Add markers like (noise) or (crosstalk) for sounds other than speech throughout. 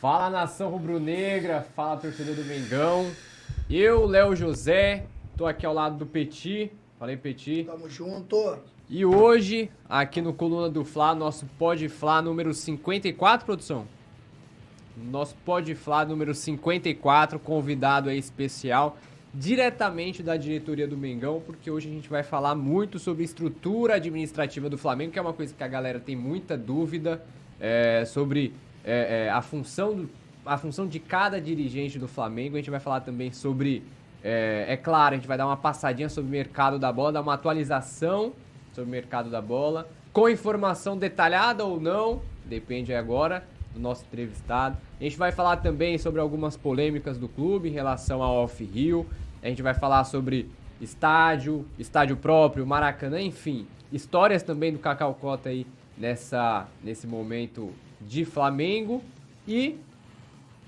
Fala nação rubro-negra, fala torcedor do Mengão. Eu, Léo José, tô aqui ao lado do Petit. Falei, Petit. Tamo junto. E hoje, aqui no Coluna do Fla, nosso Pod Fla número 54, produção. Nosso Pod Fla número 54, convidado aí especial, diretamente da diretoria do Mengão, porque hoje a gente vai falar muito sobre estrutura administrativa do Flamengo, que é uma coisa que a galera tem muita dúvida é, sobre é, é, a, função do, a função de cada dirigente do Flamengo. A gente vai falar também sobre, é, é claro, a gente vai dar uma passadinha sobre o mercado da bola, dar uma atualização sobre o mercado da bola, com informação detalhada ou não, depende agora do nosso entrevistado. A gente vai falar também sobre algumas polêmicas do clube em relação ao Off-Rio. A gente vai falar sobre estádio, estádio próprio, Maracanã, enfim, histórias também do Cacau Cota aí nessa, nesse momento de Flamengo. E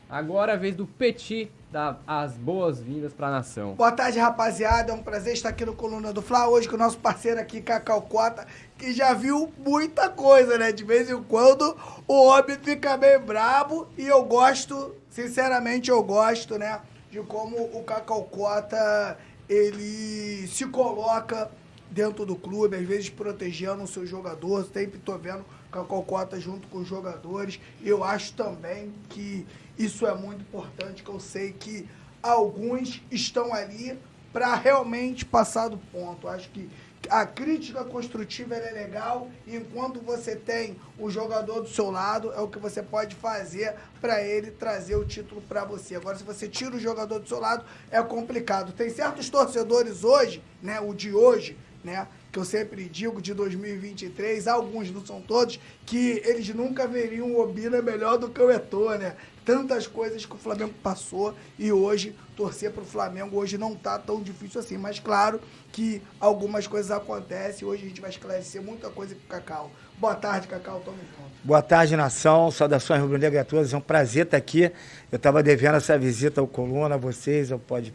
agora a vez do Petit dar as boas-vindas para a nação. Boa tarde, rapaziada. É um prazer estar aqui no Coluna do Fla. Hoje com o nosso parceiro aqui, Cacau Cota, que já viu muita coisa, né? De vez em quando o homem fica meio brabo e eu gosto, sinceramente, eu gosto, né? De como o Cacau Cota ele se coloca dentro do clube, às vezes protegendo o seu jogador. Sempre tô vendo Cacau Cota junto com os jogadores. Eu acho também que isso é muito importante, que eu sei que alguns estão ali para realmente passar do ponto. Eu acho que a crítica construtiva é legal e enquanto você tem o jogador do seu lado, é o que você pode fazer para ele trazer o título para você. Agora, se você tira o jogador do seu lado, é complicado. Tem certos torcedores hoje, né, o de hoje, né, que eu sempre digo de 2023, alguns não são todos, que eles nunca veriam o Obina melhor do que o Eto'o, né? Tantas coisas que o Flamengo passou e hoje torcer para o Flamengo hoje não tá tão difícil assim, mas claro que algumas coisas acontecem. Hoje a gente vai esclarecer muita coisa com o Cacau. Boa tarde, Cacau, tamo junto. Boa tarde, nação. Saudações rubro-negra a todos. É um prazer estar aqui. Eu estava devendo essa visita ao Coluna, a vocês, ao Pode,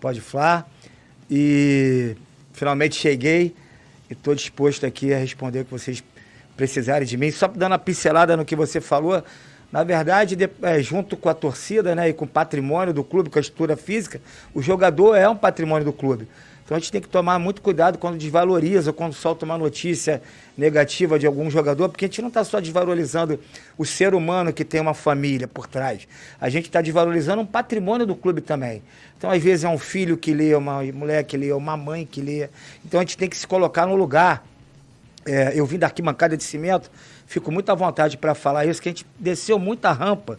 Pode Falar. E finalmente cheguei e estou disposto aqui a responder o que vocês precisarem de mim. Só dando uma pincelada no que você falou, na verdade, de, é, junto com a torcida né, e com o patrimônio do clube, com a estrutura física, o jogador é um patrimônio do clube. Então a gente tem que tomar muito cuidado quando desvaloriza, quando solta uma notícia negativa de algum jogador, porque a gente não está só desvalorizando o ser humano que tem uma família por trás. A gente está desvalorizando um patrimônio do clube também. Então, às vezes, é um filho que lê, uma mulher que lê, uma mãe que lê. Então a gente tem que se colocar no lugar. É, eu vim da arquibancada de cimento, fico muito à vontade para falar isso, que a gente desceu muita rampa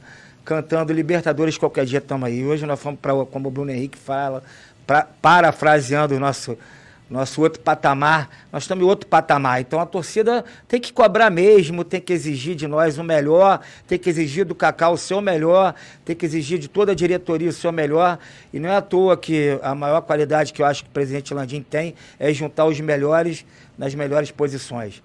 cantando Libertadores qualquer dia estamos aí. Hoje nós fomos para, como o Bruno Henrique fala, pra, parafraseando o nosso, nosso outro patamar, nós estamos em outro patamar. Então a torcida tem que cobrar mesmo, tem que exigir de nós o melhor, tem que exigir do Cacau o seu melhor, tem que exigir de toda a diretoria o seu melhor. E não é à toa que a maior qualidade que eu acho que o presidente Landim tem é juntar os melhores nas melhores posições.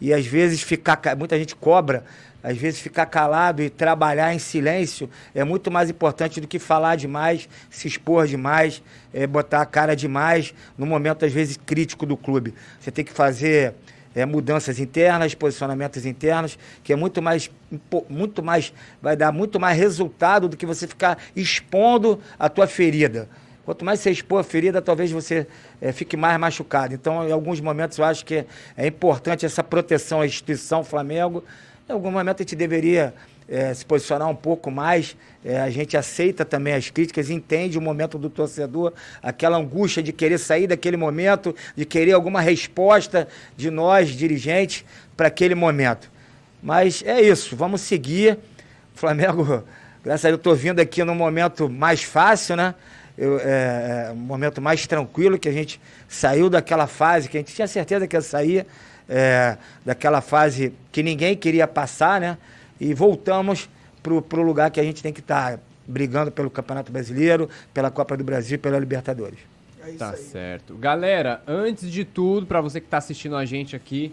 E às vezes ficar, muita gente cobra às vezes ficar calado e trabalhar em silêncio é muito mais importante do que falar demais, se expor demais, é, botar a cara demais no momento, às vezes, crítico do clube. Você tem que fazer é, mudanças internas, posicionamentos internos, que é muito mais, muito mais, vai dar muito mais resultado do que você ficar expondo a tua ferida. Quanto mais você expor a ferida, talvez você é, fique mais machucado. Então, em alguns momentos, eu acho que é, é importante essa proteção à instituição Flamengo, em algum momento a gente deveria é, se posicionar um pouco mais. É, a gente aceita também as críticas, entende o momento do torcedor, aquela angústia de querer sair daquele momento, de querer alguma resposta de nós, dirigentes, para aquele momento. Mas é isso, vamos seguir. O Flamengo, (laughs) graças a Deus, estou vindo aqui num momento mais fácil, né? Eu, é, é, um momento mais tranquilo, que a gente saiu daquela fase que a gente tinha certeza que ia sair é, daquela fase que ninguém queria passar, né? E voltamos para o lugar que a gente tem que estar, tá, brigando pelo Campeonato Brasileiro, pela Copa do Brasil, pela Libertadores. É tá aí. certo. Galera, antes de tudo, para você que está assistindo a gente aqui,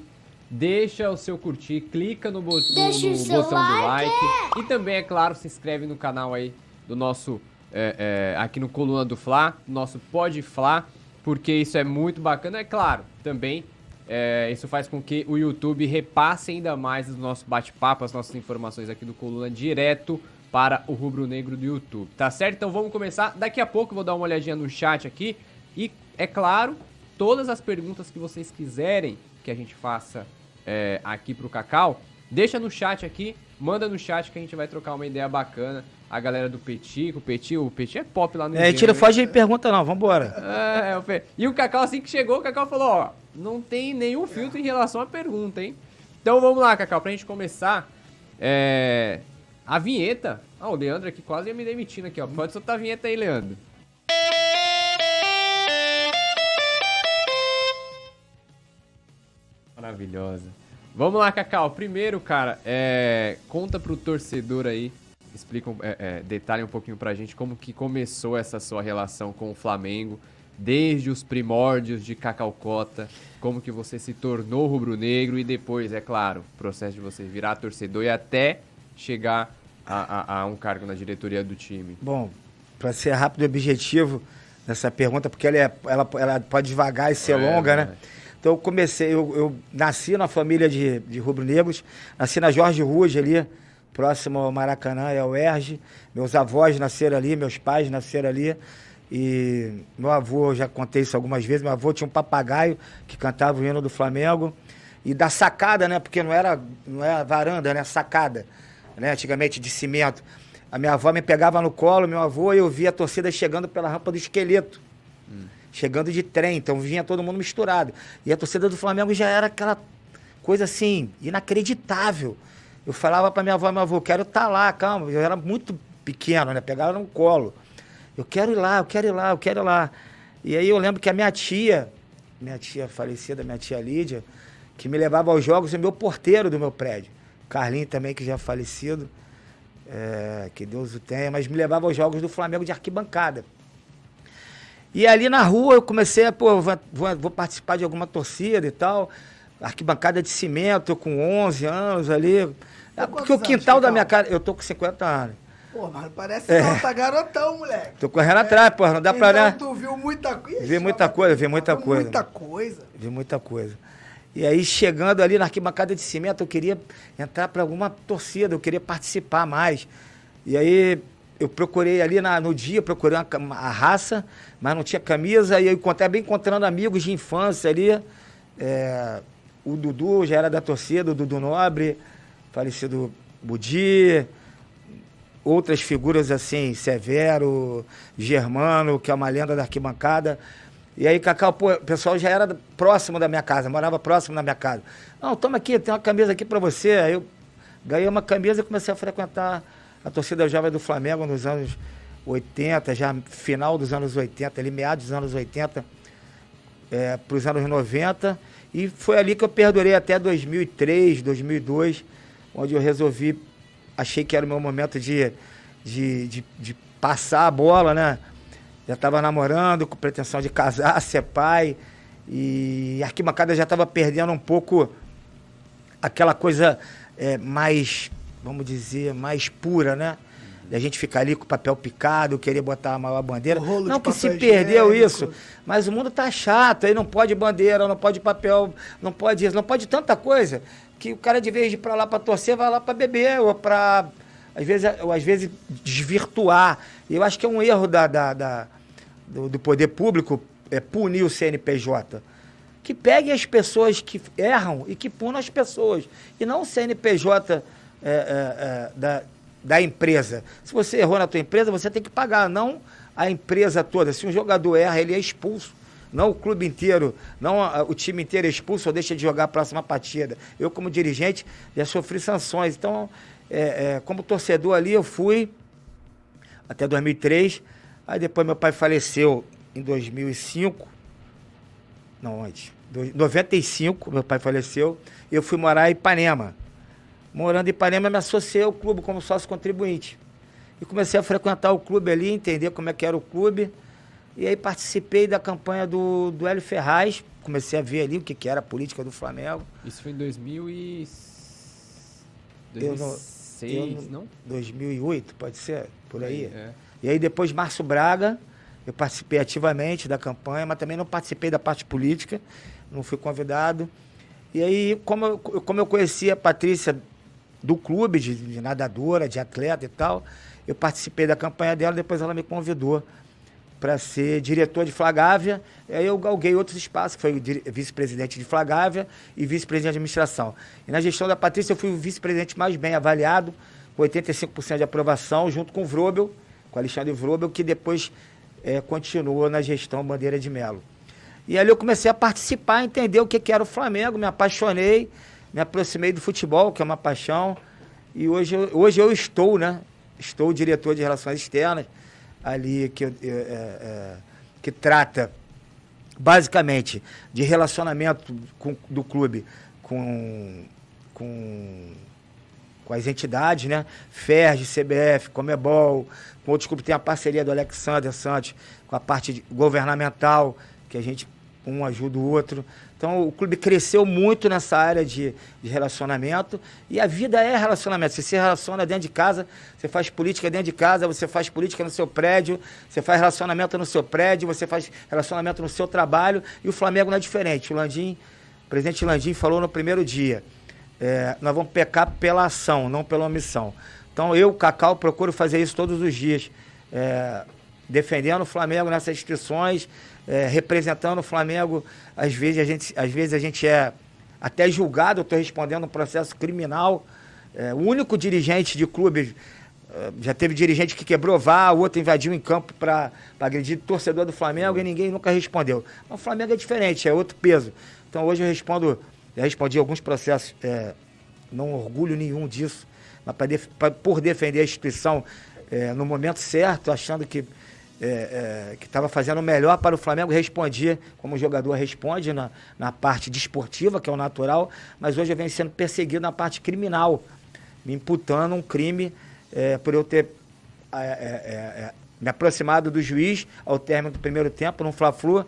deixa o seu curtir, clica no, bo no, no botão like. do like e também, é claro, se inscreve no canal aí do nosso, é, é, aqui no Coluna do Fla, nosso Pode Fla, porque isso é muito bacana. É claro, também é, isso faz com que o YouTube repasse ainda mais o nosso bate-papo, as nossas informações aqui do Coluna direto para o Rubro Negro do YouTube, tá certo? Então vamos começar. Daqui a pouco eu vou dar uma olhadinha no chat aqui e, é claro, todas as perguntas que vocês quiserem que a gente faça é, aqui pro Cacau, deixa no chat aqui, manda no chat que a gente vai trocar uma ideia bacana. A galera do Petit, o Petit, o Petit é pop lá no É, tira foge e pergunta não, vambora. É, o E o Cacau, assim que chegou, o Cacau falou, ó, não tem nenhum filtro em relação à pergunta, hein? Então vamos lá, Cacau, pra gente começar, é... A vinheta. Ah, o Leandro aqui quase ia me demitindo aqui, ó. Pode soltar a vinheta aí, Leandro. Maravilhosa. Vamos lá, Cacau. Primeiro, cara, é... conta pro torcedor aí, explica, um- é, é, detalhe um pouquinho pra gente como que começou essa sua relação com o Flamengo, desde os primórdios de Cacau Cota, como que você se tornou rubro-negro e depois, é claro, o processo de você virar torcedor e até chegar a, a- a um cargo na diretoria do time. Bom, para ser rápido e objetivo nessa pergunta, porque ela, é, ela, ela pode devagar e ser É, longa, né? Então eu comecei, eu, eu nasci na família de, de rubro-negros, nasci na Jorge Ruge ali, próximo ao Maracanã e ao Erge. Meus avós nasceram ali, meus pais nasceram ali. E meu avô, eu já contei isso algumas vezes, meu avô tinha um papagaio que cantava o hino do Flamengo. E da sacada, né? Porque não era, não era varanda, né? Sacada, né? Antigamente de cimento. A minha avó me pegava no colo, meu avô, e eu via a torcida chegando pela rampa do esqueleto. Chegando de trem, então vinha todo mundo misturado. E a torcida do Flamengo já era aquela coisa assim, inacreditável. Eu falava pra minha avó, meu avô, quero estar lá, calma. Eu era muito pequeno, né? Pegava no colo. Eu quero ir lá, eu quero ir lá, eu quero ir lá. E aí eu lembro que a minha tia, minha tia falecida, minha tia Lídia, que me levava aos jogos, é meu porteiro do meu prédio. Carlinho também, que já é falecido, é, que Deus o tenha, mas me levava aos jogos do Flamengo de arquibancada. E ali na rua eu comecei a, pô, vou- vou participar de alguma torcida e tal. Arquibancada de cimento, eu com 11 anos ali. É, Tá porque o quintal anos, da minha Cacau? casa. Eu tô com 50 anos. Pô, mas parece não, tá garotão, moleque. Tô correndo atrás, pô, não dá pra então, olhar. tu viu muita coisa. Vi muita coisa, vi muita coisa. Muita coisa. Vi muita coisa. E aí, chegando ali na arquibancada de cimento, eu queria entrar para alguma torcida, eu queria participar mais. E aí, eu procurei ali na- no dia, procurei uma, cam- a raça, mas não tinha camisa. E eu encontrei, bem encontrando amigos de infância ali. É, o Dudu já era da torcida, o Dudu Nobre, falecido Budi, outras figuras assim, Severo, Germano, que é uma lenda da arquibancada. E aí, Cacau, pô, o pessoal já era próximo da minha casa, morava próximo da minha casa. Não, toma aqui, tem uma camisa aqui pra você. Aí eu ganhei uma camisa e comecei a frequentar a torcida jovem do Flamengo nos anos 80, já final dos anos 80, ali meados dos anos 80 para os anos 90. E foi ali que eu perdurei até 2003, 2002, onde eu resolvi, achei que era o meu momento de, de, de, de passar a bola, né? Já estava namorando, com pretensão de casar, (laughs) ser pai. E a arquibancada já estava perdendo um pouco aquela coisa é, mais, vamos dizer, mais pura, né? A gente ficar ali com o papel picado, querer botar a maior bandeira. Não que se perdeu isso, mas o mundo tá chato, aí não pode bandeira, não pode papel, não pode isso, não pode tanta coisa, que o cara de vez de ir pra lá pra torcer, vai lá pra beber, ou pra, às vezes, ou às vezes desvirtuar. Eu acho que é um erro da, da- da- do, do poder público é, punir o CNPJ. Que peguem as pessoas que erram e que punam as pessoas. E não o CNPJ é, é, é, da, da empresa. Se você errou na tua empresa, você tem que pagar, não a empresa toda. Se um jogador erra, ele é expulso. Não o clube inteiro, não o time inteiro é expulso ou deixa de jogar a próxima partida. Eu, como dirigente, já sofri sanções. Então, é, é, como torcedor ali, eu fui até 2003. Aí depois meu pai faleceu em 2005. Não. Do- 95, meu pai faleceu. Eu fui morar em Ipanema. Morando em Ipanema, me associei ao clube como sócio contribuinte. E comecei a frequentar o clube ali, entender como é que era o clube. E aí participei da campanha do, do Hélio Ferraz. Comecei a ver ali o que, que era a política do Flamengo. Isso foi em 2000 e... Eu não- 2006, eu não? 2008, pode ser? Por aí. É. E aí depois Márcio Braga, eu participei ativamente da campanha, mas também não participei da parte política, não fui convidado. E aí, como eu, como eu conhecia a Patrícia do clube, de, de nadadora, de atleta e tal, Eu participei da campanha dela, depois ela me convidou para ser diretor de Flagávia. Aí eu galguei outros espaços, que foi vice-presidente de Flagávia e vice-presidente de administração. E na gestão da Patrícia eu fui o vice-presidente mais bem avaliado, com 85% de aprovação, junto com o Vrobel, com o Alexandre Vrobel, que depois é, continuou na gestão Bandeira de Melo. E ali eu comecei a participar, entender o que, que era o Flamengo, me apaixonei, me aproximei do futebol, que é uma paixão. E hoje, hoje eu estou, né? Estou diretor de Relações Externas ali que, é, é, que trata basicamente de relacionamento com, do clube com, com, com as entidades, né? FERJ, CBF, Comebol, com outros clubes tem a parceria do Alexander Santos com a parte governamental, que a gente um ajuda o outro. Então o clube cresceu muito nessa área de, de, relacionamento e a vida é relacionamento. Você se relaciona dentro de casa, você faz política dentro de casa, você faz política no seu prédio, você faz relacionamento no seu prédio, você faz relacionamento no seu trabalho e o Flamengo não é diferente. O Landim, o presidente Landim falou no primeiro dia, é, nós vamos pecar pela ação, não pela omissão. Então eu, Cacau, procuro fazer isso todos os dias, é, defendendo o Flamengo nessas instituições, é, representando o Flamengo, às vezes a gente, às vezes a gente é até julgado, eu estou respondendo um processo criminal. É, o único dirigente de clube, é, já teve dirigente que quebrou vá, o outro invadiu em campo para agredir torcedor do Flamengo e ninguém nunca respondeu. Mas o Flamengo é diferente, é outro peso. Então hoje eu respondo, já respondi alguns processos, é, não orgulho nenhum disso, mas pra def pra, por defender a instituição é, no momento certo, achando que é, é, que estava fazendo o melhor para o Flamengo, respondia como o jogador responde na, na parte desportiva, que é o natural, mas hoje eu venho sendo perseguido na parte criminal, me imputando um crime é, por eu ter é, é, é, me aproximado do juiz ao término do primeiro tempo, no Fla-Flu,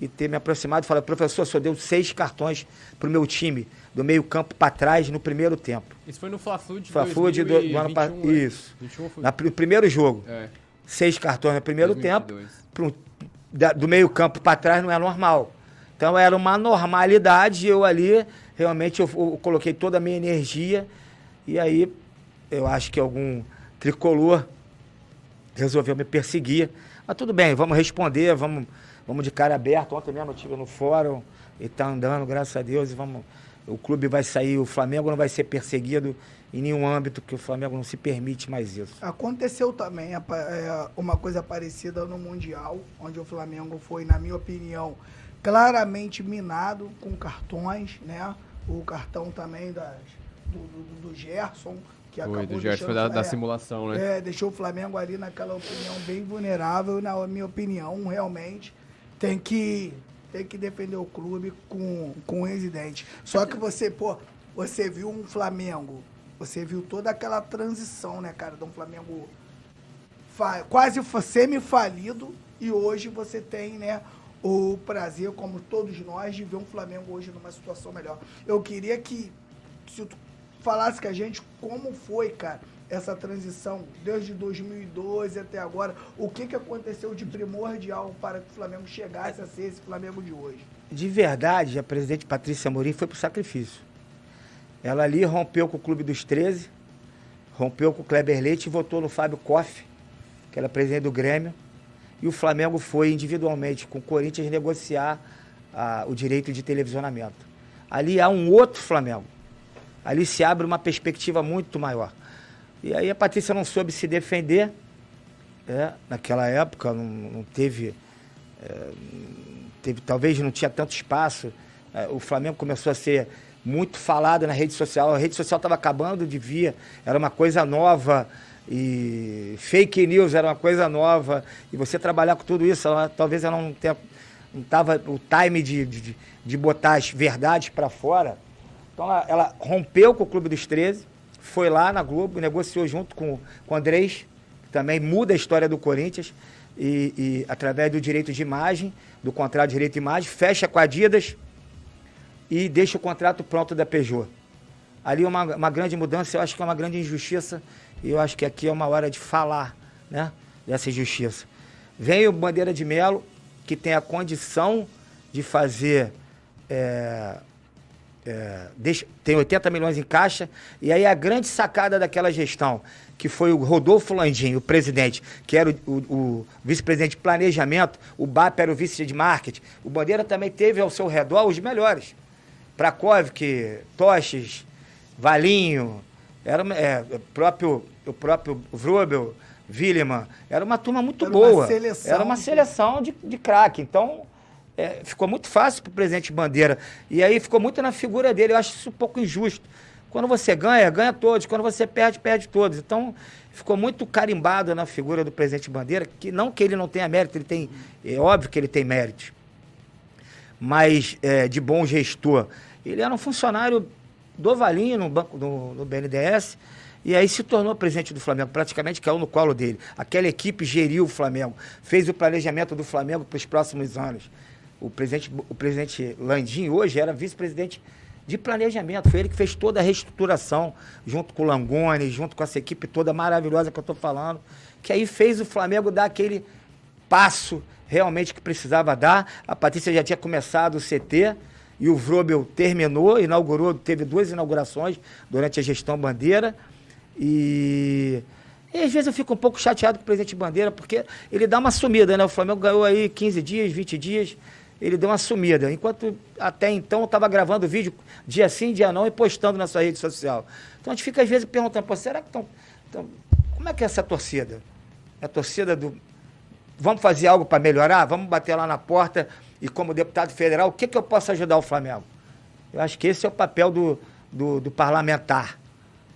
e ter me aproximado e falar, professor, só deu seis cartões para o meu time, do meio campo para trás, no primeiro tempo. Isso foi no Fla-Flu de Fla 2021, do, do ano passado. Né? Isso. 21 foi... Na, o primeiro jogo. É seis cartões no primeiro 2022. tempo, pro, da, do meio campo para trás não é normal. Então era uma normalidade, eu ali realmente eu, eu, coloquei toda a minha energia e aí eu acho que algum tricolor resolveu me perseguir. Mas tudo bem, vamos responder, vamos, vamos de cara aberta. Ontem mesmo eu estive no fórum e está andando, graças a Deus, e vamos. O clube vai sair, o Flamengo não vai ser perseguido em nenhum âmbito que o Flamengo não se permite mais isso. Aconteceu também é, uma coisa parecida no Mundial, onde o Flamengo foi, na minha opinião, claramente minado com cartões, né? O cartão também das, do, do, do Gerson, que foi, acabou do Gerson foi da, da, simulação, né? É, deixou o Flamengo ali naquela opinião bem vulnerável, na minha opinião, realmente tem que tem que defender o clube com, com o residente. Só que você, pô, você viu um Flamengo você viu toda aquela transição, né, cara, de um Flamengo quase semi-falido e hoje você tem, né, o prazer, como todos nós, de ver um Flamengo hoje numa situação melhor. Eu queria que, se tu falasse com a gente como foi, cara, essa transição desde 2012 até agora, o que, que aconteceu de primordial para que o Flamengo chegasse a ser esse Flamengo de hoje? De verdade, a presidente Patrícia Amorim foi pro sacrifício. Ela ali rompeu com o Clube dos 13, rompeu com o Kleber Leite e votou no Fábio Koff, que era presidente do Grêmio. E o Flamengo foi individualmente com o Corinthians negociar ah, o direito de televisionamento. Ali há um outro Flamengo. Ali se abre uma perspectiva muito maior. E aí a Patrícia não soube se defender. É, naquela época não, não teve, é, teve. Talvez não tinha tanto espaço. É, o Flamengo começou a ser muito falada na rede social. A rede social estava acabando de vir, era uma coisa nova e fake news era uma coisa nova. E você trabalhar com tudo isso, ela, talvez ela não tenha não tava o time de, de, de botar as verdades para fora. Então ela, ela, rompeu com o Clube dos 13, foi lá na Globo, negociou junto com, com o Andrés, que também muda a história do Corinthians, e, e através do direito de imagem, do contrato de direito de imagem, fecha com a Adidas, e deixa o contrato pronto da Peugeot. Ali uma, uma grande mudança, eu acho que é uma grande injustiça e eu acho que aqui é uma hora de falar né, dessa injustiça. Vem o Bandeira de Melo, que tem a condição de fazer. É, é, deixa, tem 80 milhões em caixa, e aí a grande sacada daquela gestão, que foi o Rodolfo Landim, o presidente, que era o, o, o vice-presidente de planejamento, o BAP era o vice de marketing. O Bandeira também teve ao seu redor os melhores. Prakovic, Toches, Valinho, era é, o próprio, o próprio Vrubel, Willeman. Era uma turma muito Era boa. uma seleção. Era uma seleção de, de craque. Então, é, ficou muito fácil para o presidente Bandeira. E aí ficou muito na figura dele. Eu acho isso um pouco injusto. Quando você ganha, ganha todos. Quando você perde, perde todos. Então, ficou muito carimbado na figura do presidente Bandeira, que não que ele não tenha mérito, ele tem. É óbvio que ele tem mérito. Mas é, de bom gestor. Ele era um funcionário do Valinho no, banco, no, no BNDES. E aí se tornou presidente do Flamengo, praticamente caiu no colo dele. Aquela equipe geriu o Flamengo, fez o planejamento do Flamengo para os próximos anos. O presidente, o presidente Landim hoje era vice-presidente de planejamento. Foi ele que fez toda a reestruturação, junto com o Langoni, junto com essa equipe toda maravilhosa que eu estou falando, que aí fez o Flamengo dar aquele passo realmente que precisava dar. A Patrícia já tinha começado o CT e o Vrobel terminou, inaugurou, teve duas inaugurações durante a gestão Bandeira. E, e às vezes eu fico um pouco chateado com o presidente Bandeira, porque ele dá uma sumida, né? O Flamengo ganhou aí 15 dias, 20 dias, ele deu uma sumida. Enquanto até então eu estava gravando vídeo dia sim, dia não e postando na sua rede social. Então a gente fica às vezes perguntando, pô, será que estão. Como é que é essa torcida? É a torcida do. Vamos fazer algo para melhorar? Vamos bater lá na porta e, como deputado federal, o que, que eu posso ajudar o Flamengo? Eu acho que esse é o papel do, do, do parlamentar.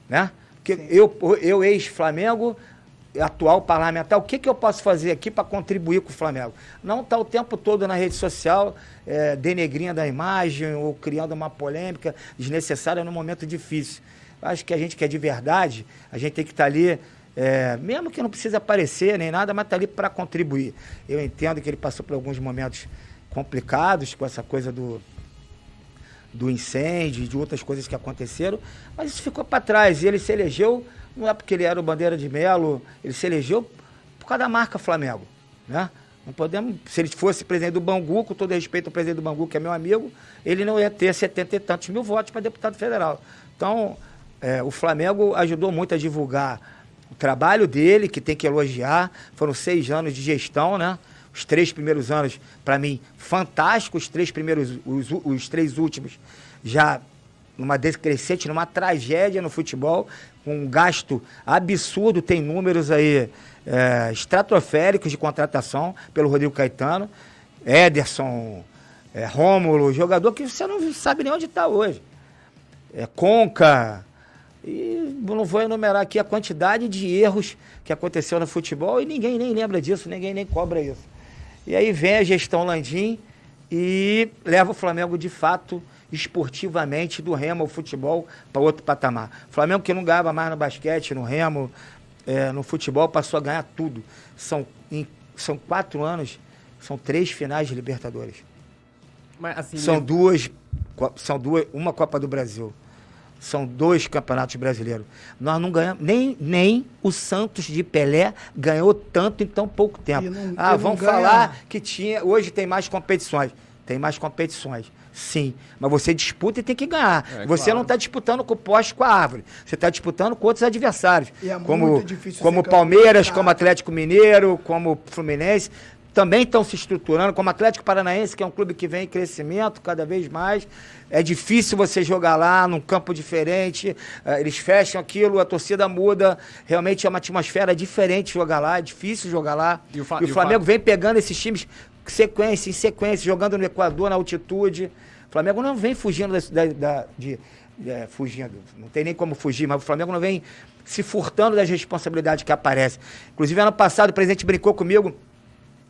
Né? Porque eu, eu ex-Flamengo, atual parlamentar, o que, que eu posso fazer aqui para contribuir com o Flamengo? Não estar tá o tempo todo na rede social é, denegrindo a imagem ou criando uma polêmica desnecessária num momento difícil. Eu acho que a gente que é de verdade, a gente tem que estar tá ali, é, mesmo que não precise aparecer nem nada, mas está ali para contribuir. Eu entendo que ele passou por alguns momentos complicados com essa coisa do, do incêndio e de outras coisas que aconteceram, mas isso ficou para trás. E ele se elegeu, não é porque ele era o bandeira de Melo, ele se elegeu por causa da marca Flamengo. Né? Não podemos, se ele fosse presidente do Bangu, com todo respeito ao presidente do Bangu, que é meu amigo, ele não ia ter setenta e tantos mil votos para deputado federal. Então, é, o Flamengo ajudou muito a divulgar o trabalho dele, que tem que elogiar. Foram seis anos de gestão, né? Os três primeiros anos, para mim, fantásticos. Os três primeiros, os, os três últimos, já numa decrescente, numa tragédia no futebol, com um gasto absurdo. Tem números aí é, estratosféricos de contratação pelo Rodrigo Caetano. Ederson, é, Rômulo, jogador que você não sabe nem onde está hoje. É, Conca. E não vou enumerar aqui a quantidade de erros que aconteceu no futebol e ninguém nem lembra disso, ninguém nem cobra isso. E aí vem a gestão Landim e leva o Flamengo de fato esportivamente do remo ao futebol para outro patamar. Flamengo que não ganhava mais no basquete, no remo, é, no futebol, passou a ganhar tudo. São, em, são quatro anos, são três finais de Libertadores. Mas, assim, são né? duas, são duas, uma Copa do Brasil. São dois campeonatos brasileiros. Nós não ganhamos, nem, nem o Santos de Pelé ganhou tanto em tão pouco tempo. Não- ah, vamos falar que tinha. Hoje tem mais competições. Tem mais competições. Sim. Mas você disputa e tem que ganhar. É, você claro. não está disputando com o poste com a árvore. Você está disputando com outros adversários. E é como muito difícil como Palmeiras, campeão. como Atlético Mineiro, como Fluminense. Também estão se estruturando, como Atlético Paranaense, que é um clube que vem em crescimento cada vez mais. É difícil você jogar lá num campo diferente. eh, Eles fecham aquilo, a torcida muda. Realmente é uma atmosfera diferente jogar lá. É difícil jogar lá. E o Fa- E o Flamengo vem pegando esses times sequência em sequência, jogando no Equador, na altitude. O Flamengo não vem fugindo da, da- da- de, é, fugindo, não tem nem como fugir, mas o Flamengo não vem se furtando das responsabilidades que aparecem. Inclusive, ano passado, o presidente brincou comigo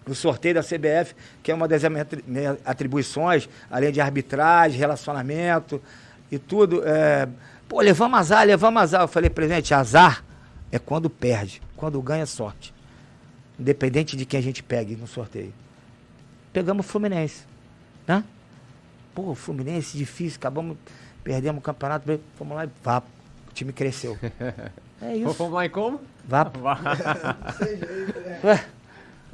no sorteio da CBF, que é uma das minhas atri- minhas atribuições, além de arbitragem, relacionamento e tudo. É, pô, levamos azar, levamos azar. Eu falei, presidente, azar é quando perde, quando ganha sorte. Independente de quem a gente pegue no sorteio. Pegamos o Fluminense, né? Pô, Fluminense, difícil, acabamos, perdemos o campeonato, vamos lá e vá, o time cresceu. (laughs) É isso, Vamos lá e como? vá. Vá. (laughs) (laughs)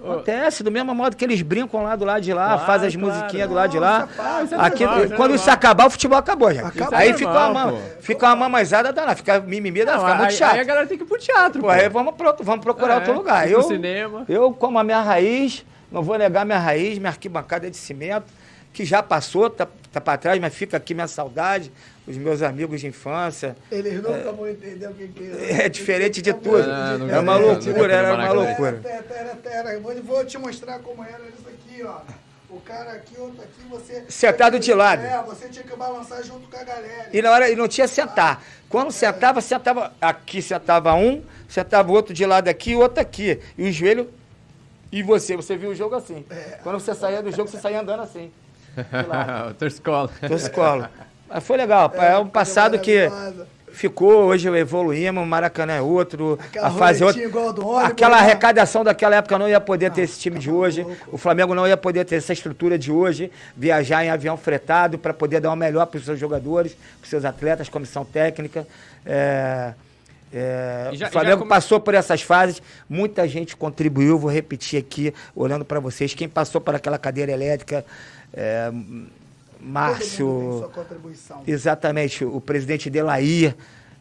Acontece, do mesmo modo que eles brincam lá do lado de lá, Claro, fazem as claro. musiquinhas do lado de lá. É Aqui, normal, é quando normal. isso acabar, o futebol acabou, já. Acabou. Aí é fica normal, uma, pô. fica uma mamãezada danada, fica mimimi, danada, fica muito chato. aí a galera tem que ir pro teatro, Pô, aí vamos, pro, vamos procurar É, outro lugar. Eu, cinema. eu, como a minha raiz, não vou negar minha raiz, minha arquibancada é de cimento, que já passou, tá, tá pra trás, mas fica aqui minha saudade, os meus amigos de infância. Eles nunca vão entender o que, que é. É diferente de tudo. Não é uma não loucura, era uma loucura. Pera, pera, pera. Vou, te mostrar como era isso aqui, ó. O cara aqui, outro aqui, você. Sentado de lado. É, você tinha que balançar junto com a galera. E na hora e não tinha sentar. Quando sentava, sentava aqui, sentava um, sentava o outro de lado aqui e o outro aqui. E o joelho. E você, você viu o jogo assim. Quando você saía do jogo, você saía andando assim. Outra (laughs) escola. Toscolo. (laughs) Mas foi legal, pá, é um passado que ficou, hoje evoluímos, o Maracanã é outro, Aquela a fase é outra. do ônibus, Aquela né? arrecadação daquela época não ia poder ter esse time de hoje, o Flamengo não ia poder ter essa estrutura de hoje, viajar em avião fretado para poder dar o melhor para os seus jogadores, para os seus atletas, comissão técnica. É, é, já- o já Flamengo come- passou por essas fases, muita gente contribuiu, vou repetir aqui, olhando para vocês, quem passou por aquela cadeira elétrica, é, Todo mundo Márcio, tem sua contribuição. Exatamente, o presidente Delair,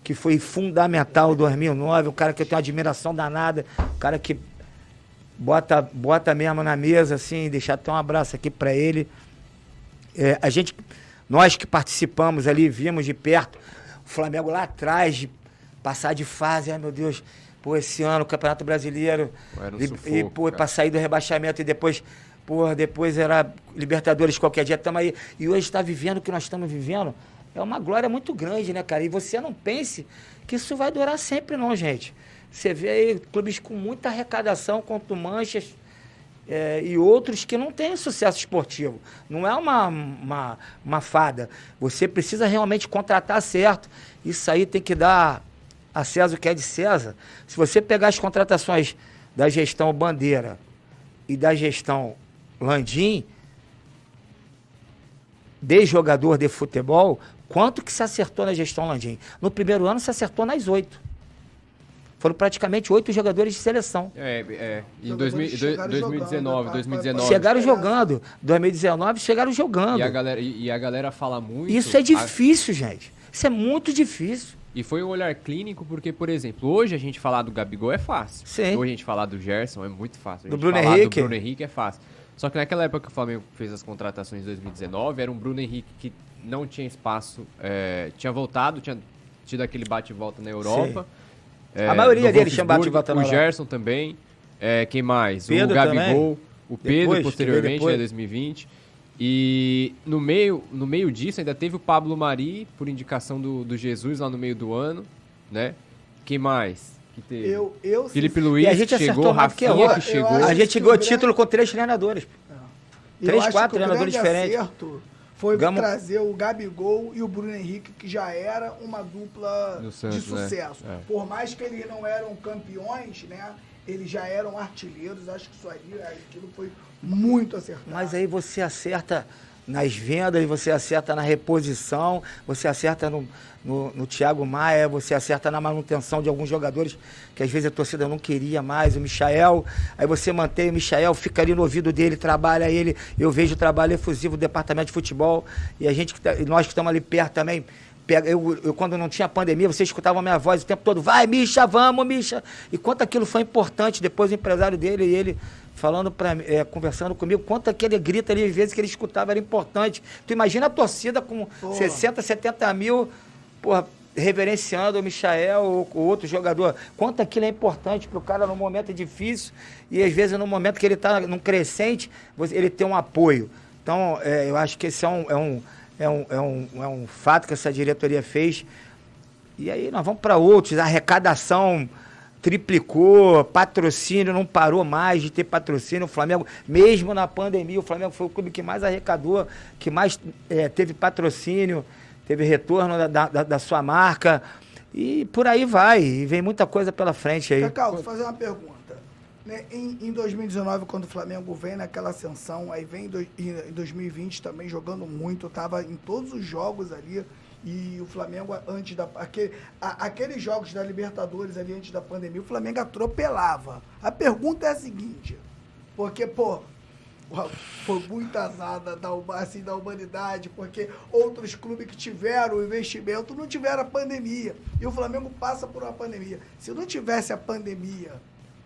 que foi fundamental em 2009, um cara que eu tenho uma admiração danada, um cara que bota, bota mesmo na mesa, assim, deixar até um abraço aqui para ele. É, a gente, nós que participamos ali, vimos de perto o Flamengo lá atrás, de passar de fase, ai meu Deus, pô, esse ano o Campeonato Brasileiro, Pô, e, sufoco, e, pô, pra sair do rebaixamento e depois, porra, depois era Libertadores qualquer dia, tamo aí. E hoje está vivendo o que nós estamos vivendo. É uma glória muito grande, né, cara? E você não pense que isso vai durar sempre, não, gente. Você vê aí clubes com muita arrecadação, quanto manchas, é, e outros que não têm sucesso esportivo. Não é uma, uma, uma fada. Você precisa realmente contratar certo. Isso aí tem que dar a César o que é de César. Se você pegar as contratações da gestão Bandeira e da gestão Landim, de jogador de futebol, quanto que se acertou na gestão Landim? No primeiro ano se acertou nas oito. Foram praticamente oito jogadores de seleção. É, é. Em Jogadores 2000, chegaram 2019, jogando, tá? 2019. Chegaram jogando. 2019 chegaram jogando. E a galera, e, e a galera fala muito. Isso é a- difícil, gente. Isso é muito difícil. E foi um olhar clínico, porque, por exemplo, hoje a gente falar do Gabigol é fácil. Sim. Hoje a gente falar do Gerson é muito fácil. A Do Bruno falar Henrique. Do Bruno Henrique é fácil. Só que naquela época que o Flamengo fez as contratações em 2019, era um Bruno Henrique que não tinha espaço, é, tinha voltado, tinha tido aquele bate e volta na Europa. É, A maioria no deles tinha bate e Wolfsburg, volta na O Europa. Gerson também. É, quem mais? Pedro o Gabigol. também. O Pedro, Depois, posteriormente, depois. né, 2020. E no meio, no meio disso ainda teve o Pablo Mari, por indicação do, do Jesus lá no meio do ano, né? Quem mais que teve? Eu, eu Felipe Luiz E a gente que chegou, que Rafinha que Eu chegou. A gente que ganhou o grande- título com três treinadores. Eu Três, quatro que o treinadores diferentes. acerto Foi Gamo- trazer o Gabigol e o Bruno Henrique, que já era uma dupla Santos, de né? sucesso. É. Por mais que eles não eram campeões, né? Eles já eram artilheiros. Acho que isso aí, aquilo foi muito acertado. Mas aí você acerta nas vendas, você acerta na reposição, você acerta no, no, no Thiago Maia, você acerta na manutenção de alguns jogadores que às vezes a torcida não queria mais, o Michael. Aí você mantém o Michael, fica ali no ouvido dele, trabalha ele. Eu vejo o trabalho efusivo do departamento de futebol e a gente, tá- nós que estamos ali perto também. Eu, eu, quando não tinha pandemia, você escutava a minha voz o tempo todo, vai, Misha, vamos, Misha. E quanto aquilo foi importante, depois o empresário dele e ele falando para conversando comigo, quanto aquele grito ali, às vezes, que ele escutava era importante. Tu imagina a torcida com Pô. 60, 70 mil, porra, reverenciando o Michael ou o outro jogador. Quanto aquilo é importante para o cara num momento difícil e às vezes no momento que ele está num crescente, ele tem um apoio. Então, é, eu acho que esse é um, é, um, é, um, é, um, é um fato que essa diretoria fez. E aí nós vamos para outros, arrecadação triplicou, patrocínio não parou mais de ter patrocínio. O Flamengo, mesmo na pandemia, o Flamengo foi o clube que mais arrecadou, que mais eh, teve patrocínio, teve retorno da, da, da sua marca. E por aí vai. E vem muita coisa pela frente aí. Cacau, vou fazer uma pergunta. Né, Em, em 2019, quando o Flamengo vem naquela ascensão, aí vem em dois- em em 2020 também jogando muito, tava em todos os jogos ali. E o Flamengo, antes da. Aquele, a- aqueles jogos da Libertadores ali antes da pandemia, o Flamengo atropelava. A pergunta é a seguinte: Porque, pô, foi muito azar da, da, assim, da humanidade, porque outros clubes que tiveram o investimento não tiveram a pandemia. E o Flamengo passa por uma pandemia. Se não tivesse a pandemia,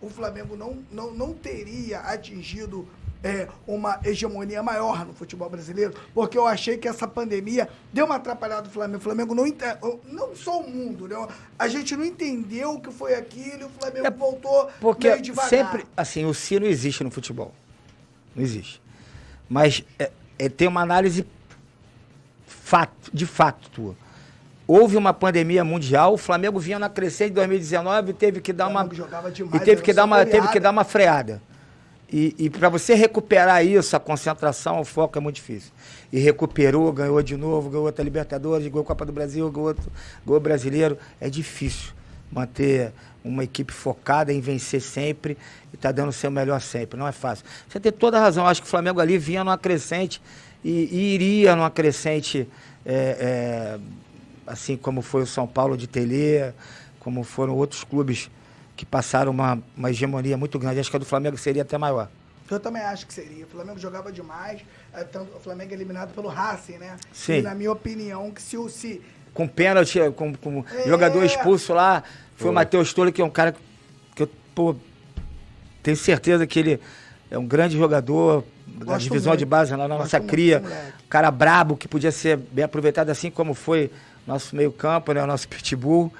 o Flamengo não, não, não teria atingido é, uma hegemonia maior no futebol brasileiro, porque eu achei que essa pandemia deu uma atrapalhada no Flamengo. O Flamengo não não só o mundo, né? A gente não entendeu o que foi aquilo e o Flamengo é voltou porque meio devagar. sempre, assim, o si não existe no futebol. Não existe. Mas é, é, tem uma análise fato, de fato tua. Houve uma pandemia mundial, o Flamengo vinha na crescente em 2019 e teve que dar uma e teve que dar uma teve que dar uma freada. E, e para você recuperar isso, a concentração, o foco é muito difícil. E recuperou, ganhou de novo, ganhou outra Libertadores, ganhou Copa do Brasil, ganhou, outro, ganhou Brasileiro. É difícil manter uma equipe focada em vencer sempre e tá dando o seu melhor sempre. Não é fácil. Você tem toda a razão. Acho que o Flamengo ali vinha numa crescente e, e iria numa crescente, é, é, assim como foi o São Paulo de Telê, como foram outros clubes que passaram uma, uma hegemonia muito grande. Acho que a do Flamengo seria até maior. Eu também acho que seria. O Flamengo jogava demais. É, tanto, o Flamengo é eliminado pelo Racing, né? Sim. E na minha opinião, que se o. Se... Com pênalti, com, com é... jogador expulso lá, foi o Matheus Tolo, que é um cara que eu pô, tenho certeza que ele é um grande jogador da Gosto divisão muito. de base na nossa Gosto cria. cara brabo, que podia ser bem aproveitado assim como foi nosso meio campo, né? O nosso pitbull.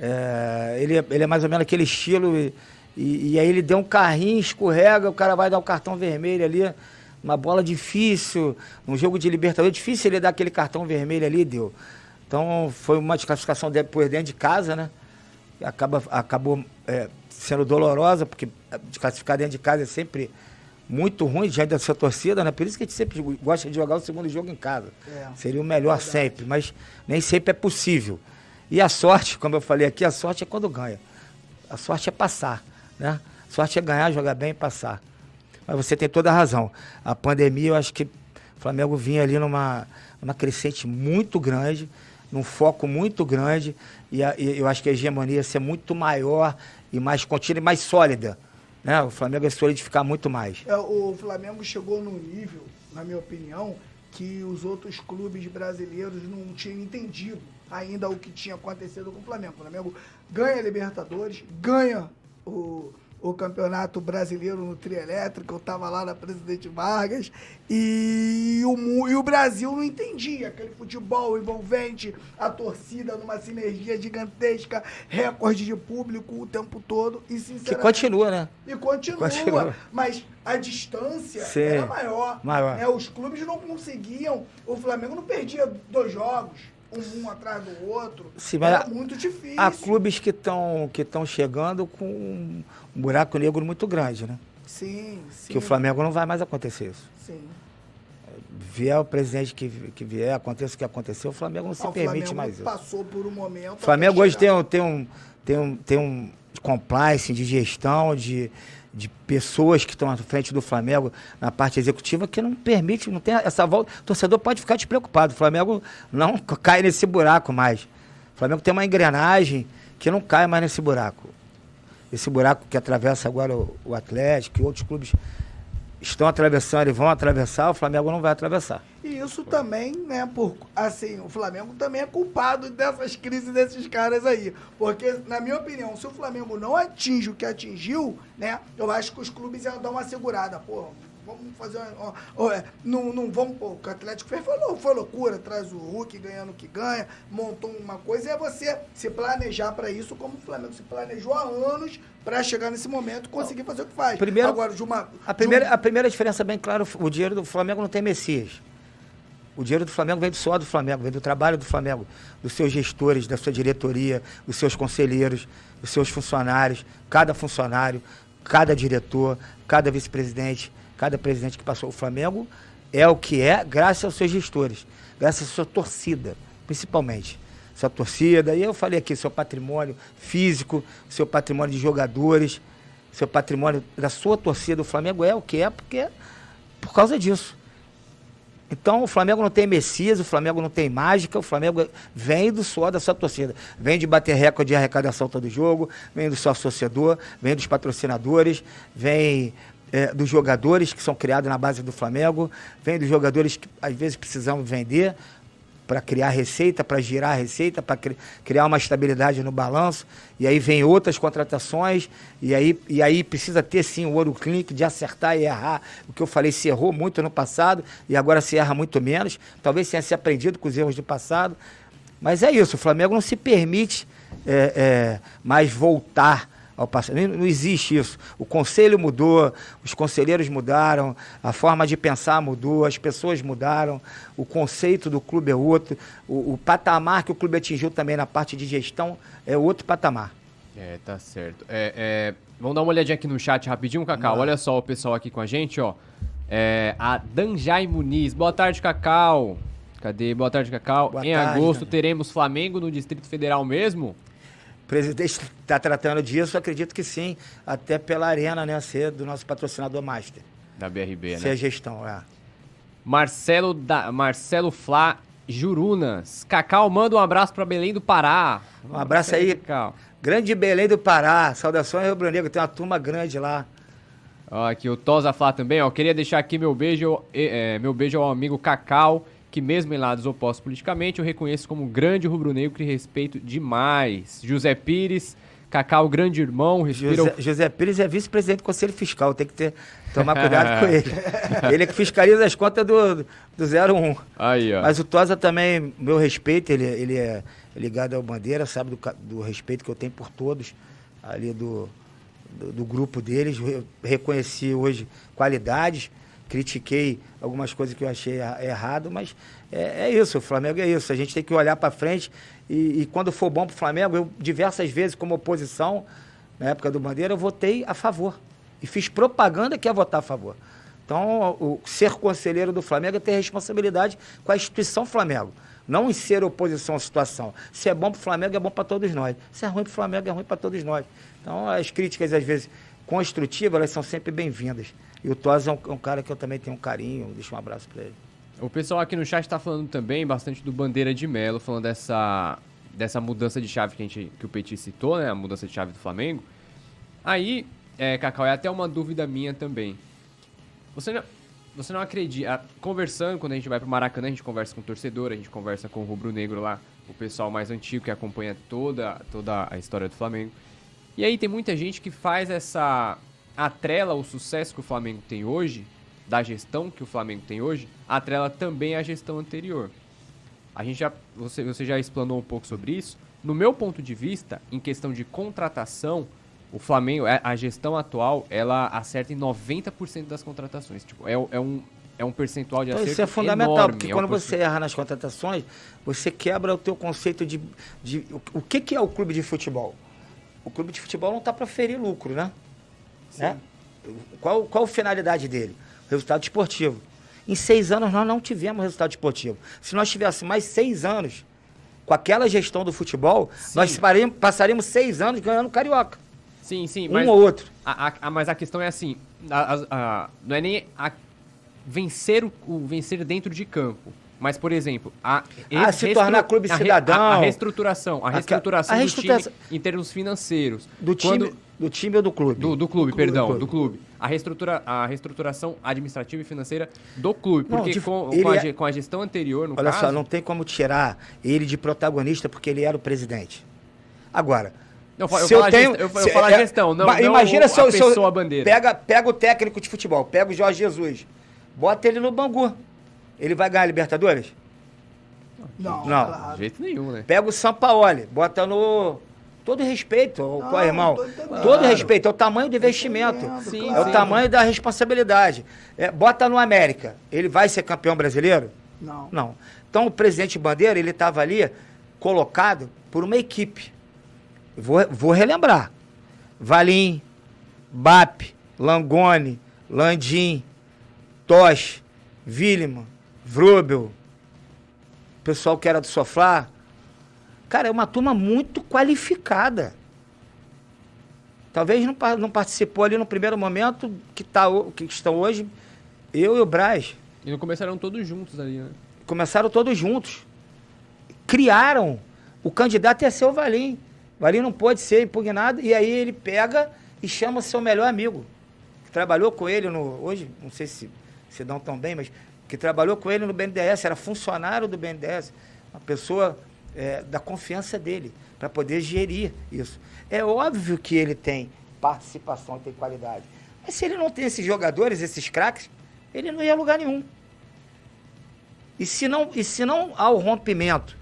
É, ele, ele é mais ou menos aquele estilo. E, e, e, aí ele deu um carrinho, escorrega, o cara vai dar o um cartão vermelho ali. Uma bola difícil, um jogo de Libertadores, difícil ele dar aquele cartão vermelho ali, deu. Então foi uma desclassificação depois dentro de casa, né? Acaba, acabou é, sendo dolorosa, porque desclassificar dentro de casa é sempre muito ruim diante da sua torcida, né? Por isso que a gente sempre gosta de jogar o segundo jogo em casa. É, Seria o melhor sempre, mas nem sempre é possível. E a sorte, como eu falei aqui, a sorte é quando ganha. A sorte é passar, né? A sorte é ganhar, jogar bem e passar. Mas você tem toda a razão. A pandemia, eu acho que o Flamengo vinha ali numa, numa crescente muito grande, num foco muito grande, e, a, e eu acho que a hegemonia ia ser muito maior e mais contínua e mais sólida. Né? O Flamengo ia solidificar muito mais. É, o Flamengo chegou num nível, na minha opinião, que os outros clubes brasileiros não tinham entendido ainda o que tinha acontecido com o Flamengo. O Flamengo ganha a Libertadores, ganha o, o Campeonato Brasileiro no trio elétrico, eu estava lá na Presidente Vargas, e o, e o Brasil não entendia aquele futebol envolvente, a torcida numa sinergia gigantesca, recorde de público o tempo todo, e sinceramente... Que continua, né? E continua, continua. mas a distância Sim. era maior. maior. Né? Os clubes não conseguiam, o Flamengo não perdia dois jogos, um, atrás do outro. Sim, mas Era muito difícil. Há clubes que estão que chegando com um buraco negro muito grande, né? Sim, sim. Que o Flamengo não vai mais acontecer isso. Sim. Vier o presidente que, que vier, aconteça o que aconteceu, o Flamengo não se ah, permite mais isso. passou por um momento. O Flamengo hoje tem um, tem, um, tem, um, tem um compliance de gestão, de, de pessoas que estão à frente do Flamengo na parte executiva que não permite, não tem essa volta. O torcedor pode ficar despreocupado. O Flamengo não (laughs) cai nesse buraco mais. O Flamengo tem uma engrenagem que não cai mais nesse buraco. Esse buraco que atravessa agora o, o Atlético e outros clubes estão atravessando e vão atravessar, o Flamengo não vai atravessar. E isso também, né, por assim, o Flamengo também é culpado dessas crises desses caras aí. Porque, na minha opinião, se o Flamengo não atinge o que atingiu, né, eu acho que os clubes iam dar uma segurada. Pô, vamos fazer uma. É, não, não vamos. Pô, o Atlético fez foi, foi loucura, traz o Hulk ganhando o que ganha, montou uma coisa, e é você se planejar para isso, como o Flamengo se planejou há anos para chegar nesse momento e conseguir fazer o que faz. Primeiro, Agora, de uma, a, primeira, de um... a primeira diferença, bem claro, o dinheiro do Flamengo não tem Messias. O dinheiro do Flamengo vem do do Flamengo, vem do trabalho do Flamengo, dos seus gestores, da sua diretoria, dos seus conselheiros, dos seus funcionários, cada funcionário, cada diretor, cada vice-presidente, cada presidente que passou o Flamengo é o que é, graças aos seus gestores, graças à sua torcida, principalmente. Sua torcida, e eu falei aqui, seu patrimônio físico, seu patrimônio de jogadores, seu patrimônio da sua torcida. O Flamengo é o que é, porque por causa disso. Então o Flamengo não tem Messias, o Flamengo não tem mágica, o Flamengo vem do suor da sua torcida. Vem de bater recorde de arrecadação todo jogo, vem do seu associador, vem dos patrocinadores, vem é, dos jogadores que são criados na base do Flamengo, vem dos jogadores que às vezes precisamos vender para criar receita, para girar receita, para cri criar uma estabilidade no balanço. E aí vem outras contratações, e aí, e aí precisa ter sim o ouro clínico de acertar e errar. O que eu falei, se errou muito no passado e agora se erra muito menos. Talvez tenha se aprendido com os erros do passado. Mas é isso, o Flamengo não se permite é, é, mais voltar ao. Não existe isso. O conselho mudou, os conselheiros mudaram, a forma de pensar mudou, as pessoas mudaram, o conceito do clube é outro, o, o patamar que o clube atingiu também na parte de gestão é outro patamar. É, tá certo. É, é, vamos dar uma olhadinha aqui no chat rapidinho, Cacau. Olha só o pessoal aqui com a gente, ó. É, a Danjai Muniz. Boa tarde, Cacau. Cadê? Boa tarde, Cacau. Boa em tarde, agosto teremos Flamengo no Distrito Federal mesmo? Presidente está tratando disso, acredito que sim, até pela arena, né, ser do nosso patrocinador master. Da BRB, Ser né? a gestão, é. Marcelo, da, Marcelo Flá Jurunas. Cacau, manda um abraço pra Belém do Pará. Um abraço aí. Cacau. Grande Belém do Pará, saudações Rio Negro, tem uma turma grande lá. Ó, aqui o Tosa Flá também, ó. Queria deixar aqui meu beijo, eh, meu beijo ao amigo Cacau, que mesmo em lados opostos politicamente, eu reconheço como grande rubro-negro que respeito demais. José Pires, Cacau, grande irmão, respira José, José Pires é vice-presidente do Conselho Fiscal, tem que ter, tomar cuidado com ele. (laughs) Ele é que fiscaliza as contas do, do 01. Aí, ó. Mas o Tosa também, meu respeito, ele, ele é ligado ao Bandeira, sabe do, do respeito que eu tenho por todos ali do, do, do grupo deles. Eu reconheci hoje qualidades, critiquei algumas coisas que eu achei erra- errado, mas é, é isso, o Flamengo é isso. A gente tem que olhar para frente e, e quando for bom para o Flamengo, eu diversas vezes como oposição, na época do Bandeira, eu votei a favor. E fiz propaganda que ia votar a favor. Então, o ser conselheiro do Flamengo é ter responsabilidade com a instituição Flamengo. Não em ser oposição à situação. Se é bom para o Flamengo, é bom para todos nós. Se é ruim para o Flamengo, é ruim para todos nós. Então, as críticas, às vezes, construtivas, elas são sempre bem-vindas. E o Tosa é um, é um cara que eu também tenho um carinho. Deixa um abraço para ele. O pessoal aqui no chat tá falando também bastante do Bandeira de Melo, falando dessa, dessa mudança de chave que, a gente, que o Petit citou, né? A mudança de chave do Flamengo. Aí, é, Cacau, é até uma dúvida minha também. Você não, você não acredita. Conversando, quando a gente vai pro Maracanã, a gente conversa com o torcedor, a gente conversa com o Rubro Negro lá, o pessoal mais antigo que acompanha toda, toda a história do Flamengo. E aí tem muita gente que faz essa. Atrela o sucesso que o Flamengo tem hoje, da gestão que o Flamengo tem hoje, atrela também a gestão anterior. A gente já. Você, você já explanou um pouco sobre isso. No meu ponto de vista, em questão de contratação, o Flamengo, é- a gestão atual, ela acerta em 90% das contratações. Tipo, é, é um, é um percentual de Então, acerto isso é fundamental, enorme, porque é um quando você erra nas contratações, você quebra o teu conceito de... de o, o que, que é o clube de futebol? O clube de futebol não está para ferir lucro, né? Né? Qual, qual a finalidade dele? Resultado esportivo. Em seis anos nós não tivemos resultado esportivo. Se nós tivéssemos mais seis anos com aquela gestão do futebol, Sim. nós passaríamos seis anos ganhando carioca. Sim, sim, Um mas, ou outro. a, a- mas a questão é assim, a- não é nem vencer o, o vencer dentro de campo. Mas, por exemplo, a Ah, se tornar clube cidadão. A, a reestruturação, a reestruturação a do reestruturação- time em termos financeiros. Do Quando- time, do time ou do clube? Do, do clube, Do perdão, clube. do clube. A, reestrutura, a reestruturação administrativa e financeira do clube. Não, Porque de- com, com, a, é- com a gestão anterior, no Olha caso... só, não tem como tirar ele de protagonista porque ele era o presidente. Agora, Não, eu se eu falo a tenho, gestão, eu, eu se- falo a é- gestão, não, ma- não imagina o- se eu, a se eu- pessoa bandeira. Pega, pega o técnico de futebol, pega o Jorge Jesus, bota ele no Bangu. Ele vai ganhar a Libertadores? Não, Não. De claro. jeito nenhum, né? Pega o Sampaoli, bota no. Todo respeito, ao Não, qual irmão? Todo Claro. respeito, é o tamanho do investimento. Sim, É o tamanho da responsabilidade. É, bota no América. Ele vai ser campeão brasileiro? Não. Não. Então o presidente Bandeira, ele estava ali colocado por uma equipe. Vou, vou relembrar. Valim, Bap, Langoni, Landim, Tosh, Villeman, Vrubel, pessoal que era do Sofá. Cara, é uma turma muito qualificada. Talvez não, não participou ali no primeiro momento que, tá, o- que estão hoje eu e o Braz E não começaram todos juntos ali, né? começaram todos juntos. Criaram. O candidato ia ser o Valim. O Valim não pode ser impugnado. E aí ele pega e chama seu melhor amigo. que trabalhou com ele no. Hoje, não sei se se dão tão bem, mas que trabalhou com ele no BNDES, era funcionário do BNDES, uma pessoa é, da confiança dele, para poder gerir isso. É óbvio que ele tem participação, tem qualidade. Mas se ele não tem esses jogadores, esses craques, ele não ia a lugar nenhum. E se não, e se não há o rompimento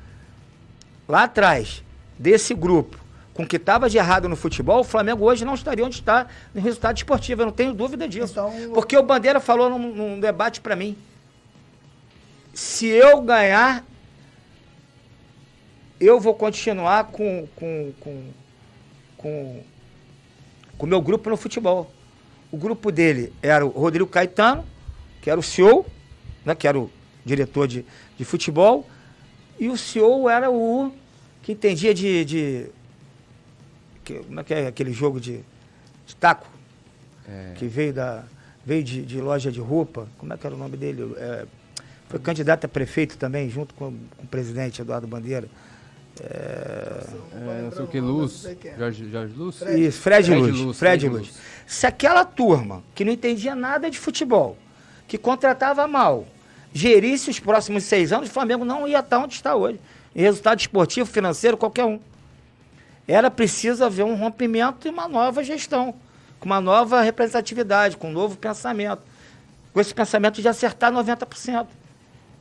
lá atrás desse grupo com o que estava de errado no futebol, o Flamengo hoje não estaria onde está no resultado esportivo. Eu não tenho dúvida disso. Então, Porque o Bandeira falou num, num debate para mim. Se eu ganhar, eu vou continuar com com com com o meu grupo no futebol. O grupo dele era o Rodrigo Caetano, que era o CEO, né, que era o diretor de, de futebol, e o CEO era o que entendia de, de que, como é que é aquele jogo de, de taco? É. Que veio da. Veio de, de, loja de roupa. Como é que era o nome dele? É, foi candidato a prefeito também, junto com, com o presidente Eduardo Bandeira. É, é, não sei o que, Luz. Jorge, Jorge Luz? Isso, Fred, Fred Luz. Luz. Fred, Luz. Luz. Se aquela turma que não entendia nada de futebol, que contratava mal, gerisse os próximos seis anos, o Flamengo não ia estar onde está hoje. Em resultado esportivo, financeiro, qualquer um era preciso haver um rompimento e uma nova gestão, com uma nova representatividade, com um novo pensamento. Com esse pensamento de acertar 90%.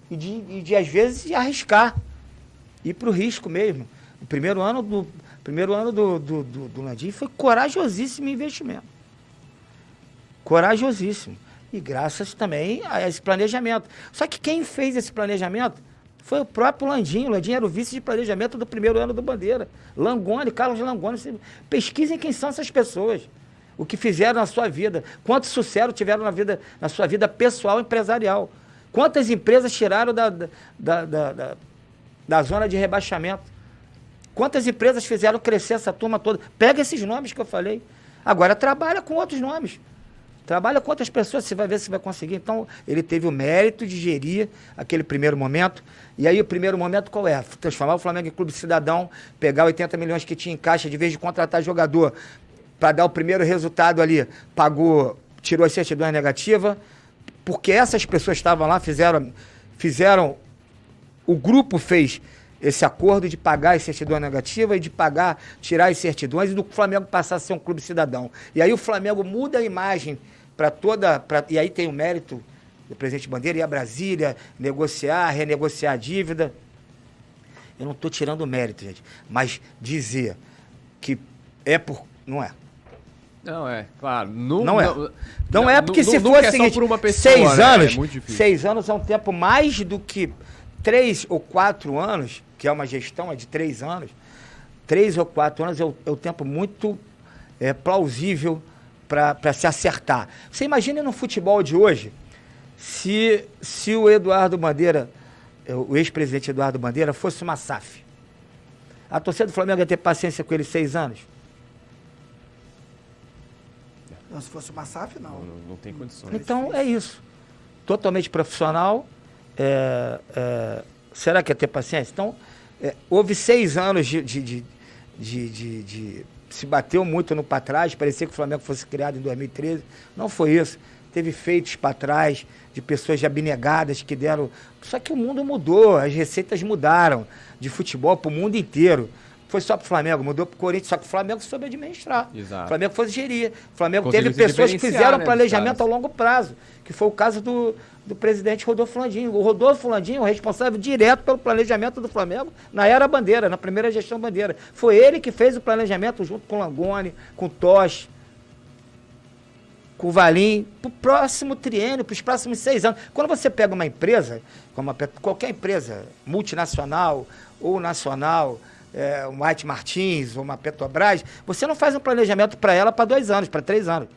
E de, e de às vezes, arriscar. Ir para o risco mesmo. O primeiro ano do, primeiro ano do, do, do, do Landim foi corajosíssimo investimento. Corajosíssimo. E graças também a esse planejamento. Só que quem fez esse planejamento foi o próprio Landinho. Landinho era o vice de planejamento do primeiro ano do Bandeira. Langoni, Carlos Langoni. Pesquisem quem são essas pessoas. O que fizeram na sua vida. Quanto sucesso tiveram na, vida, na sua vida pessoal empresarial. Quantas empresas tiraram da, da, da, da, da zona de rebaixamento. Quantas empresas fizeram crescer essa turma toda. Pega esses nomes que eu falei. Agora trabalha com outros nomes. Trabalha com outras pessoas, você vai ver se vai conseguir. Então, ele teve o mérito de gerir aquele primeiro momento. E aí, o primeiro momento qual é? Transformar o Flamengo em clube cidadão, pegar 80 milhões que tinha em caixa, de vez de contratar jogador para dar o primeiro resultado ali, pagou, tirou as certidões negativas, porque essas pessoas estavam lá, fizeram, fizeram, o grupo fez esse acordo de pagar as certidões negativas e de pagar, tirar as certidões e do Flamengo passar a ser um clube cidadão. E aí o Flamengo muda a imagem para toda. Pra, e aí tem o mérito do presidente Bandeira ir a Brasília, negociar, renegociar a dívida. Eu não estou tirando o mérito, gente, mas dizer que é por. Não é. Não é, claro. Não, não é. Não, não é porque se fosse é seguinte, pessoa, seis né? anos, é seis anos é um tempo mais do que três ou quatro anos, que é uma gestão é de três anos, três ou quatro anos é o, é o tempo muito é, plausível para se acertar. Você imagina no futebol de hoje, se, se o Eduardo Bandeira, o ex-presidente Eduardo Bandeira, fosse uma SAF. A torcida do Flamengo ia ter paciência com ele seis anos? Não, se fosse uma SAF, não. Não, não tem condições. Então é isso. Totalmente profissional. É, é, será que ia ter paciência? Então, é, houve seis anos de, de, de, de, de se bateu muito no para trás, parecia que o Flamengo fosse criado em 2013. Não foi isso. Teve feitos para trás de pessoas abnegadas que deram. Só que o mundo mudou, as receitas mudaram de futebol para o mundo inteiro. Foi só para o Flamengo, mudou para o Corinthians, só que o Flamengo soube administrar. Exato. O Flamengo foi gerir. O Flamengo Conseguiu teve pessoas que fizeram né, planejamento a longo prazo, que foi o caso do, do presidente Rodolfo Landim. O Rodolfo Landim, o responsável direto pelo planejamento do Flamengo na era Bandeira, na primeira gestão Bandeira. Foi ele que fez o planejamento junto com Langoni, com Tosh, com Valim, para o próximo triênio, para os próximos seis anos. Quando você pega uma empresa, como qualquer empresa multinacional ou nacional, é, um White Martins ou uma Petrobras, você não faz um planejamento para ela para dois anos, para três anos.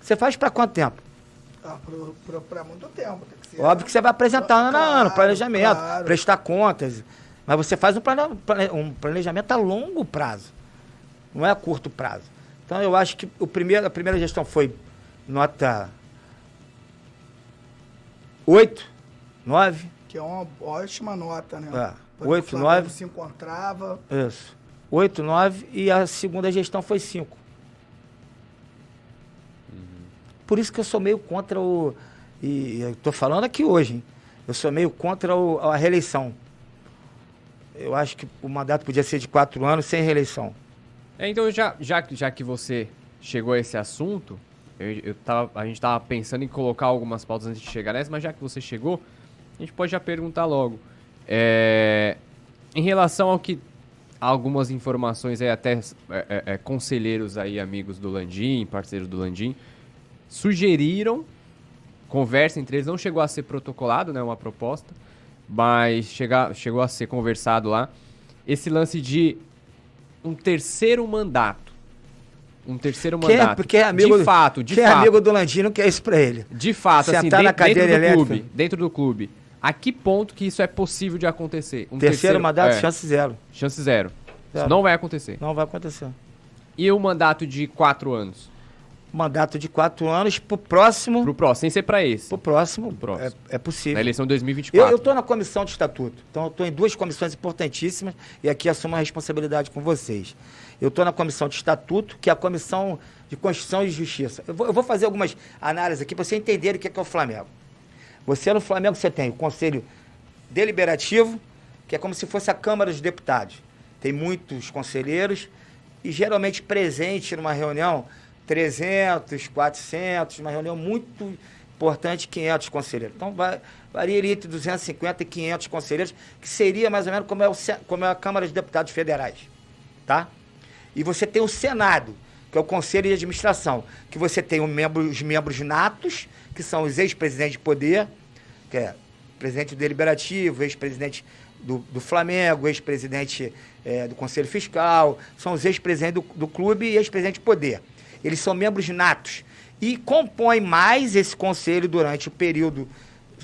Você faz para quanto tempo? Ah, para muito tempo. Que Óbvio que você vai apresentar ano claro, a ano, planejamento, claro. prestar contas. Mas você faz um, plane, um planejamento a longo prazo, não é a curto prazo. Então eu acho que o primeiro, a primeira gestão foi nota 8, 9. Que é uma ótima nota, né? É. 8, 9. se encontrava. Isso. 8, 9 e a segunda gestão foi 5. Por isso que eu sou meio contra o. E estou falando aqui hoje, hein? Eu sou meio contra o, a reeleição. Eu acho que o mandato podia ser de quatro anos sem reeleição. É, então, já, já, já que você chegou a esse assunto, eu, eu tava, a gente estava pensando em colocar algumas pautas antes de chegar nessa, mas já que você chegou, a gente pode já perguntar logo. É, em relação ao que algumas informações aí, até é, é, é, conselheiros aí, amigos do Landim, parceiros do Landim, sugeriram, conversa entre eles, não chegou a ser protocolado, né, uma proposta, mas chega, chegou a ser conversado lá, esse lance de um terceiro mandato. Um terceiro que é mandato. porque é amigo de fato, de quem fato. é amigo do Landino quer isso pra ele. De fato, assim, Sentar de- na cadeira dentro do elétrica. clube, dentro do clube. A que ponto que isso é possível de acontecer? Um terceiro, mandato, é, chance zero. chance zero. Isso Zero. não vai acontecer. Não vai acontecer. E o mandato de quatro anos? Mandato de quatro anos pro próximo. Pro próximo, sem ser pra esse. Pro próximo. Pro próximo. É, é possível. Na eleição de Eu 2024. estou na comissão de estatuto, então eu estou em duas comissões importantíssimas e aqui assumo a responsabilidade com vocês. Eu estou na comissão de estatuto, que é a comissão de Constituição e Justiça. Eu vou, eu vou fazer algumas análises aqui para você entender o que é, que é o Flamengo. Você no Flamengo você tem o Conselho Deliberativo, que é como se fosse a Câmara dos Deputados. Tem muitos conselheiros e geralmente presente numa reunião 300, 400, uma reunião muito importante, 500 conselheiros. Então, vai, varia entre 250 e 500 conselheiros, que seria mais ou menos como é, o, como é a Câmara de Deputados Federais. Tá? E você tem o Senado, que é o Conselho de Administração, que você tem membro- os membros natos, que são os ex-presidentes de poder, que é presidente do Deliberativo, ex-presidente do, do Flamengo, ex-presidente eh, do Conselho Fiscal, são os ex-presidentes do, do clube e ex-presidente de poder. Eles são membros natos e compõem mais esse conselho durante o período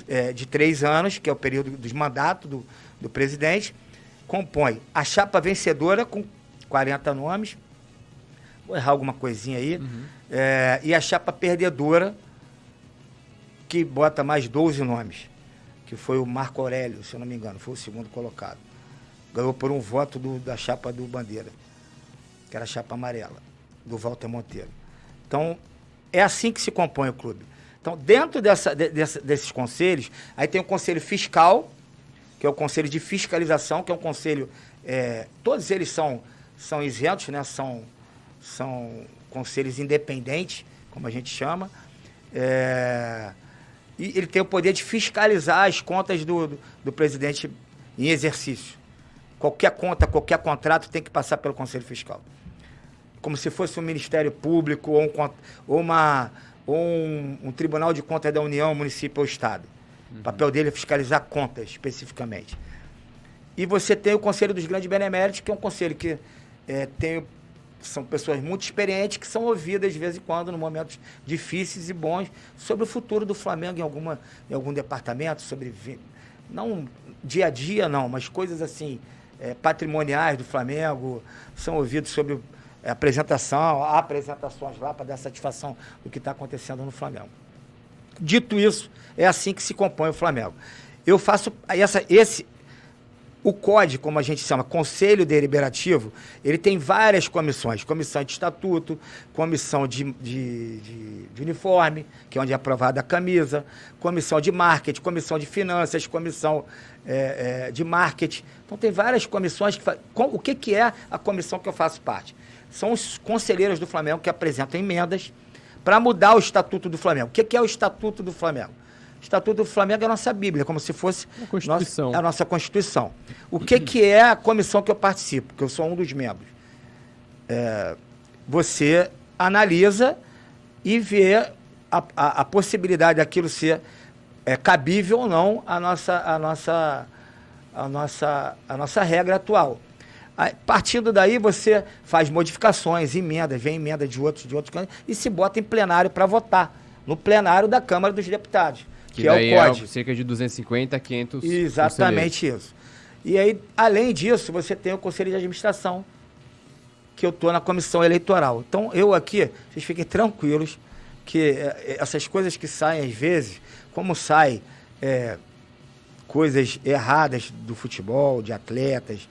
eh, de três anos, que é o período dos mandatos do, do presidente, compõe a chapa vencedora com 40 nomes, vou errar alguma coisinha aí, eh, e a chapa perdedora, que bota mais 12 nomes, que foi o Marco Aurélio, se eu não me engano, foi o segundo colocado. Ganhou por um voto do- da chapa do Bandeira, que era a chapa amarela, do Walter Monteiro. Então, é assim que se compõe o clube. Então, dentro dessa, de- dessa- desses conselhos, aí tem o conselho fiscal, que é o conselho de fiscalização, que é um conselho. é, todos eles são, são isentos, né? são, são conselhos independentes, como a gente chama. É, e ele tem o poder de fiscalizar as contas do, do, do presidente em exercício. Qualquer conta, qualquer contrato tem que passar pelo Conselho Fiscal. Como se fosse um Ministério Público ou, um, ou uma, ou um, um Tribunal de Contas da União, município ou Estado. O papel dele é fiscalizar contas, especificamente. E você tem o Conselho dos Grandes Beneméritos, que é um conselho que eh, tem, são pessoas muito experientes que são ouvidas de vez em quando, em momentos difíceis e bons, sobre o futuro do Flamengo em, alguma, em algum departamento, sobre. Não dia a dia, não, mas coisas assim, eh, patrimoniais do Flamengo, são ouvidos sobre apresentação, há apresentações lá para dar satisfação do que está acontecendo no Flamengo. Dito isso, é assim que se compõe o Flamengo. Eu faço essa, esse, o COD, como a gente chama, Conselho Deliberativo, ele tem várias comissões. Comissão de estatuto, comissão de, de, de- de uniforme, que é onde é aprovada a camisa, comissão de marketing, comissão de finanças, comissão eh, eh, de marketing. Então tem várias comissões que O que, que é a comissão que eu faço parte? São os conselheiros do Flamengo que apresentam emendas para mudar o estatuto do Flamengo. O que, que é o estatuto do Flamengo? O estatuto do Flamengo é a nossa Bíblia, como se fosse Constituição. nossa- a nossa Constituição. O que, que é a comissão que eu participo? Que eu sou um dos membros. É, você analisa e vê a, a- a possibilidade daquilo ser é, cabível ou não à nossa, à nossa, à nossa, à nossa regra atual. Partindo daí, você faz modificações, emendas, vem emenda de outros, de outros e se bota em plenário para votar, no plenário da Câmara dos Deputados, que, Que, é o COD. cerca de 250, 500 conselheiros. Exatamente isso. E aí, além disso, você tem o Conselho de Administração, que eu estou na comissão eleitoral. Então, eu aqui, vocês fiquem tranquilos que eh, essas coisas que saem às vezes, como sai eh, coisas erradas do futebol, de atletas,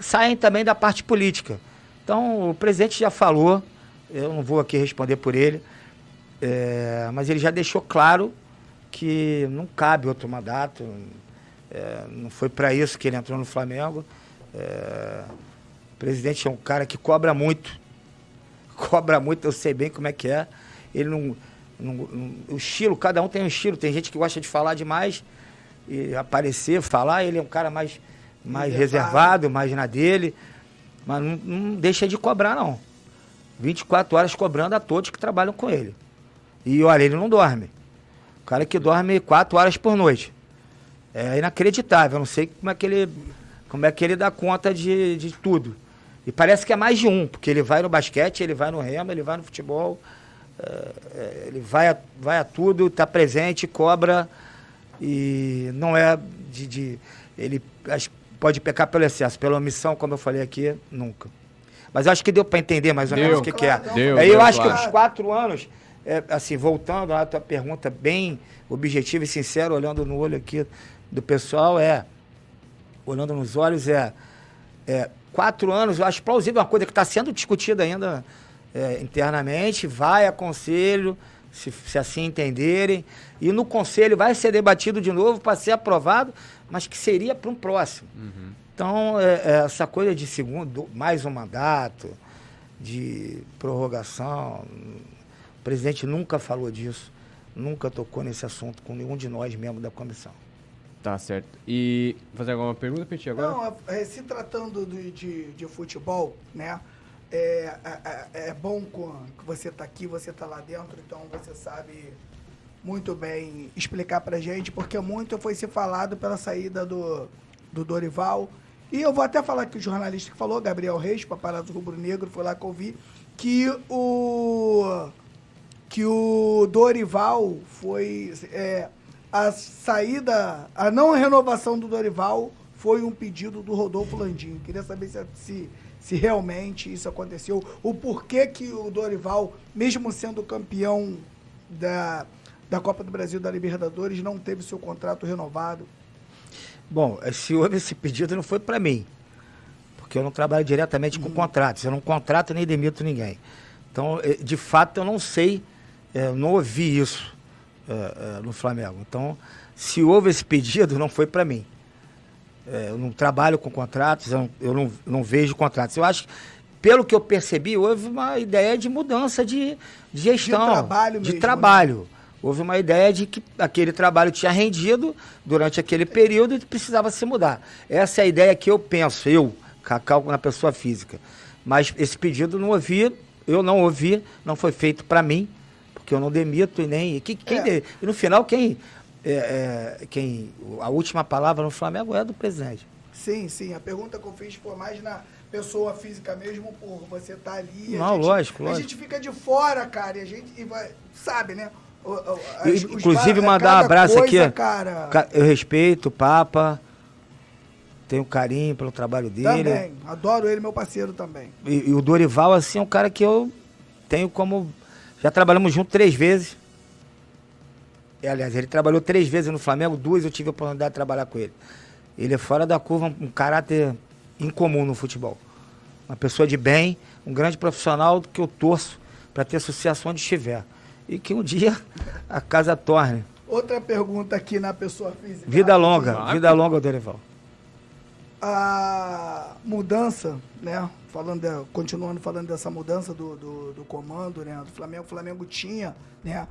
saem também da parte política. Então, o presidente já falou, eu não vou aqui responder por ele, É, mas ele já deixou claro que não cabe outro mandato. É, não foi para isso que ele entrou no Flamengo. É, o presidente é um cara que cobra muito. (laughs) Cobra muito, eu sei bem como é que é. Ele não, não, não, O estilo, cada um tem um estilo. Tem gente que gosta de falar demais e aparecer, falar. Ele é um cara mais, mais reservado, reservado mais na dele. Mas não, não deixa de cobrar, não. 24 horas cobrando a todos que trabalham com ele. E olha, ele não dorme. O cara que dorme 4 horas por noite. É inacreditável. Eu não sei como é que ele, como é que ele dá conta de, de tudo. E parece que é mais de um, porque ele vai no basquete, ele vai no remo, ele vai no futebol, é, é ele vai a, vai a tudo, está presente, cobra, e não é de. de ele pode pecar pelo excesso, pela omissão, como eu falei aqui, nunca. Mas acho que deu para entender mais ou menos o que, claro, que é. Deu, Aí eu acho claro. que os quatro anos, é, assim, voltando à tua pergunta bem objetiva e sincera, olhando no olho aqui do pessoal, é. Olhando nos olhos, é. é quatro anos, eu acho plausível, uma coisa que está sendo discutida ainda é, internamente, vai a conselho, se, se, assim entenderem, e no conselho vai ser debatido de novo para ser aprovado, mas que seria para um próximo. Uhum. Então, é, é, essa coisa de segundo, mais um mandato, de prorrogação, o presidente nunca falou disso, nunca tocou nesse assunto com nenhum de nós, membros da comissão. Tá certo. E fazer alguma pergunta, Petit, agora? Não, é, se tratando de, de, de futebol, né? É, é, é, é bom que você está aqui, você está lá dentro, então você sabe muito bem explicar pra gente, porque muito foi se falado pela saída do, do Dorival. E eu vou até falar que o jornalista que falou, Gabriel Reis, paparazzo rubro-negro, foi lá que eu vi, que o que o Dorival foi é, a saída, a não renovação do Dorival foi um pedido do Rodolfo Landim. Queria saber se, se, se realmente isso aconteceu. O porquê que o Dorival, mesmo sendo campeão da, da Copa do Brasil da Libertadores, não teve seu contrato renovado. Bom, se houve esse pedido, não foi para mim. Porque eu não trabalho diretamente com hum. contratos. Eu não contrato nem demito ninguém. Então, eh, de fato, eu não sei, eh, eu não ouvi isso no Flamengo. Então, se houve esse pedido, não foi para mim. Eu não trabalho com contratos, eu, não, eu não, não, vejo contratos. Eu acho que, pelo que eu percebi, houve uma ideia de mudança de, de gestão. De trabalho De mesmo, trabalho. Né? Houve uma ideia de que aquele trabalho tinha rendido durante aquele período e precisava se mudar. Essa é a ideia que eu penso, eu, Cacau, na pessoa física. Mas esse pedido não ouvi, eu não ouvi, não foi feito para mim porque eu não demito e nem. Que, quem é. de, e no final, quem, é, é, quem. A última palavra no Flamengo é do presidente. Sim, sim. A pergunta que eu fiz foi mais na pessoa física mesmo, por você estar tá ali. Não, gente, lógico, lógico. A gente fica de fora, cara, e a gente e vai, sabe, né? As, Inclusive, mandar um abraço coisa, aqui. Cara... Eu respeito o Papa, tenho carinho pelo trabalho dele. Também, adoro ele, meu parceiro também. E, e, o Dorival, assim, é um cara que eu tenho como já trabalhamos junto três vezes. E, aliás, ele trabalhou três vezes no Flamengo, duas eu tive a oportunidade de trabalhar com ele. Ele é fora da curva, um caráter incomum no futebol. Uma pessoa de bem, um grande profissional que eu torço para ter sucesso onde estiver. E que um dia a casa torne. Outra pergunta aqui na pessoa física. Vida longa, vida longa, Dorival. A mudança, né? falando de, continuando falando dessa mudança do, do, do, comando né, do Flamengo, o Flamengo tinha, né,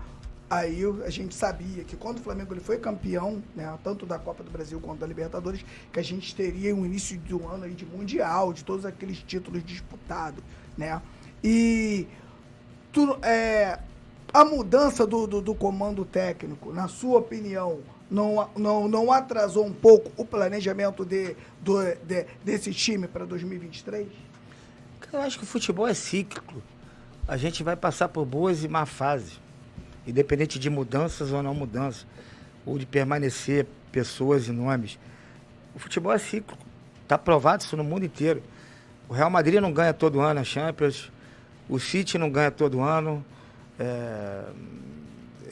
aí a gente sabia que quando o Flamengo ele foi campeão, né, tanto da Copa do Brasil quanto da Libertadores, que a gente teria um início do ano aí de mundial, de todos aqueles títulos disputados, né? E tu, é, a mudança do, do, do comando técnico, na sua opinião, não, não, não atrasou um pouco o planejamento de, do, de, desse time para 2023? Eu acho que o futebol é cíclico. A gente vai passar por boas e má fases, independente de mudanças ou não mudanças, ou de permanecer pessoas e nomes. O futebol é cíclico. Está provado isso no mundo inteiro. O Real Madrid não ganha todo ano a Champions, o City não ganha todo ano, é...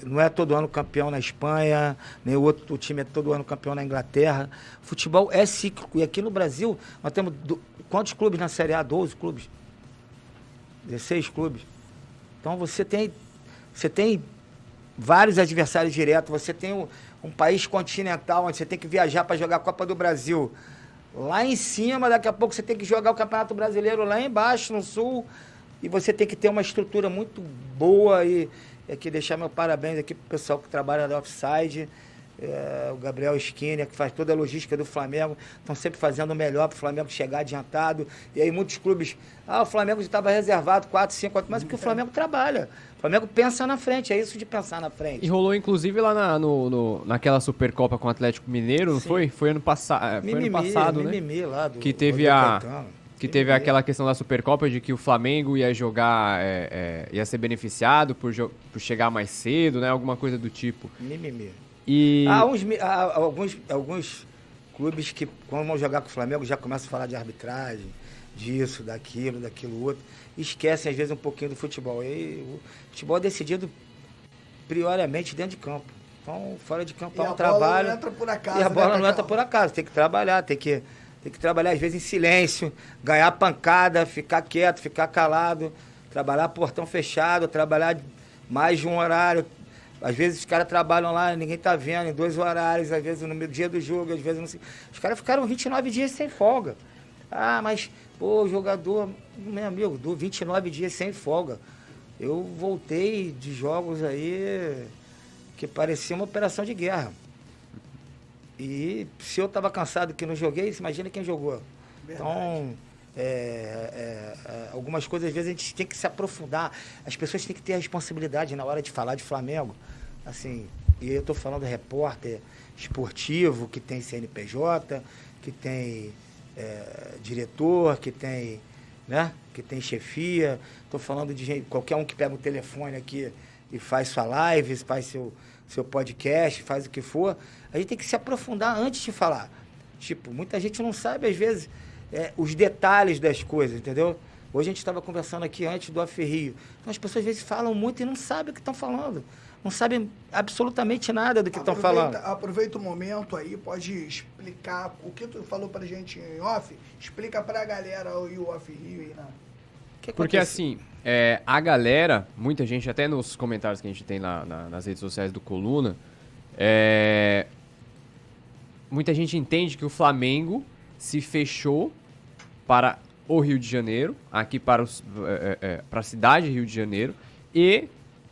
não é todo ano campeão na Espanha, nem o outro o time é todo ano campeão na Inglaterra. Futebol é cíclico. E aqui no Brasil, nós temos Quantos clubes na Série A? 12 clubes. 16 clubes. Então você tem você tem vários adversários diretos, você tem um, um país continental onde você tem que viajar para jogar a Copa do Brasil lá em cima, daqui a pouco você tem que jogar o Campeonato Brasileiro lá embaixo, no sul, e você tem que ter uma estrutura muito boa e aqui deixar meu parabéns aqui pro pessoal que trabalha na Offside, é, o Gabriel Skinner, que faz toda a logística do Flamengo, estão sempre fazendo o melhor para o Flamengo chegar adiantado. E aí muitos clubes, ah, o Flamengo já estava reservado 4, 5, 4, mas é que o Flamengo trabalha. O Flamengo pensa na frente, é isso de pensar na frente. E rolou inclusive lá na, no, no, naquela Supercopa com o Atlético Mineiro, não foi? Foi ano, passa é, foi mimimi, ano passado, mimimi, né? Lá do, que teve a que teve aquela questão da Supercopa de que o Flamengo ia jogar, é, é, ia ser beneficiado por, por chegar mais cedo, né? Alguma coisa do tipo. Mimimi. E... Há, uns, há alguns, alguns clubes que, quando vão jogar com o Flamengo, já começam a falar de arbitragem, disso, daquilo, daquilo outro. Esquecem, às vezes, um pouquinho do futebol. E o futebol é decidido prioriamente dentro de campo. Então, fora de campo é um trabalho. Não entra por acaso, e a bola né, não entra por acaso. Tem que trabalhar, tem que, tem que trabalhar, às vezes, em silêncio, ganhar pancada, ficar quieto, ficar calado, trabalhar portão fechado, trabalhar mais de um horário, às vezes os caras trabalham lá, ninguém tá vendo, em dois horários, às vezes no dia do jogo, às vezes não sei. Os caras ficaram 29 dias sem folga. Ah, mas, pô, jogador, meu amigo, do 29 dias sem folga. Eu voltei de jogos aí que parecia uma operação de guerra. E se eu estava cansado que não joguei, imagina quem jogou. Verdade. Então, é, é, é, algumas coisas às vezes a gente tem que se aprofundar. As pessoas têm que ter a responsabilidade na hora de falar de Flamengo assim, e eu estou falando repórter esportivo, que tem CNPJ, que tem é, diretor, que tem, né, que tem chefia. Estou falando de gente, qualquer um que pega o telefone aqui e faz sua live, faz seu, seu podcast, faz o que for. A gente tem que se aprofundar antes de falar. Tipo, muita gente não sabe, às vezes, é, os detalhes das coisas, entendeu? Hoje a gente estava conversando aqui antes do Aferrio. Então as pessoas às vezes falam muito e não sabem o que estão falando não sabem absolutamente nada do que estão falando. Aproveita o momento aí, pode explicar o que tu falou pra gente em off, explica pra galera aí o Off Rio aí, né? Porque assim, é, a galera, muita gente, até nos comentários que a gente tem na, nas redes sociais do Coluna, é, muita gente entende que o Flamengo se fechou para o Rio de Janeiro, aqui para, os, é, é, é para a cidade de Rio de Janeiro, e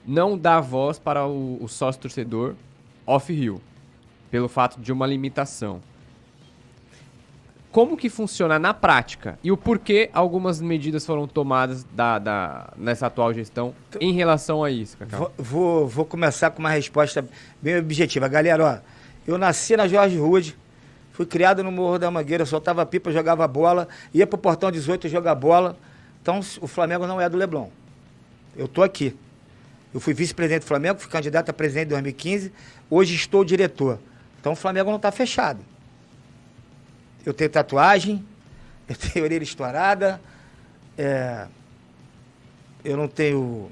não dá voz para o, o sócio torcedor off-Rio, pelo fato de uma limitação. Como que funciona na prática e o porquê algumas medidas foram tomadas da, da nessa atual gestão em relação a isso, Cacau? Vou, vou, começar com uma resposta bem objetiva. Galera, ó, eu nasci na Jorge Rude, fui criado no Morro da Mangueira, soltava pipa, jogava bola, ia pro Portão 18 jogar bola. Então o Flamengo não é do Leblon. Eu tô aqui. Eu fui vice-presidente do Flamengo, fui candidato a presidente em 2015, hoje estou diretor. Então o Flamengo não está fechado. Eu tenho tatuagem, eu tenho orelha estourada, é, eu não tenho.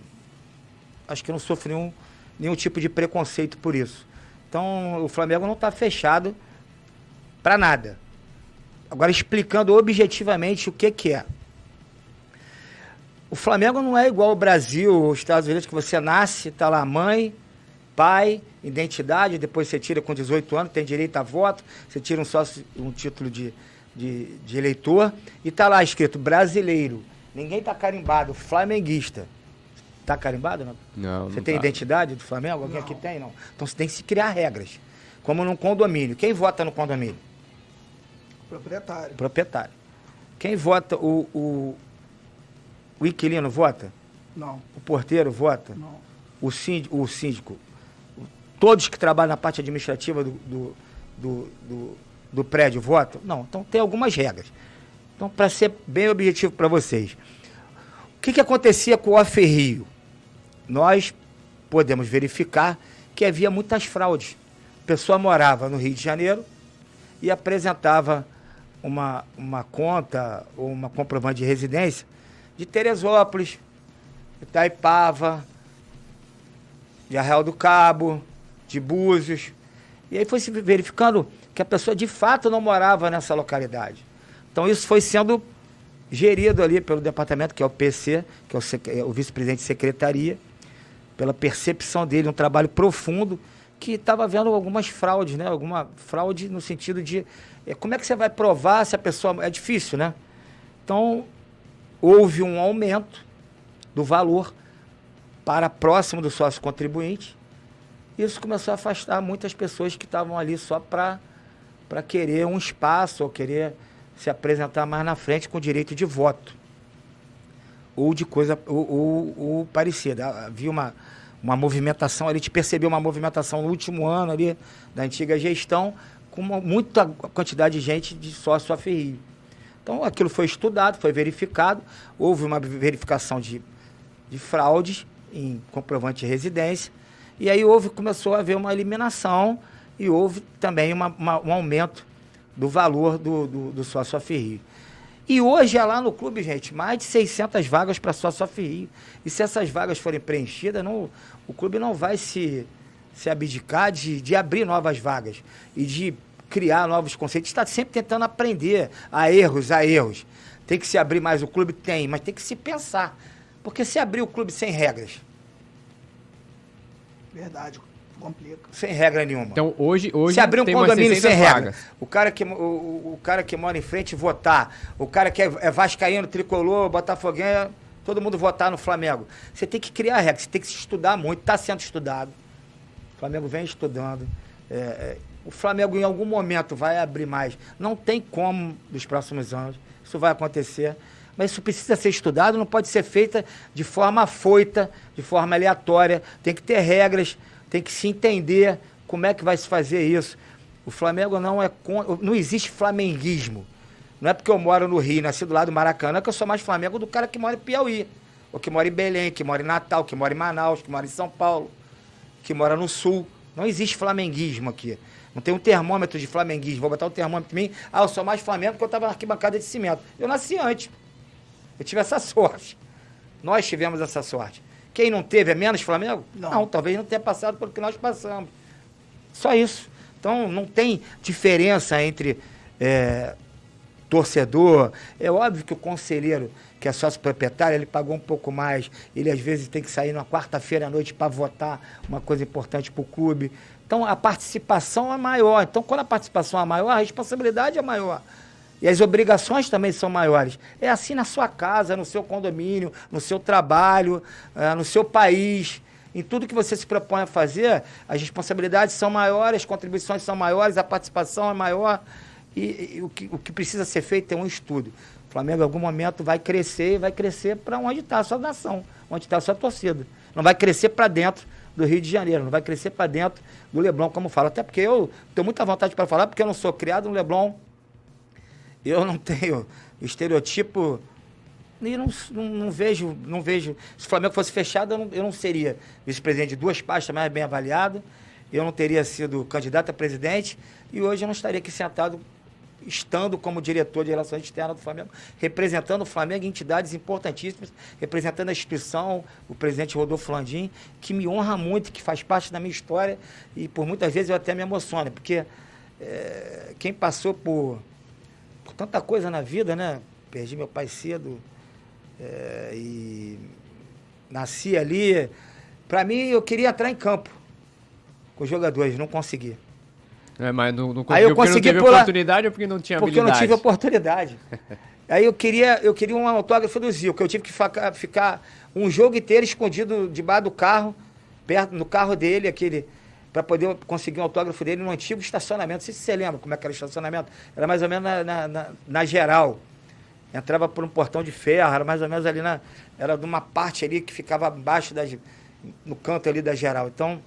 Acho que eu não sofro nenhum, nenhum tipo de preconceito por isso. Então o Flamengo não está fechado para nada. Agora explicando objetivamente o que, que é. O Flamengo não é igual ao Brasil, os Estados Unidos, que você nasce, tá lá mãe, pai, identidade, depois você tira com 18 anos, tem direito a voto, você tira um, sócio, um título de, de, de eleitor e tá lá escrito brasileiro. Ninguém tá carimbado, flamenguista. Tá carimbado? Não, não Você não tem tá. identidade do Flamengo? Alguém não. aqui tem? Não. Então você tem que se criar regras. Como num condomínio. Quem vota no condomínio? Proprietário. Proprietário. Quem vota o, o o inquilino vota? Não. O porteiro vota? Não. O síndico, o síndico todos que trabalham na parte administrativa do, do, do, do, do prédio votam? Não. Então tem algumas regras. Então, para ser bem objetivo para vocês, o que, que acontecia com o Aferrio? Nós podemos verificar que havia muitas fraudes. A pessoa morava no Rio de Janeiro e apresentava uma, uma conta ou uma comprovante de residência de Teresópolis, Itaipava, de Arreal do Cabo, de Búzios. E aí foi se verificando que a pessoa de fato não morava nessa localidade. Então isso foi sendo gerido ali pelo departamento, que é o PC, que é o, é o vice-presidente de secretaria, pela percepção dele, um trabalho profundo, que estava vendo algumas fraudes, né? Alguma fraude no sentido de é, como é que você vai provar se a pessoa. É difícil, né? Então, houve um aumento do valor para próximo do sócio contribuinte. Isso começou a afastar muitas pessoas que estavam ali só para querer um espaço ou querer se apresentar mais na frente com direito de voto ou de coisa ou, ou, ou parecida. Havia uma, uma movimentação, a gente percebeu uma movimentação no último ano ali da antiga gestão com uma, muita quantidade de gente de sócio aferrio. Então aquilo foi estudado, foi verificado, houve uma verificação de, de fraudes em comprovante de residência, e aí houve, começou a haver uma eliminação e houve também uma, uma, um aumento do valor do, do, do sócio aferrio. E hoje é lá no clube, gente, mais de 600 vagas para sócio aferrio. E se essas vagas forem preenchidas, não, o clube não vai se, se abdicar de, de abrir novas vagas e de criar novos conceitos. Está sempre tentando aprender a erros, a erros. Tem que se abrir mais o clube? Tem, mas tem que se pensar. Porque se abrir o clube sem regras, Verdade, complica. Sem regra nenhuma. Então hoje, hoje se abrir um condomínio sem regra, o cara, que, o, o, cara que mora em frente votar, o cara que é, é vascaíno, tricolor, botafoguense, todo mundo votar no Flamengo. Você tem que criar regra, você tem que se estudar muito, está sendo estudado. O Flamengo vem estudando. É, é, o Flamengo em algum momento vai abrir mais. Não tem como nos próximos anos. Isso vai acontecer. Mas isso precisa ser estudado, não pode ser feita de forma afoita, de forma aleatória. Tem que ter regras, tem que se entender como é que vai se fazer isso. O Flamengo não é. Não existe flamenguismo. Não é porque eu moro no Rio, nasci do lado do Maracanã, que eu sou mais Flamengo do cara que mora em Piauí. Ou que mora em Belém, que mora em Natal, que mora em Manaus, que mora em São Paulo, que mora no Sul. Não existe flamenguismo aqui. Não tem um termômetro de flamenguismo. Vou botar um termômetro em mim. Ah, eu sou mais Flamengo porque eu estava na arquibancada de cimento. Eu nasci antes. Eu tive essa sorte. Nós tivemos essa sorte. Quem não teve é menos Flamengo? Não, não talvez não tenha passado pelo que nós passamos. Só isso. Então não tem diferença entre é, torcedor. É óbvio que o conselheiro, que é sócio proprietário, ele pagou um pouco mais. Ele às vezes tem que sair na quarta-feira à noite para votar uma coisa importante para o clube. Então a participação é maior. Então, quando a participação é maior, a responsabilidade é maior. E as obrigações também são maiores. É assim na sua casa, no seu condomínio, no seu trabalho, uh, no seu país. Em tudo que você se propõe a fazer, as responsabilidades são maiores, as contribuições são maiores, a participação é maior. E, e o, que, o que precisa ser feito é um estudo. O Flamengo, em algum momento, vai crescer e vai crescer para onde está a sua nação, onde está a sua torcida. Não vai crescer para dentro do Rio de Janeiro, não vai crescer para dentro do Leblon, como falo. Até porque eu tenho muita vontade para falar, porque eu não sou criado no Leblon, eu não tenho estereotipo. E não, não, não, vejo, não vejo. Se o Flamengo fosse fechado, eu não, eu não seria vice-presidente de duas pastas mais bem avaliado. Eu não teria sido candidato a presidente. E hoje eu não estaria aqui sentado, estando como diretor de relações externas do Flamengo, representando o Flamengo em entidades importantíssimas, representando a instituição, o presidente Rodolfo Landim, que me honra muito, que faz parte da minha história. E por muitas vezes eu até me emociono, porque é, quem passou por por tanta coisa na vida, né? Perdi meu pai cedo é, e nasci ali. Para mim, eu queria entrar em campo com os jogadores, não consegui. É, mas não, não Aí eu consegui não teve oportunidade ou porque não tinha porque habilidade? Porque eu não tive oportunidade. (laughs) Aí eu queria, eu queria um autógrafo do Zil, que eu tive que ficar, ficar um jogo inteiro escondido debaixo do carro, perto no carro dele, aquele para poder conseguir um autógrafo dele no antigo estacionamento. Não sei se você lembra como é que era o estacionamento. Era mais ou menos na, na, na, na geral. Entrava por um portão de ferro, era mais ou menos ali na. Era de uma parte ali que ficava abaixo das, no canto ali da geral. Então,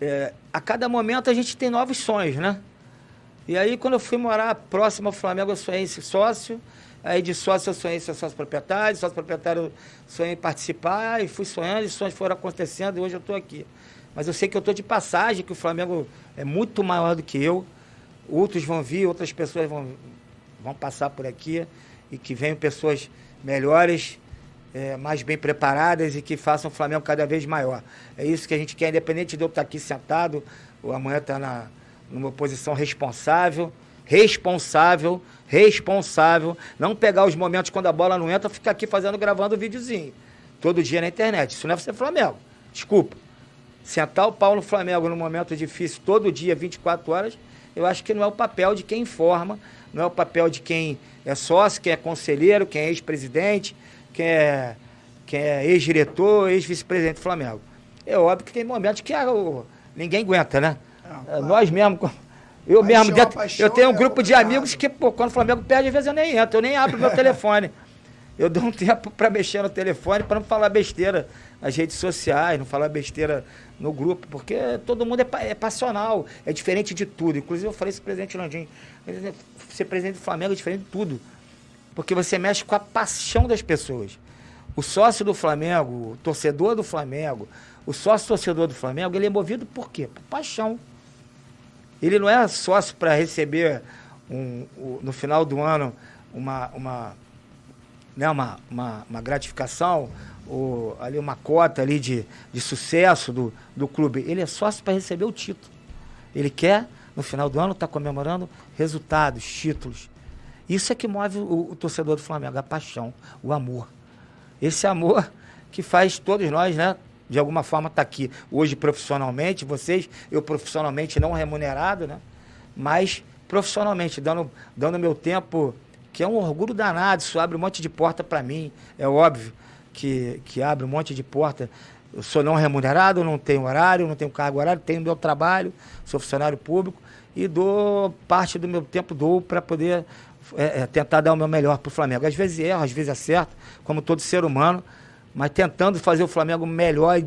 é, a cada momento a gente tem novos sonhos, né? E aí, quando eu fui morar próximo ao Flamengo, eu sonhei em sócio. Aí, de sócio, eu sonhei em ser sócio proprietário. Sócio proprietário, eu sonhei em participar. E fui sonhando, e os sonhos foram acontecendo. E hoje eu estou aqui. Mas eu sei que eu estou de passagem, que o Flamengo é muito maior do que eu. Outros vão vir, outras pessoas vão, vão passar por aqui e que venham pessoas melhores, é, mais bem preparadas e que façam o Flamengo cada vez maior. É isso que a gente quer, independente de eu estar aqui sentado ou amanhã estar na, numa posição responsável, responsável, responsável, não pegar os momentos quando a bola não entra, ficar aqui fazendo, gravando videozinho. todo dia na internet. Isso não é você Flamengo. Desculpa. Sentar o pau no Flamengo num momento difícil, todo dia, 24 horas, eu acho que não é o papel de quem informa, não é o papel de quem é sócio, quem é conselheiro, quem é ex-presidente, quem é, quem é ex-diretor, ex-vice-presidente do Flamengo. É óbvio que tem momentos que ah, o, ninguém aguenta, né? Não, é, claro. Nós mesmo, eu paixão, mesmo, dentro, eu tenho um é grupo de amigos que, pô, quando o Flamengo perde, às vezes eu nem entro, eu nem abro meu (laughs) telefone. Eu dou um tempo para mexer no telefone para não falar besteira nas redes sociais, não falar besteira no grupo, porque todo mundo é, é passional, é diferente de tudo. Inclusive eu falei isso pro presidente Landim, ser presidente do Flamengo é diferente de tudo, porque você mexe com a paixão das pessoas. O sócio do Flamengo, o torcedor do Flamengo, o sócio torcedor do Flamengo, ele é movido por quê? Por paixão. Ele não é sócio para receber um, um, no final do ano uma, uma, né, uma, uma, uma gratificação, ou ali uma cota ali de, de sucesso do, do clube. Ele é sócio para receber o título. Ele quer, no final do ano, estar tá comemorando resultados, títulos. Isso é que move o, o, torcedor do Flamengo, a paixão, o amor. Esse amor que faz todos nós, né? De alguma forma estar tá aqui hoje profissionalmente, vocês, eu profissionalmente não remunerado, né? Mas profissionalmente, dando, dando meu tempo que é um orgulho danado, isso abre um monte de porta para mim, é óbvio que, que abre um monte de porta. Eu sou não remunerado, não tenho horário, não tenho cargo horário, tenho meu trabalho, sou funcionário público e dou parte do meu tempo dou para poder é, é, tentar dar o meu melhor para o Flamengo. Às vezes erro, às vezes acerto, como todo ser humano, mas tentando fazer o Flamengo melhor e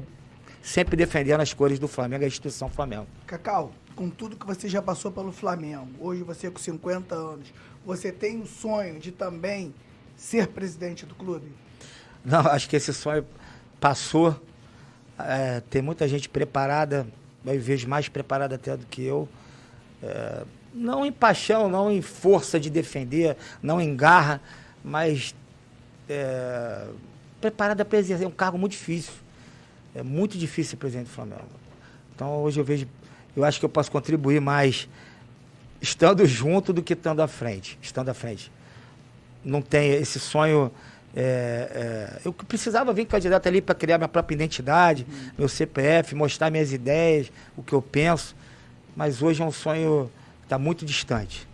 sempre defendendo as cores do Flamengo, a instituição Flamengo. Cacau, com tudo que você já passou pelo Flamengo, hoje você com 50 anos, você tem o sonho de também ser presidente do clube? Não, (laughs) acho que esse sonho passou. É, tem muita gente preparada, eu vejo mais preparada até do que eu. É, não em paixão, não em força de defender, não em garra, mas é, preparada para exercer um cargo muito difícil. É muito difícil ser presidente do Flamengo. Então hoje eu vejo, eu acho que eu posso contribuir mais estando junto do que estando à frente. Estando à frente. Não tem esse sonho. É, é, eu precisava vir candidato ali para criar minha própria identidade, hum. meu CPF, mostrar minhas ideias, o que eu penso. Mas hoje é um sonho que está muito distante.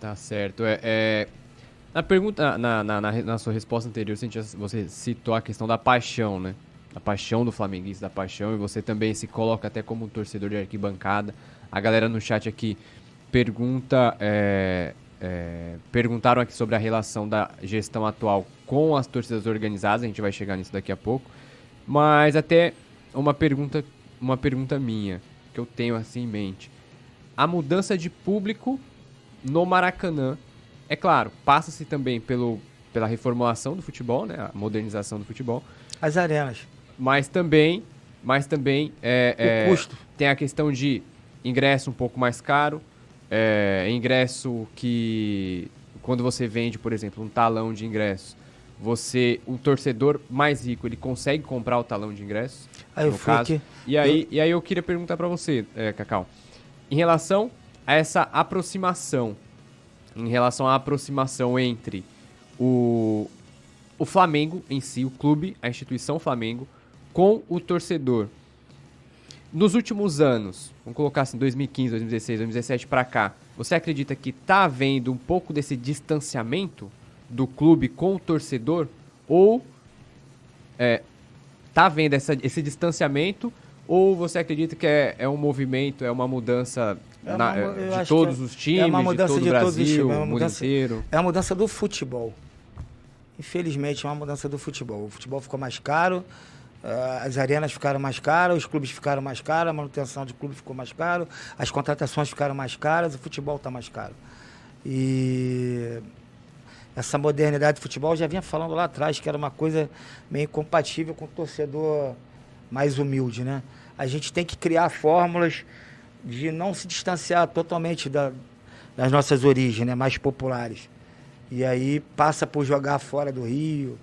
Tá certo. É, é, na pergunta, na, na, na, na, sua resposta anterior, você citou a questão da paixão, né? Da paixão do flamenguista, da paixão, e você também se coloca até como um torcedor de arquibancada. A galera no chat aqui pergunta, é, é, perguntaram aqui sobre a relação da gestão atual com as torcidas organizadas. A gente vai chegar nisso daqui a pouco. Mas até uma pergunta, uma pergunta minha que eu tenho assim em mente. A mudança de público no Maracanã, é claro, passa-se também pelo, pela reformulação do futebol, né, a modernização do futebol. As arenas. Mas também, mas também é, o é, custo. tem a questão de ingresso um pouco mais caro, é, ingresso que quando você vende, por exemplo, um talão de ingresso, você, um torcedor mais rico, ele consegue comprar o talão de ingresso? Aí eu caso. Aqui. E aí, eu... e aí eu queria perguntar para você, é, Cacau, em relação a essa aproximação, em relação à aproximação entre o, o Flamengo em si, o clube, a instituição Flamengo, com o torcedor. Nos últimos anos, vamos colocar assim, 2015, 2016, 2017 para cá, você acredita que tá havendo um pouco desse distanciamento do clube com o torcedor? Ou é, tá havendo essa, esse distanciamento? Ou você acredita que é, é um movimento, é uma mudança é uma, na, de todos os times, é uma mudança de todo o Brasil, times, é uma mudança, inteiro? É a mudança do futebol. Infelizmente, é uma mudança do futebol. O futebol ficou mais caro, as arenas ficaram mais caras, os clubes ficaram mais caros, a manutenção de clube ficou mais caro, as contratações ficaram mais caras, o futebol está mais caro. E essa modernidade do futebol já vinha falando lá atrás que era uma coisa meio incompatível com o torcedor mais humilde, né? A gente tem que criar fórmulas de não se distanciar totalmente da, das nossas origens, né? Mais populares. E aí passa por jogar fora do Rio,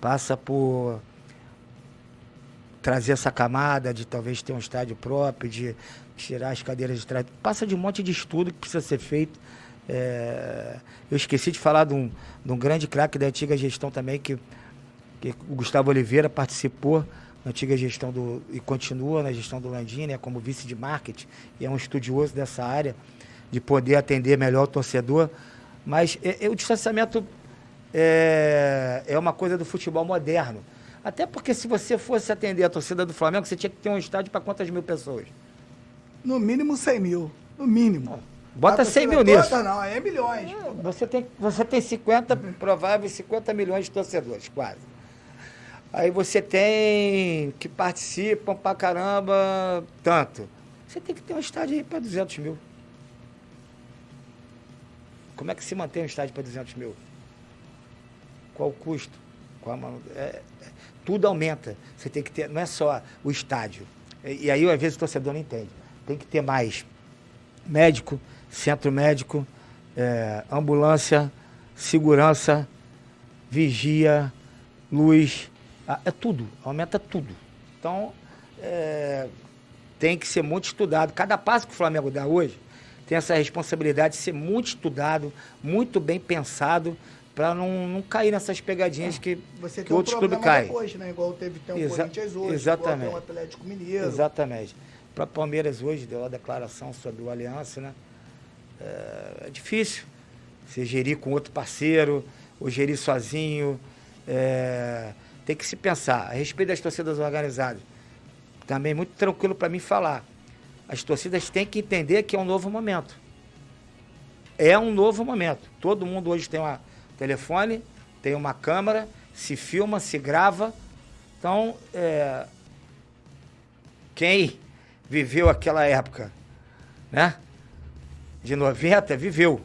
passa por trazer essa camada de talvez ter um estádio próprio, de tirar as cadeiras de trás. Passa de um monte de estudo que precisa ser feito. É... Eu esqueci de falar de um, de um grande craque da antiga gestão também, que que o Gustavo Oliveira participou na antiga gestão do. e continua na gestão do Landim, né, como vice de marketing, e é um estudioso dessa área, de poder atender melhor o torcedor. Mas é, é, o distanciamento é, é uma coisa do futebol moderno. Até porque se você fosse atender a torcida do Flamengo, você tinha que ter um estádio para quantas mil pessoas? No mínimo 100 mil. No mínimo. Bota 100 mil nisso. Toda, não, é milhões. Você tem, você tem 50, prováveis 50 milhões de torcedores, quase. Aí você tem que participam pra caramba, tanto. Você tem que ter um estádio aí para 200 mil. Como é que se mantém um estádio para 200 mil? Qual o custo? Qual a, é, é, tudo aumenta. Você tem que ter, não é só o estádio. E, e aí, às vezes, o torcedor não entende. Tem que ter mais médico, centro médico, é, ambulância, segurança, vigia, luz, é tudo, aumenta tudo. Então, é, tem que ser muito estudado. Cada passo que o Flamengo dá hoje tem essa responsabilidade de ser muito estudado, muito bem pensado, para não, não cair nessas pegadinhas que, Você que outros clubes caem. Depois, né? Igual teve tem um Exa Corinthians hoje, exatamente. igual tem um Atlético Mineiro. Exatamente. Para Palmeiras hoje deu a declaração sobre o Aliança, né? É, é, difícil você gerir com outro parceiro, ou gerir sozinho. É, tem que se pensar. A respeito das torcidas organizadas, também muito tranquilo para mim falar. As torcidas têm que entender que é um novo momento. É um novo momento. Todo mundo hoje tem um telefone, tem uma câmera, se filma, se grava. Então, é, quem viveu aquela época, né? De 90, viveu.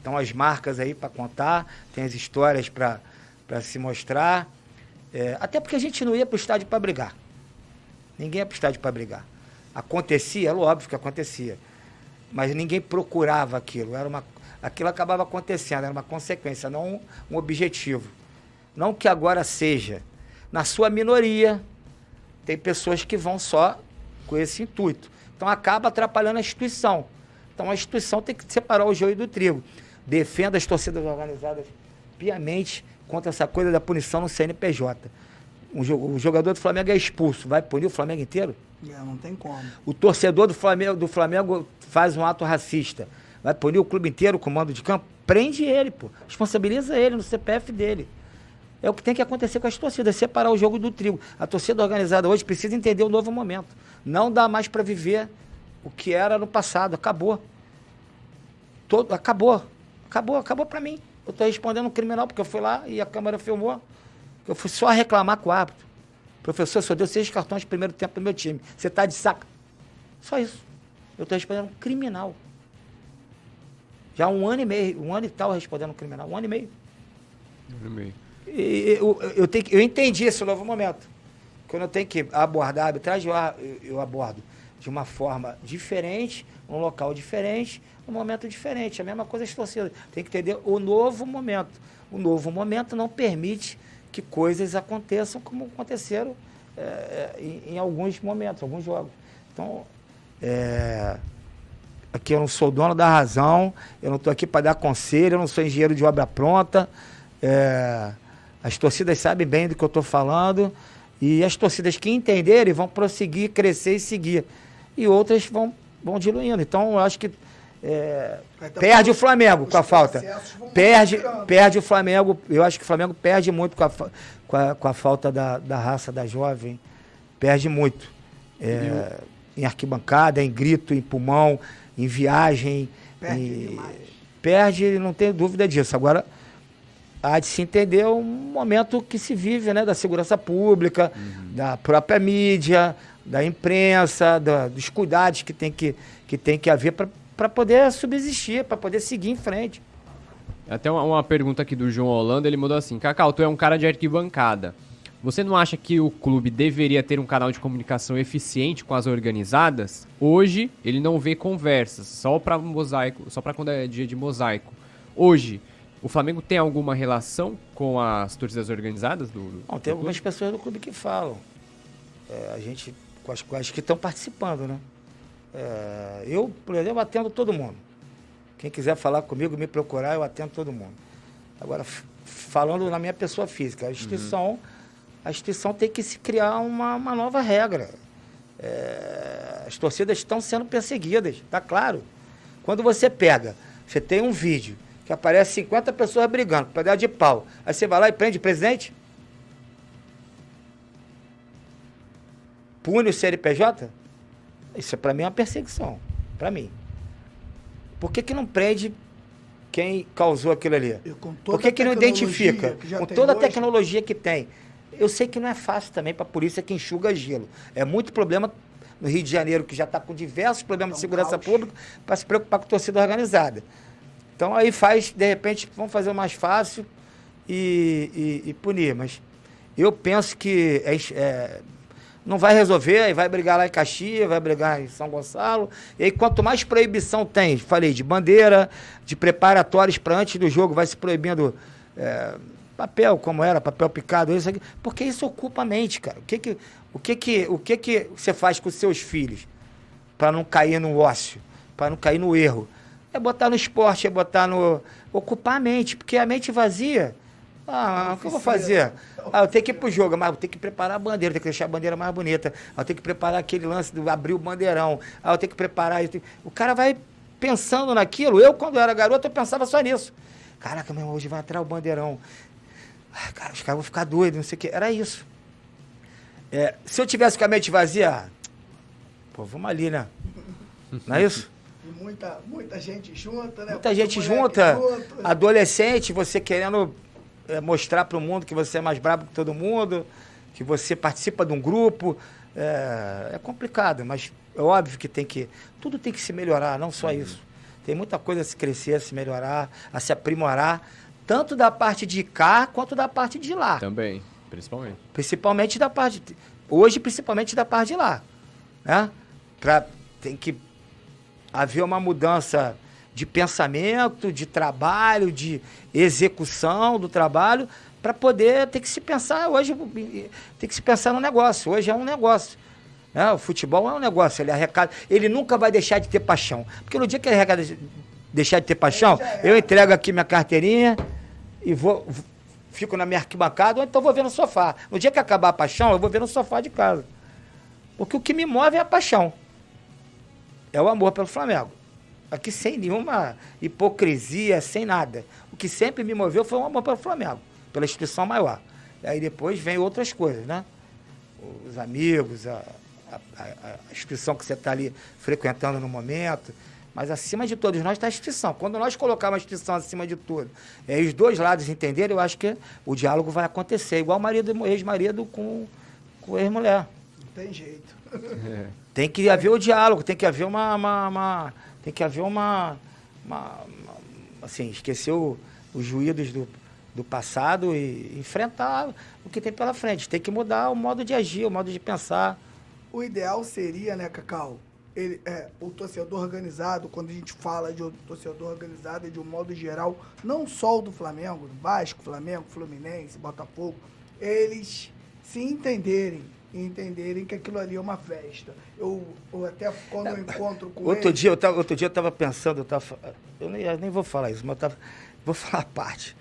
Então, as marcas aí para contar, tem as histórias para se mostrar. É, até porque a gente não ia para o estádio para brigar. Ninguém ia para o estádio para brigar. Acontecia, é óbvio que acontecia. Mas ninguém procurava aquilo. Era uma, aquilo acabava acontecendo, era uma consequência, não um, objetivo. Não que agora seja. Na sua minoria, tem pessoas que vão só com esse intuito. Então acaba atrapalhando a instituição. Então a instituição tem que separar o joio do trigo. Defenda as torcidas organizadas piamente contra essa coisa da punição no CNPJ. O jogador do Flamengo é expulso, vai punir o Flamengo inteiro? É, não tem como. O torcedor do Flamengo, do Flamengo faz um ato racista, vai punir o clube inteiro, o comando de campo? Prende ele, pô. Responsabiliza ele no CPF dele. É o que tem que acontecer com as torcidas, separar o jogo do trigo. A torcida organizada hoje precisa entender o novo momento. Não dá mais para viver o que era no passado. Acabou. Todo, acabou. Acabou, acabou para mim. Eu estou respondendo um criminal porque eu fui lá e a câmera filmou. Eu fui só reclamar com o árbitro. Professor, só deu seis cartões de primeiro tempo pro meu time. Você está de saco. Só isso. Eu estou respondendo um criminal. Já um ano e meio, um ano e tal respondendo um criminal. Um ano e meio. Um ano e meio. E, eu, eu, tenho, eu entendi esse novo momento. Quando eu tenho que abordar a arbitragem, eu, eu abordo de uma forma diferente, um local diferente, um momento diferente. A mesma coisa as torcidas. Tem que entender o novo momento. O novo momento não permite que coisas aconteçam como aconteceram é, em, em, alguns momentos, alguns jogos. Então, é, aqui eu não sou dono da razão, eu não estou aqui para dar conselho, eu não sou engenheiro de obra pronta. É, as torcidas sabem bem do que eu estou falando e as torcidas que entenderem vão prosseguir, crescer e seguir. E outras vão, vão diluindo. Então, eu acho que é, perde o Flamengo com a falta. Perde, perde o Flamengo. Eu acho que o Flamengo perde muito com a, com a, com a falta da, da raça da jovem. Perde muito. É, em arquibancada, em grito, em pulmão, em viagem. Perde, em, perde não tenho dúvida disso. Agora, há de se entender o momento que se vive, né? Da segurança pública, uhum. da própria mídia, da imprensa, da, dos cuidados que tem que, que, tem que haver para para poder subsistir, para poder seguir em frente. Até uma, uma, pergunta aqui do João Holanda, ele mandou assim: Cacau, tu é um cara de arquibancada. Você não acha que o clube deveria ter um canal de comunicação eficiente com as organizadas? Hoje ele não vê conversas, só para mosaico, só para quando é dia de mosaico. Hoje, o Flamengo tem alguma relação com as torcidas organizadas do, do Não, tem do algumas pessoas do clube que falam. É, a gente com as, as que estão participando, né? É, eu, por exemplo, atendo todo mundo. Quem quiser falar comigo, me procurar, eu atendo todo mundo. Agora, falando na minha pessoa física, a instituição, uhum. A instituição tem que se criar uma, uma nova regra. É, as torcidas estão sendo perseguidas, tá claro. Quando você pega, você tem um vídeo que aparece 50 pessoas brigando, pedaço de pau. Aí você vai lá e prende o presidente? Pune o CNPJ? Isso para mim é uma perseguição. Para mim. Por que, que não prende quem causou aquilo ali? Por que, que não identifica? Que com toda a tecnologia que tem. Eu sei que não é fácil também para a polícia que enxuga gelo. É muito problema no Rio de Janeiro, que já está com diversos problemas é um de segurança caos. pública, para se preocupar com torcida organizada. Então aí faz, de repente, vamos fazer o mais fácil e, e, e punir. Mas eu penso que é, é, não vai resolver, aí vai brigar lá em Caxias, vai brigar em São Gonçalo. E aí, quanto mais proibição tem, falei, de bandeira, de preparatórios para antes do jogo, vai se proibindo. É, papel, como era, papel picado, isso aqui, porque isso ocupa a mente, cara. O que que, o que, que, o que, que você faz com os seus filhos para não cair no ócio, para não cair no erro? É botar no esporte, é botar no. ocupar a mente, porque a mente vazia. Ah, o que eu vou fazer? Ah, eu tenho que ir pro jogo, mas eu tenho que preparar a bandeira, eu tenho que deixar a bandeira mais bonita. Ah, eu tenho que preparar aquele lance do abrir o bandeirão. Ah, eu tenho que preparar. Tenho... O cara vai pensando naquilo. Eu, quando era garoto, eu pensava só nisso. Caraca, meu irmão, hoje vai entrar o bandeirão. Ah, cara, os caras vão ficar doidos, não sei o quê. Era isso. É, se eu tivesse com a mente vazia, pô, vamos ali, né? Não é isso? E muita, muita gente junta, né? Muita gente junta, junto. adolescente, você querendo é, mostrar para o mundo que você é mais brabo que todo mundo, que você participa de um grupo. É, é, complicado, mas é óbvio que tem que. Tudo tem que se melhorar, não só isso. Tem muita coisa a se crescer, a se melhorar, a se aprimorar tanto da parte de cá quanto da parte de lá. Também, principalmente. Principalmente da parte. De, hoje, principalmente da parte de lá. Né? Pra, tem que haver uma mudança de pensamento, de trabalho, de execução do trabalho, para poder ter que se pensar hoje, tem que se pensar no negócio. Hoje é um negócio. Né? O futebol é um negócio, ele arrecada. Ele nunca vai deixar de ter paixão. Porque no dia que ele arrecada deixar de ter paixão, eu entrego aqui minha carteirinha e vou, fico na minha arquibancada, ou então vou ver no sofá. No dia que acabar a paixão, eu vou ver no sofá de casa. Porque o que me move é a paixão. É o amor pelo Flamengo. Aqui sem nenhuma hipocrisia, sem nada. O que sempre me moveu foi o amor pelo Flamengo, pela instituição maior. Aí depois vem outras coisas, né? Os amigos, a, a, a, a instituição que você está ali frequentando no momento. Mas acima de todos nós está a instituição. Quando nós colocarmos a instituição acima de tudo, e os dois lados entenderem, eu acho que o diálogo vai acontecer. Igual o marido, ex-marido com, com ex-mulher. Não tem jeito. É. Tem que haver o diálogo, tem que haver uma. uma, uma tem que haver uma. uma, uma assim, esquecer o, os ruídos do, do passado e enfrentar o que tem pela frente. Tem que mudar o modo de agir, o modo de pensar. O ideal seria, né, Cacau, ele, é, o torcedor organizado, quando a gente fala de torcedor organizado, é de um modo geral, não só o do Flamengo, do Vasco, Flamengo, Fluminense, Botafogo, eles se entenderem, entenderem que aquilo ali é uma festa. Eu, eu até quando eu encontro com outro eles, dia eu tava, Outro dia eu estava pensando, eu, tava, eu nem, eu nem vou falar isso, mas eu tava, vou (laughs) falar a parte.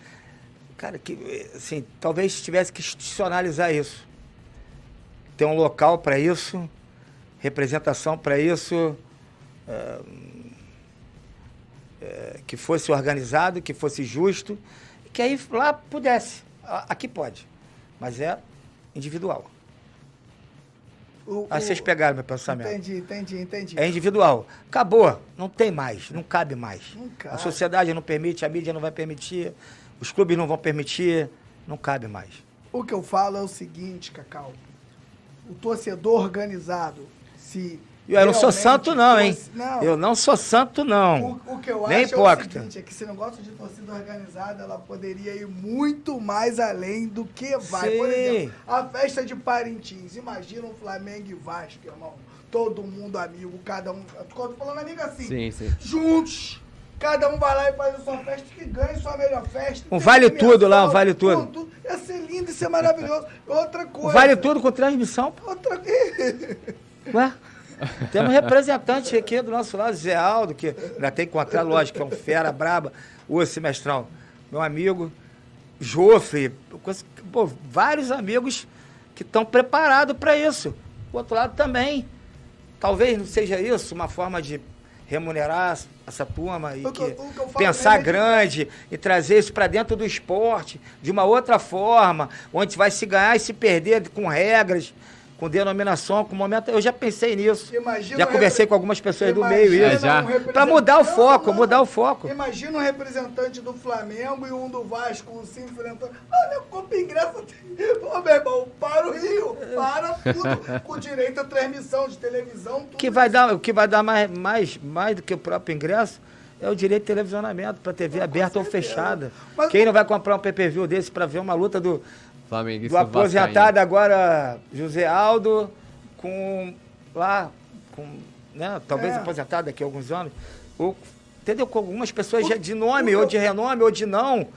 Cara, que, assim, talvez tivesse que institucionalizar isso. Ter um local para isso, representação para isso, é, é, que fosse organizado, que fosse justo, que aí lá pudesse. Aqui pode, mas é individual. O, aí vocês pegaram meu pensamento. Entendi, entendi, entendi. É individual. Acabou, não tem mais, não cabe mais. Não cabe. A sociedade não permite, a mídia não vai permitir, os clubes não vão permitir, não cabe mais. O que eu falo é o seguinte, Cacau. O torcedor organizado, se. Eu não sou santo, não, hein? Não. Eu não sou santo, não. O, o que eu Nem acho hipócrita. é o seguinte: é que esse negócio de torcida organizada, ela poderia ir muito mais além do que vai. Sim. Por exemplo, a festa de Parintins. Imagina um Flamengo e Vasco, irmão. Todo mundo amigo, cada um. Eu tô falando amigo assim. Sim, sim. Juntos. Cada um vai lá e faz a sua festa, que ganhe sua melhor festa. Um vale tudo lá, um vale tudo. tudo. Ia ser lindo, ia ser maravilhoso. (laughs) Outra coisa. Um vale tudo com transmissão. Outra (laughs) Ué? Temos representante aqui do nosso lado, Zé Aldo, que ainda tem que encontrar, lógico, que é um fera braba, o semestrão. Meu amigo, Jofre, pô, vários amigos que estão preparados para isso. O outro lado também. Talvez não seja isso uma forma de remunerar essa turma e O que o pensar é de- grande e trazer isso para dentro do esporte de uma outra forma, onde vai se ganhar e se perder com regras, com denominação, com momento. Eu já pensei nisso. Imagina já conversei repre- com algumas pessoas do meio É, isso. um representante- Para mudar o Não, foco, não. mudar o foco. Imagina um representante do Flamengo e um do Vasco se enfrentando. Ah, meu compra ingresso. Pô, meu irmão, para o Rio. Para tudo. com direito à transmissão de televisão. Tudo O que vai dar, o que vai dar mais, mais, mais do que o próprio ingresso é o direito de televisionamento para TV aberta ou fechada. Mas- Quem não vai comprar um pay-per-view desse para ver uma luta do, Flamenguista do aposentado agora José Aldo com lá com, né, talvez É. aposentado daqui a alguns anos, ou entendeu com algumas pessoas já de nome o- ou de renome ou de não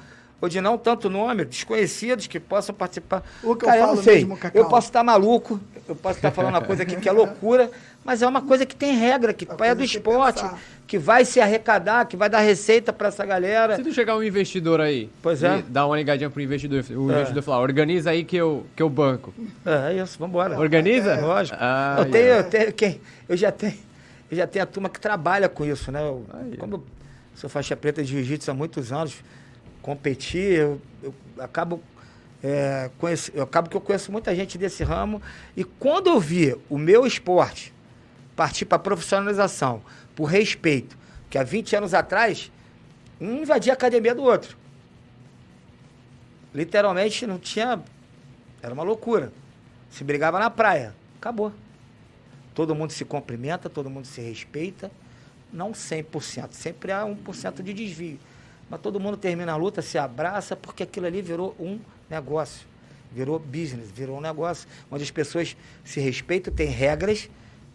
ou de não tanto nome, desconhecidos que possam participar. O que eu Cara, falo não sei. mesmo, Cacau. eu posso estar maluco, eu posso estar falando uma coisa aqui que é (laughs) loucura, mas é uma coisa que tem regra, que Uma é do esporte, pensar. que vai se arrecadar, que vai dar receita para essa galera. Se tu chegar um investidor aí, Pois é. e dá uma ligadinha pro investidor, o É. investidor falar, organiza aí que eu, que eu banco. É, isso, vambora. Organiza? É, lógico. Ah, eu, tenho, eu tenho quem? Eu já tenho, eu já tenho a turma que trabalha com isso, né? Eu, Aí. como eu sou faixa preta de jiu-jitsu há muitos anos, competi, eu, eu acabo é, conhece- eu acabo que eu conheço muita gente desse ramo e quando eu vi o meu esporte partir para profissionalização, por respeito, que há 20 anos atrás um invadia a academia do outro. Literalmente não tinha era uma loucura. Se brigava na praia. Acabou. Todo mundo se cumprimenta, todo mundo se respeita. Não 100%. Sempre há 1% de desvio. Mas todo mundo termina a luta, se abraça, porque aquilo ali virou um negócio. Virou business, virou um negócio. Onde as pessoas se respeitam, tem regras.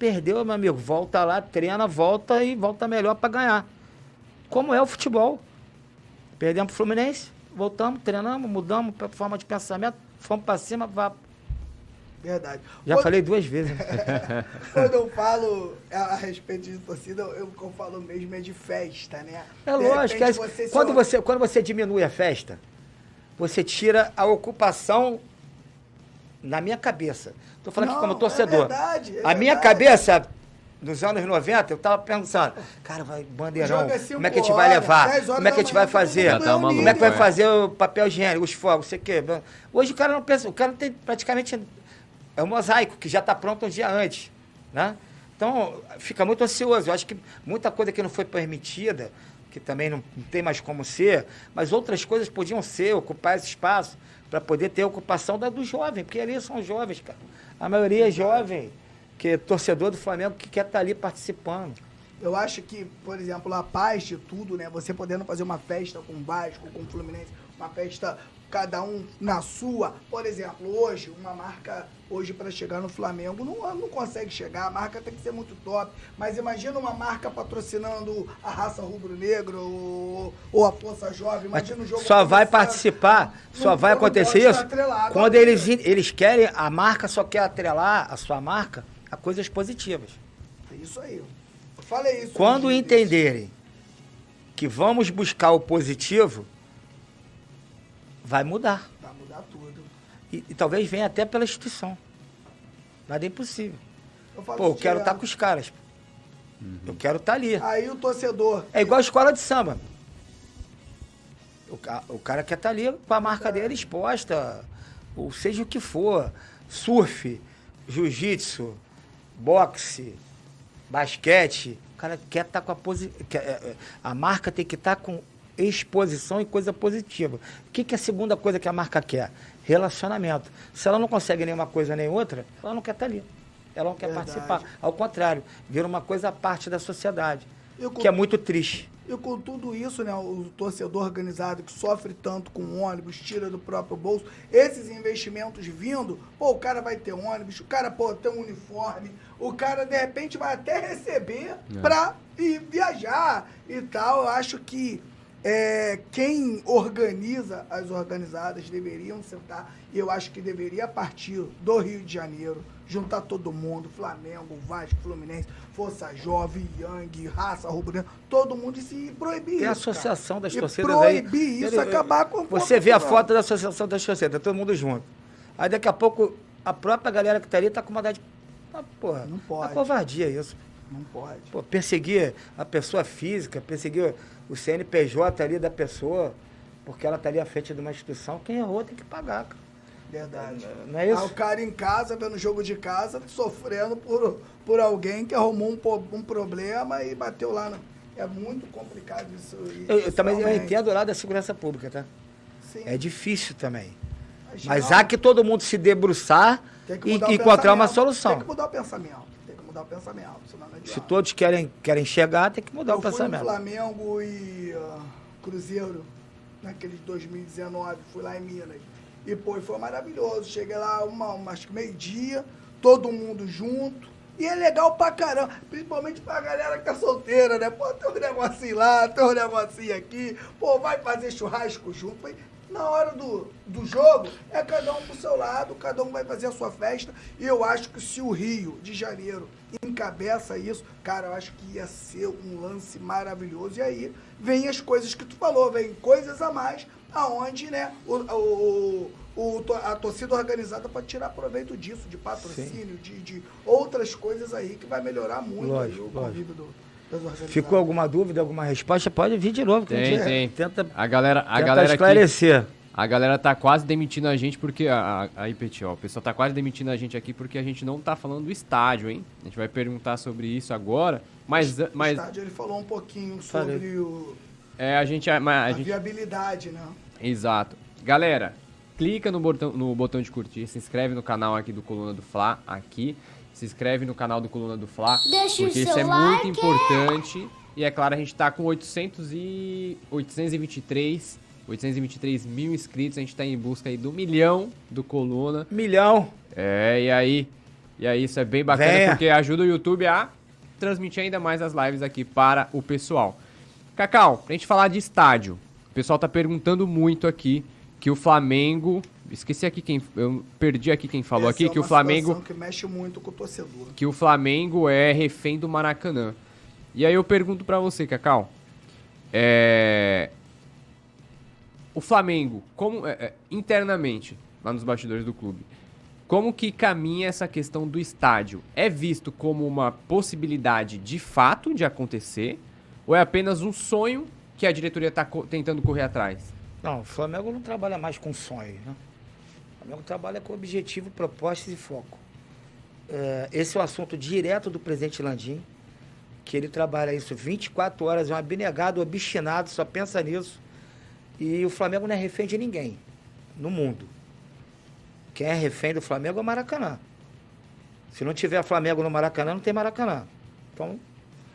Perdeu, meu amigo. Volta lá, treina, volta e volta melhor para ganhar. Como é o futebol. Perdemos pro Fluminense, voltamos, treinamos, mudamos a forma de pensamento, fomos para cima, vá. Verdade. Já Quando- falei duas vezes. né? (laughs) Quando eu falo a, respeito de torcida, eu, o que eu falo mesmo é de festa, né? É De lógico. é- você quando, or- você, quando você diminui a festa, você tira a ocupação na minha cabeça. Estou falando aqui Não, como torcedor. é verdade, é a minha verdade. cabeça, nos anos 90, eu estava pensando, cara, vai bandeirão, é cinco como é que a gente vai levar? 10 horas Como é que a gente vai fazer? Já tá uma Como é que vai loucura. fazer o papel higiênico, os fogos, sei o quê. Hoje o cara não pensa, o cara não tem praticamente. É um mosaico que já está pronto um dia antes. Né? Então, fica muito ansioso. Eu acho que muita coisa que não foi permitida, que também não, não tem mais como ser, mas outras coisas podiam ser, ocupar esse espaço, para poder ter a ocupação da, do jovem, porque ali são jovens, cara. A maioria é jovem, que é torcedor do Flamengo que quer estar ali participando. Eu acho que, por exemplo, a paz de tudo, né? Você podendo fazer uma festa com o Vasco, com o Fluminense, uma festa cada um na sua. Por exemplo, hoje, uma marca, hoje para chegar no Flamengo, não, não consegue chegar, a marca tem que ser muito top. Mas imagina uma marca patrocinando a raça rubro-negro ou, ou a Força Jovem. Mas Imagina o jogo só vai participar, só vai acontecer isso quando a eles, eles querem, a marca só quer atrelar a sua marca a coisas positivas. É Isso aí. Eu falei isso. Quando entenderem que vamos buscar o positivo, vai mudar. Vai mudar tudo. E, e talvez venha até pela instituição. Nada é impossível. Eu falo Pô, eu quero estar com os caras. Eu quero estar ali. Aí o torcedor. É igual a escola de samba. O, ca- o cara quer estar ali com a marca dele exposta, ou seja o que for. Surf, jiu-jitsu, boxe, basquete. O cara quer estar com a posi é, é, A marca tem que estar com exposição e coisa positiva. O que, que é a segunda coisa que a marca quer? Relacionamento. Se ela não consegue nenhuma coisa nem outra, ela não quer estar ali. Ela não quer Verdade. participar. Ao contrário, vira uma coisa à parte da sociedade. Eu Que é muito triste. E com tudo isso, né, o torcedor organizado que sofre tanto com ônibus, tira do próprio bolso, esses investimentos vindo, pô, o cara vai ter ônibus, o cara, pô, tem um uniforme, o cara, de repente, vai até receber É. pra ir viajar e tal. Eu acho que é, quem organiza as organizadas deveriam sentar, e eu acho que deveria partir do Rio de Janeiro, juntar todo mundo, Flamengo, Vasco, Fluminense, Força Jovem, Yang, Raça Rubro todo mundo e se proibir Tem a isso, cara. associação das E torcidas aí. proibir isso, Ele- acabar com o Você vê a foto da associação das torcidas, todo mundo junto. Aí daqui a pouco a própria galera que tá ali tá com uma idade. Ah, porra, Não pode. É covardia isso. Não pode. Pô, perseguir a pessoa física, perseguir o CNPJ ali da pessoa, porque ela tá ali à frente de uma instituição, quem errou tem que pagar, cara. Verdade. Não é isso? Ah, o cara em casa, vendo o jogo de casa, sofrendo por, por alguém que arrumou um, um problema e bateu lá. No... É muito complicado isso. Eu, eu também eu entendo o lado da segurança pública, tá? Sim, É difícil também. mas Mas há que todo mundo se debruçar e encontrar uma solução. Tem que mudar o pensamento. Mudar o pensamento, Se todos querem, querem chegar, tem que mudar Eu o fui no pensamento. Flamengo e ah, Cruzeiro, naquele de 2019, fui lá em Minas. E, pô, foi maravilhoso. Cheguei lá, uma, uma, acho que meio-dia, todo mundo junto. E é legal pra caramba, principalmente pra galera que tá solteira, né? Pô, tem um negocinho lá, tem um negocinho aqui. Pô, vai fazer churrasco junto. Vai- Na hora do, do jogo, é cada um pro seu lado, cada um vai fazer a sua festa. E eu acho que se o Rio de Janeiro encabeça isso, cara, eu acho que ia ser um lance maravilhoso. E aí vem as coisas que tu falou, vem coisas a mais, aonde, né, o, o, o- a torcida organizada pode tirar proveito disso, de patrocínio, de, de outras coisas aí que vai melhorar muito aí Lógico, o lógico. convívio do. Ficou alguma dúvida, alguma resposta? Pode vir de novo. Tem, tem. Tenta, A galera, a tenta galera aqui, esclarecer. A galera tá quase demitindo a gente porque a, a, aí, Petit, ó, o pessoal tá quase demitindo a gente aqui porque a gente não tá falando do estádio, hein? A gente vai perguntar sobre isso agora, mas O mas estádio, ele falou um pouquinho Falei. sobre o, é a gente a, mas a, a gente viabilidade, né? Exato. Galera, clica no botão, no botão de curtir, se inscreve no canal aqui do Coluna do Fla, aqui. Se inscreve no canal do Coluna do Fla, Deixa o porque isso é like. muito importante. E é claro, a gente tá com 800 e 823, 823 mil inscritos, a gente tá em busca aí do milhão do Coluna. Milhão. É, e aí, e aí isso é bem bacana Venha. porque ajuda o YouTube a transmitir ainda mais as lives aqui para o pessoal. Cacau, pra gente falar de estádio, o pessoal tá perguntando muito aqui que o Flamengo, esqueci aqui quem, eu perdi aqui quem falou Essa aqui é que o uma Flamengo, que mexe muito com o torcedor. que o Flamengo é refém do Maracanã. E aí eu pergunto pra você, Cacau, é o Flamengo, como é, é, internamente lá nos bastidores do clube, como que caminha essa questão do estádio? É visto como uma possibilidade de fato de acontecer ou é apenas um sonho que a diretoria está tentando correr atrás? Não, o Flamengo não trabalha mais com sonhos, né? O Flamengo trabalha com objetivo, propostas e foco. É, esse é o assunto direto do presidente Landim, que ele trabalha isso 24 horas, é um abnegado, obstinado, só pensa nisso. E o Flamengo não é refém de ninguém no mundo. Quem é refém do Flamengo é o Maracanã. Se não tiver Flamengo no Maracanã, não tem Maracanã. Então,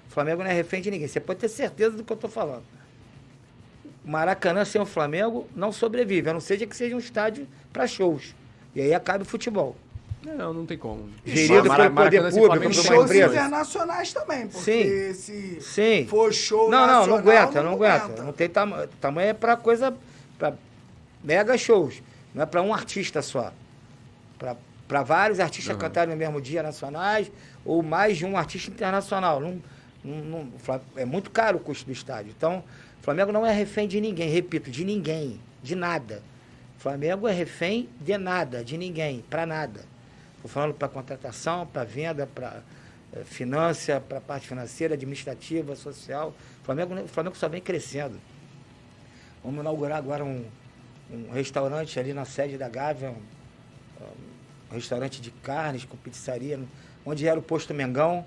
o Flamengo não é refém de ninguém. Você pode ter certeza do que eu estou falando. Maracanã sem o Flamengo não sobrevive, a não seja que seja um estádio para shows. E aí acaba o futebol. Não, não tem como. Gerido pelo poder público, shows empresa. internacionais também, porque se Sim. for show Não, não, não aguenta, não, aguenta. Não tem tamanho. Tamanho é pra coisa. pra mega shows. Não é pra um artista só. Pra vários artistas Uhum. cantarem no mesmo dia nacionais ou mais de um artista internacional. Não, não, não- é muito caro o custo do estádio. Então, o Flamengo não é refém de ninguém, repito, de ninguém, de nada. O Flamengo é refém de nada, de ninguém, pra nada. Falando para contratação, para venda, para eh, finança, para parte financeira, administrativa, social. O Flamengo, o Flamengo só vem crescendo. Vamos inaugurar agora um, um restaurante ali na sede da Gávea, um, um restaurante de carnes com pizzaria, onde era o posto Mengão.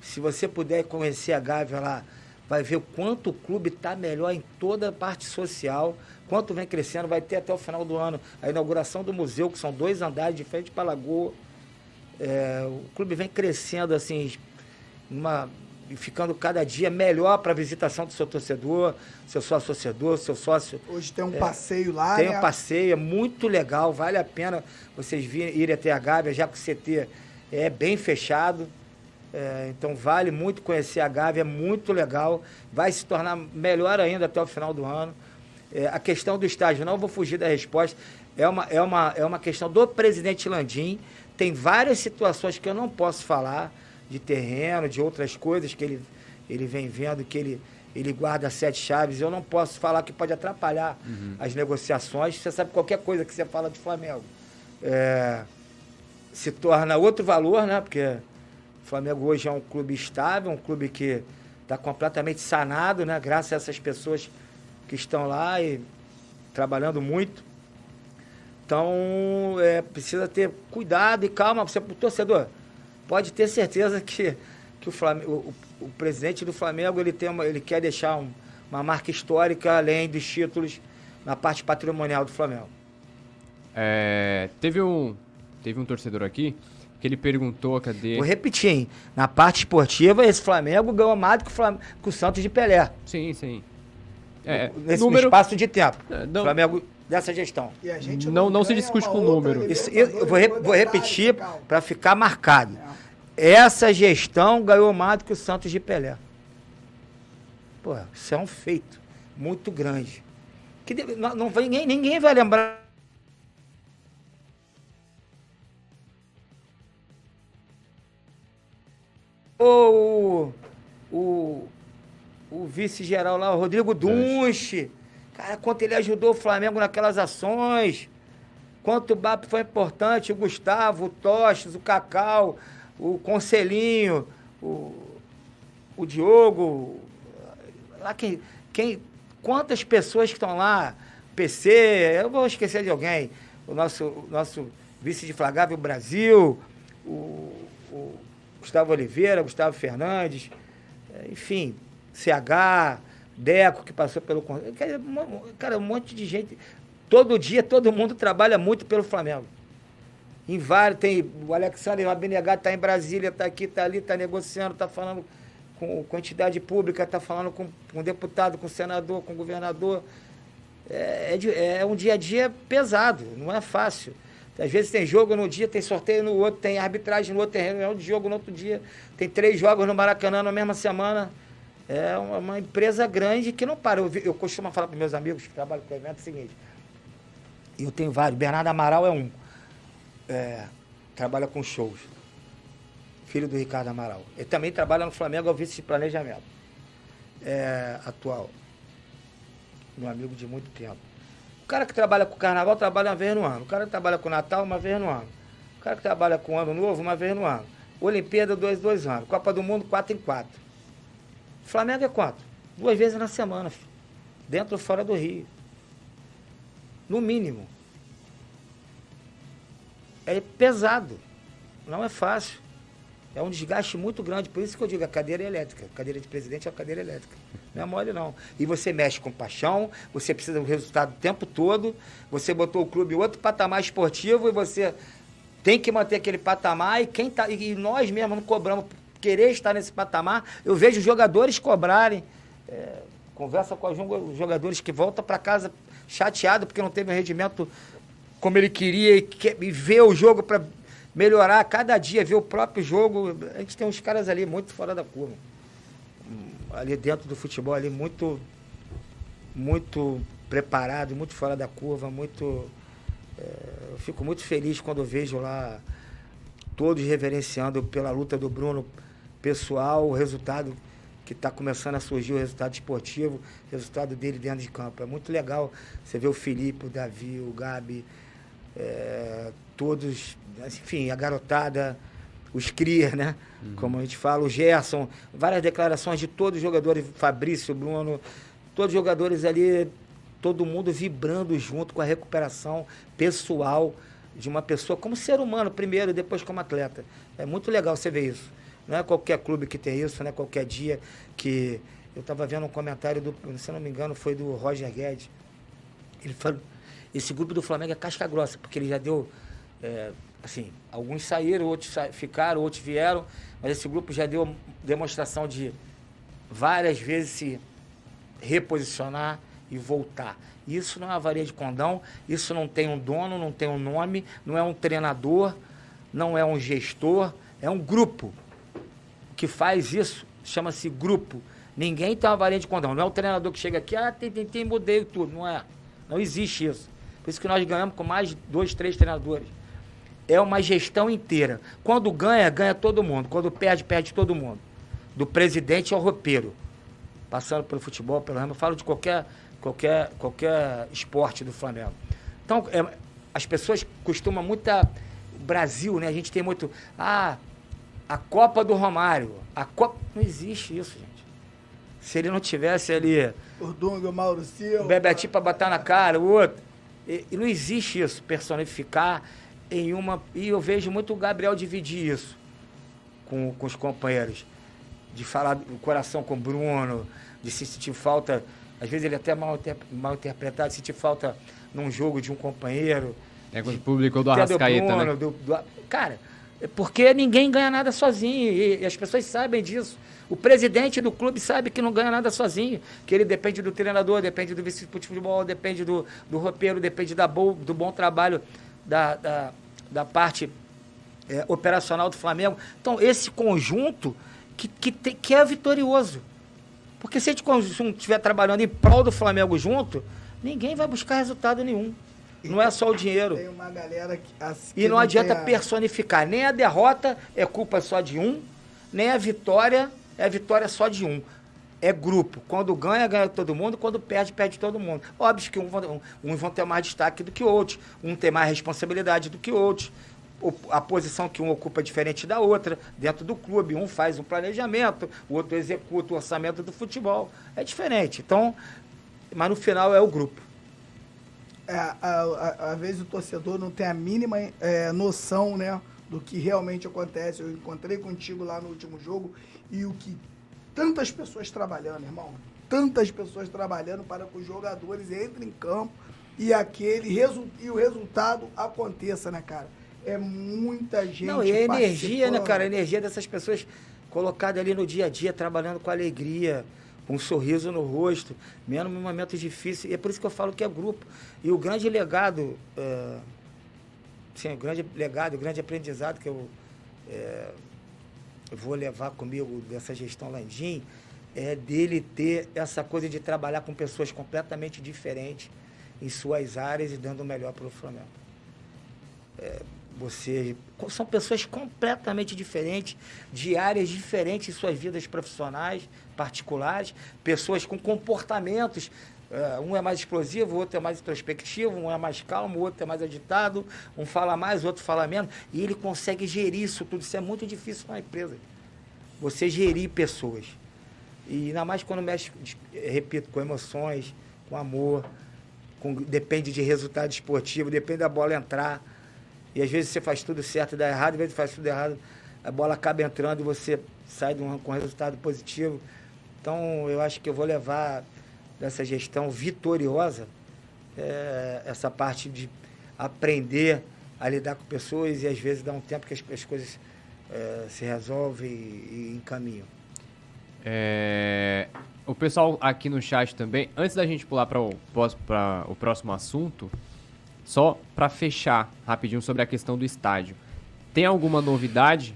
Se você puder conhecer a Gávea lá, vai ver o quanto o clube está melhor em toda a parte social, quanto vem crescendo, vai ter até o final do ano a inauguração do museu, que são dois andares de frente para a Lagoa. É, o clube vem crescendo assim, numa, e ficando cada dia melhor para a visitação do seu torcedor, seu sócio torcedor, seu sócio. Hoje tem um passeio lá, Tem né? um passeio, é muito legal, vale a pena vocês virem, irem até a Gávea, já que o CT é bem fechado. É, então vale muito conhecer a Gávea, é muito legal. Vai se tornar melhor ainda até o final do ano. É, a questão do estádio, não vou fugir da resposta, é uma, é uma, é uma questão do presidente Landim. Tem várias situações que eu não posso falar, de terreno, de outras coisas que ele, ele vem vendo, que ele, ele guarda sete chaves. Eu não posso falar que pode atrapalhar as negociações. Você sabe qualquer coisa que você fala de Flamengo. É, se torna outro valor, né? Porque o Flamengo hoje é um clube estável, um clube que está completamente sanado, né? Graças a essas pessoas que estão lá e trabalhando muito. Então, é, precisa ter cuidado e calma. Você, o torcedor, pode ter certeza que, que o, Flamengo, o, o presidente do Flamengo ele, tem uma, ele quer deixar um, uma marca histórica além dos títulos na parte patrimonial do Flamengo. É, teve um teve um torcedor aqui que ele perguntou, cadê? Vou repetir, hein? Na parte esportiva, esse Flamengo ganhou mais que o, que o Santos de Pelé. Sim, sim. É, Nesse número... espaço de tempo. É, não... Flamengo dessa gestão. não, não, não se discute com o número. Isso, eu vou, re, vou repetir para ficar marcado. É. Essa gestão ganhou mais do que o Santos de Pelé. Pô, isso é um feito muito grande. Que não, não vai, ninguém, ninguém vai lembrar o, o, o vice-geral lá, o Rodrigo Dunche. Cara, quanto ele ajudou o Flamengo naquelas ações. Quanto o BAP foi importante, o Gustavo, o Toches, o Cacau, o Conselhinho, o, o Diogo. Lá quem, quem, quantas pessoas que estão lá? PC, eu vou esquecer de alguém. O nosso, o nosso vice de Flagávio Brasil, o, o Gustavo Oliveira, Gustavo Fernandes, enfim, CH, Deco, que passou pelo. Cara, um monte de gente. Todo dia, todo mundo trabalha muito pelo Flamengo. Em vários, tem o Alexandre Abnegado está em Brasília, está aqui, está ali, está negociando, está falando com, com entidade pública, está falando com, com deputado, com senador, com governador. É, é, é um dia a dia pesado, não é fácil. Às vezes tem jogo no dia, tem sorteio no outro, tem arbitragem no outro, tem reunião de jogo no outro dia. Tem três jogos no Maracanã na mesma semana. É uma, uma empresa grande que não para. Eu, eu costumo falar para meus amigos que trabalham com o evento o seguinte. Eu tenho vários. Bernardo Amaral é um. É, trabalha com shows. Filho do Ricardo Amaral. Ele também trabalha no Flamengo, é o vice de planejamento. É, atual. Meu amigo de muito tempo cara que trabalha com carnaval trabalha uma vez no ano. O cara que trabalha com Natal, uma vez no ano. O cara que trabalha com Ano Novo, uma vez no ano. Olimpíada, dois, dois anos. Copa do Mundo, quatro em quatro. Flamengo é quanto? Duas vezes na semana, filho. dentro ou fora do Rio. No mínimo. É pesado. Não é fácil. É um desgaste muito grande. Por isso que eu digo, a cadeira é elétrica. A cadeira de presidente é a cadeira elétrica. Não é mole, não. E você mexe com paixão, você precisa do resultado o tempo todo. Você botou o clube em outro patamar esportivo e você tem que manter aquele patamar. E, quem tá, e nós mesmos não cobramos querer estar nesse patamar. Eu vejo jogadores cobrarem. É, conversa com os jogadores que voltam para casa chateado porque não teve um rendimento como ele queria e, quer, e vê o jogo para melhorar cada dia, ver o próprio jogo. A gente tem uns caras ali muito fora da curva. Ali dentro do futebol, ali muito, muito preparado, muito fora da curva, muito. É, eu fico muito feliz quando eu vejo lá todos reverenciando pela luta do Bruno pessoal, o resultado que está começando a surgir, o resultado esportivo, o resultado dele dentro de campo. É muito legal você ver o Felipe, o Davi, o Gabi, é, todos, enfim, a garotada, os cria, né? Uhum. Como a gente fala, o Gerson, várias declarações de todos os jogadores, Fabrício, Bruno, todos os jogadores ali, todo mundo vibrando junto com a recuperação pessoal de uma pessoa como ser humano primeiro, depois como atleta. É muito legal você ver isso. Não é qualquer clube que tem isso, não é qualquer dia que. Eu estava vendo um comentário do, se não me engano, foi do Roger Guedes. Ele falou, esse grupo do Flamengo é casca grossa, porque ele já deu, é, assim, alguns saíram, outros ficaram, outros vieram, mas esse grupo já deu demonstração de várias vezes se reposicionar e voltar. Isso não é uma varia de condão, isso não tem um dono, não tem um nome, não é um treinador, não é um gestor, é um grupo que faz isso, chama-se grupo. Ninguém tem uma varia de condão. Não é o treinador que chega aqui, ah, tem, tem, tem, mudei tudo. Não é. Não existe isso. Por isso que nós ganhamos com mais dois, três treinadores. É uma gestão inteira. Quando ganha, ganha todo mundo. Quando perde, perde todo mundo. Do presidente ao roupeiro. Passando pelo futebol, pelo ramo. Eu falo de qualquer, qualquer, qualquer esporte do Flamengo. Então, é, as pessoas costumam muito Brasil, né? A gente tem muito. Ah, a Copa do Romário. A Copa. Não existe isso, gente. Se ele não tivesse ali. O Dunga, o Mauro Silva. O Bebetinho pra botar na cara, o outro. E, e não existe isso, personificar em uma. E eu vejo muito o Gabriel dividir isso com, com os companheiros. De falar o coração com o Bruno, de se sentir falta. Às vezes ele é até mal, mal interpretado, sentir falta num jogo de um companheiro. É publicou do Até do Arrascaeta, Bruno, né? do- do- cara, porque ninguém ganha nada sozinho e, e as pessoas sabem disso. O presidente do clube sabe que não ganha nada sozinho, que ele depende do treinador, depende do vice de futebol, depende do, do roupeiro, depende da bo, do bom trabalho da, da, da parte é, operacional do Flamengo. Então, esse conjunto que, que, te- que é vitorioso. Porque se a gente estiver trabalhando em prol do Flamengo junto, ninguém vai buscar resultado nenhum. Não é só o dinheiro. Tem uma galera que. assim, E que não adianta a- personificar. Nem a derrota é culpa só de um, nem a vitória é vitória só de um. É grupo. Quando ganha, ganha todo mundo. Quando perde, perde todo mundo. Óbvio que um vão- um- uns vão ter mais destaque do que outros. Um tem mais responsabilidade do que outros. A posição que um ocupa é diferente da outra, dentro do clube. Um faz um planejamento, o outro executa o orçamento do futebol. É diferente. Então, mas no final é o grupo. É, às vezes o torcedor não tem a mínima é, noção, né, do que realmente acontece. Eu encontrei contigo lá no último jogo e o que tantas pessoas trabalhando, irmão, tantas pessoas trabalhando para que os jogadores entrem em campo e aquele e o resultado aconteça, né, cara? É muita gente. Não, e a energia, né, cara? A energia dessas pessoas colocadas ali no dia a dia, trabalhando com alegria, um sorriso no rosto, mesmo em momentos difíceis. E é por isso que eu falo que é grupo. E o grande legado, é, sim, o grande legado, o grande aprendizado que eu, é, eu vou levar comigo dessa gestão Landim é dele ter essa coisa de trabalhar com pessoas completamente diferentes em suas áreas e dando o melhor para o Flamengo. Você são pessoas completamente diferentes, de áreas diferentes em suas vidas profissionais, particulares, pessoas com comportamentos. eh, um é mais explosivo, o outro é mais introspectivo, um é mais calmo, o outro é mais agitado, um fala mais, o outro fala menos. E ele consegue gerir isso tudo. Isso é muito difícil uma empresa. Você gerir pessoas. E ainda mais quando mexe, repito, com emoções, com amor, com- depende de resultado esportivo, depende da bola entrar. E às vezes você faz tudo certo e dá errado, às vezes faz tudo errado, a bola acaba entrando e você sai um, com resultado positivo. Então eu acho que eu vou levar dessa gestão vitoriosa eh, essa parte de aprender a lidar com pessoas e às vezes dá um tempo que as, as coisas eh, se resolvem e, e encaminham. É, o pessoal aqui no chat também, antes da gente pular para o, o próximo assunto, só para fechar rapidinho sobre a questão do estádio. Tem alguma novidade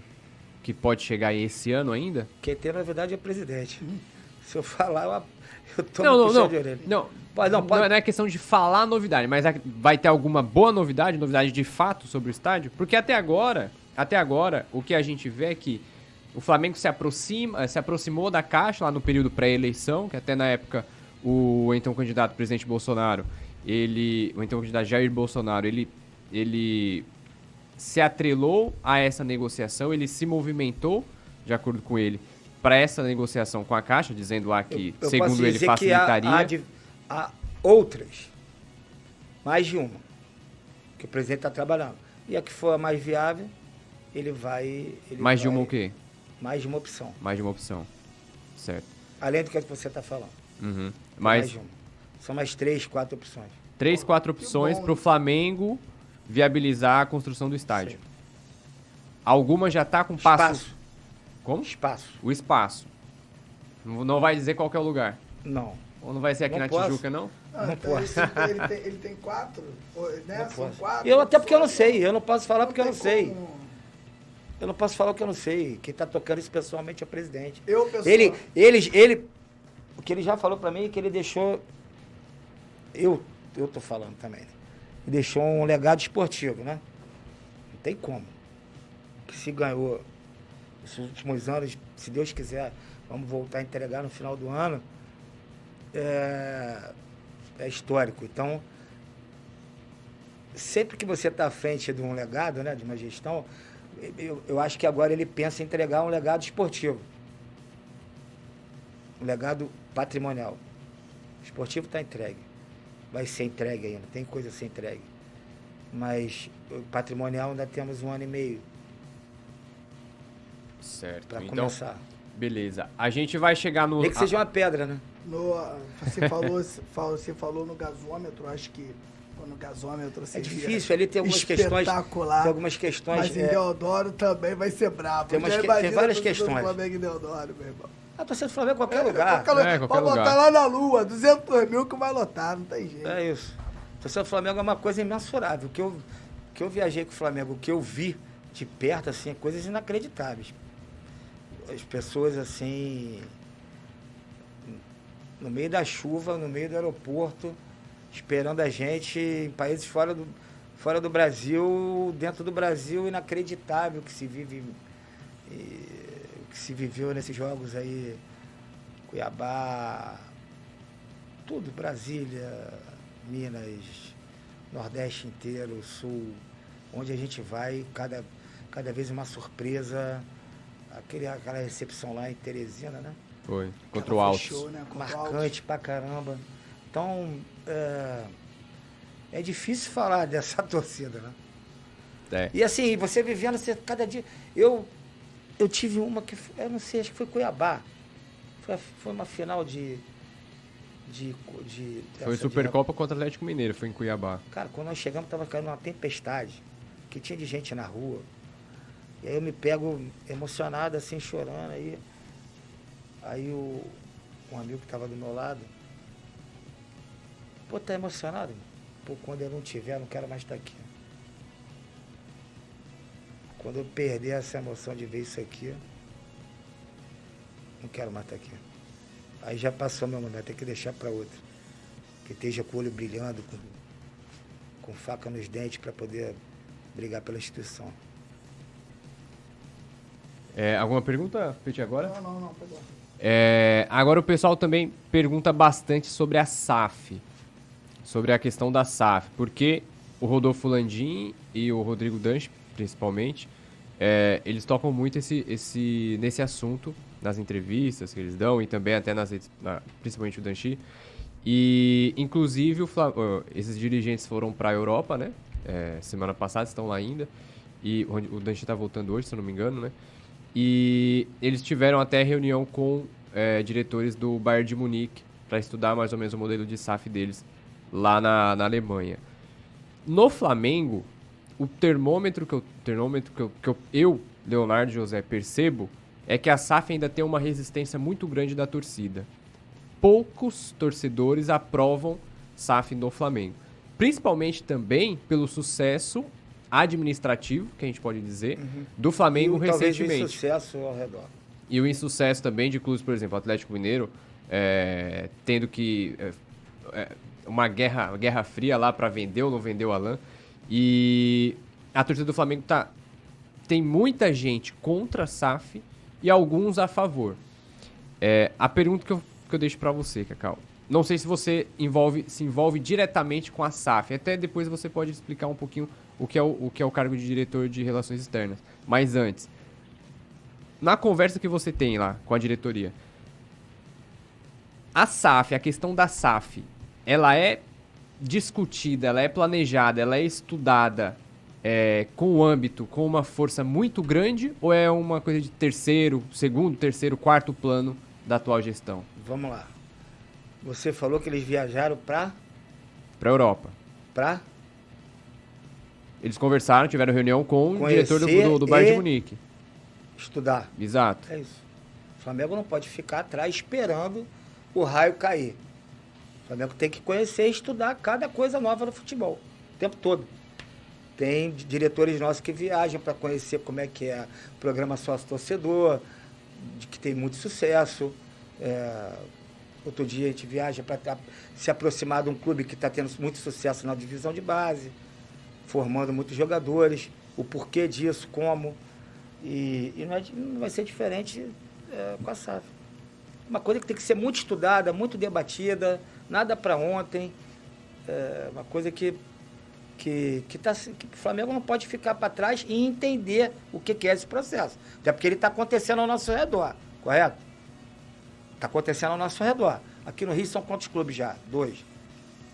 que pode chegar aí esse ano ainda? Quem tem novidade é o presidente. (laughs) Se eu falar, eu, eu tomo não, não, não, de orelha. não. Pode- não, Não, pode- não é questão de falar novidade, mas é- vai ter alguma boa novidade, novidade de fato sobre o estádio? Porque até agora, até agora, o que a gente vê é que o Flamengo se aproxima, se aproximou da Caixa lá no período pré-eleição, que até na época o então candidato presidente Bolsonaro, ele, o então candidato Jair Bolsonaro, ele ele se atrelou a essa negociação, ele se movimentou, de acordo com ele, para essa negociação com a Caixa, dizendo lá que, Eu- eu segundo ele, que há- facilitaria. Há, de- há outras, mais de uma, que o presidente está trabalhando. E a que for a mais viável, ele vai. Ele Mais de vai- uma o quê? Mais de uma opção. Mais de uma opção. Certo. Além do que você está falando. Uhum. Mais Mais de uma. São mais três, quatro opções. três, quatro opções para o? Flamengo viabilizar a construção do estádio. Sim. Alguma já tá com passo. Espaço. Como? Espaço. O espaço. Não não vai dizer qual que é o lugar. Não. Ou não vai ser aqui Não na posso. Tijuca, não? Ah, Não então posso. Ele, tem- ele tem, ele tem quatro, né? Não São posso. quatro. Eu, até porque eu não sei. Eu não posso falar porque eu não tem sei. como- Eu não posso falar o que eu não sei. Quem está tocando isso pessoalmente é o presidente. Eu, pessoal. Ele, ele, ele, o que ele já falou pra mim é que ele deixou, eu, eu tô falando também, ele deixou um legado esportivo, né? Não tem como. Que se ganhou esses últimos anos, se Deus quiser, vamos voltar a entregar no final do ano, é, é histórico. Então, sempre que você está à frente de um legado, né, de uma gestão, eu, eu acho que agora ele pensa em entregar um legado esportivo. Um legado patrimonial. O esportivo está entregue. Vai ser entregue ainda, tem coisa a ser entregue. Mas o patrimonial ainda temos um ano e meio Certo. para Então, começar. beleza. A gente vai chegar no. Nem que seja uma pedra, né? No, você, falou, você falou no gasômetro, acho que no gasômetro É difícil, ali tem algumas questões. espetacular. Tem algumas questões. Mas em é, Deodoro também vai ser brabo. Tem umas que- tem várias questões. Flamengo em Deodoro, meu irmão. A torcida do Flamengo em qualquer É, lugar. qualquer É, qualquer Pode botar lugar. lá na lua, 200 mil que vai lotar, não tem jeito. É isso. A torcida do Flamengo é uma coisa imensurável. O que eu, que eu viajei com o Flamengo, o que eu vi de perto, assim, é coisas inacreditáveis. As pessoas, assim, no meio da chuva, no meio do aeroporto, esperando a gente em países fora do, fora do Brasil, dentro do Brasil, inacreditável que se vive, e, que se viveu nesses jogos aí, Cuiabá, tudo, Brasília, Minas, Nordeste inteiro, Sul, onde a gente vai, cada, cada vez uma surpresa, aquele, aquela recepção lá em Teresina, né? Foi. Contra o fechou, né. Marcante pra caramba. Então, é, é difícil falar (laughs) dessa torcida, né? É. E assim, você vivendo, você, cada dia. Eu, eu tive uma que, eu não sei, acho que foi Cuiabá. Foi, foi uma final de. de, de Foi dessa de- Supercopa contra o Atlético Mineiro, foi em Cuiabá. Cara, quando nós chegamos, tava caindo uma tempestade, que tinha de gente na rua. E aí eu me pego emocionado, assim, chorando. Aí, aí o, um amigo que tava do meu lado, pô, tá emocionado? Pô, quando eu não tiver, eu não quero mais estar aqui. Quando eu perder essa emoção de ver isso aqui, não quero mais estar aqui. Aí já passou meu momento, tem que deixar para outro. Que esteja com o olho brilhando, com, com faca nos dentes para poder brigar pela instituição. É, alguma pergunta, Peti, agora? Não, não, não, perdão. É, agora o pessoal também pergunta bastante sobre a SAF. Sobre a questão da SAF. Porque o Rodolfo Landim e o Rodrigo Danche, principalmente, é, eles tocam muito esse, esse, nesse assunto nas entrevistas que eles dão e também até nas redes, na- principalmente o Danchi. E, inclusive, o esses dirigentes foram para a Europa, né? É, semana passada, estão lá ainda. E o o Danchi está voltando hoje, se eu não me engano, né? E eles tiveram até reunião com é, diretores do Bayern de Munique para estudar mais ou menos o modelo de SAF deles lá na, na Alemanha. No Flamengo, o termômetro que eu, termômetro que eu, que eu, eu, Leonardo José, percebo é que a SAF ainda tem uma resistência muito grande da torcida. Poucos torcedores aprovam SAF no Flamengo. Principalmente também pelo sucesso administrativo, que a gente pode dizer, do Flamengo E o- talvez o recentemente. sucesso ao redor. E o insucesso também de clubes, por exemplo, Atlético Mineiro, é, tendo que. é, é, uma guerra, guerra fria lá para vender ou não vender o Alan. E a torcida do Flamengo tá, tem muita gente contra a SAF e alguns a favor. É, a pergunta que eu, que eu deixo para você, Cacau. Não sei se você envolve, se envolve diretamente com a SAF. Até depois você pode explicar um pouquinho o que é o, o que é o cargo de diretor de relações externas. Mas antes, na conversa que você tem lá com a diretoria, a SAF, a questão da SAF, ela é discutida, ela é planejada, ela é estudada é, com o âmbito, com uma força muito grande ou é uma coisa de terceiro, segundo, terceiro, quarto plano da atual gestão? Vamos lá. Você falou que eles viajaram para Para a Europa. pra Eles conversaram, tiveram reunião com o Conhecer diretor do, do, do Bayern de Munique. estudar. Exato. É isso. O Flamengo não pode ficar atrás esperando o raio cair. O Flamengo tem que conhecer e estudar cada coisa nova no futebol, o tempo todo. Tem diretores nossos que viajam para conhecer como é que é o programa sócio-torcedor, que tem muito sucesso. É, outro dia a gente viaja para se aproximar de um clube que está tendo muito sucesso na divisão de base, formando muitos jogadores, o porquê disso, como. E, e não, é não vai ser diferente é, com a SAF. Uma coisa que tem que ser muito estudada, muito debatida, nada para ontem. É uma coisa que que, que, tá, que o Flamengo não pode ficar para trás e entender o que, que é esse processo. Até porque ele está acontecendo ao nosso redor, correto? Está acontecendo ao nosso redor. Aqui no Rio são quantos clubes já? Dois.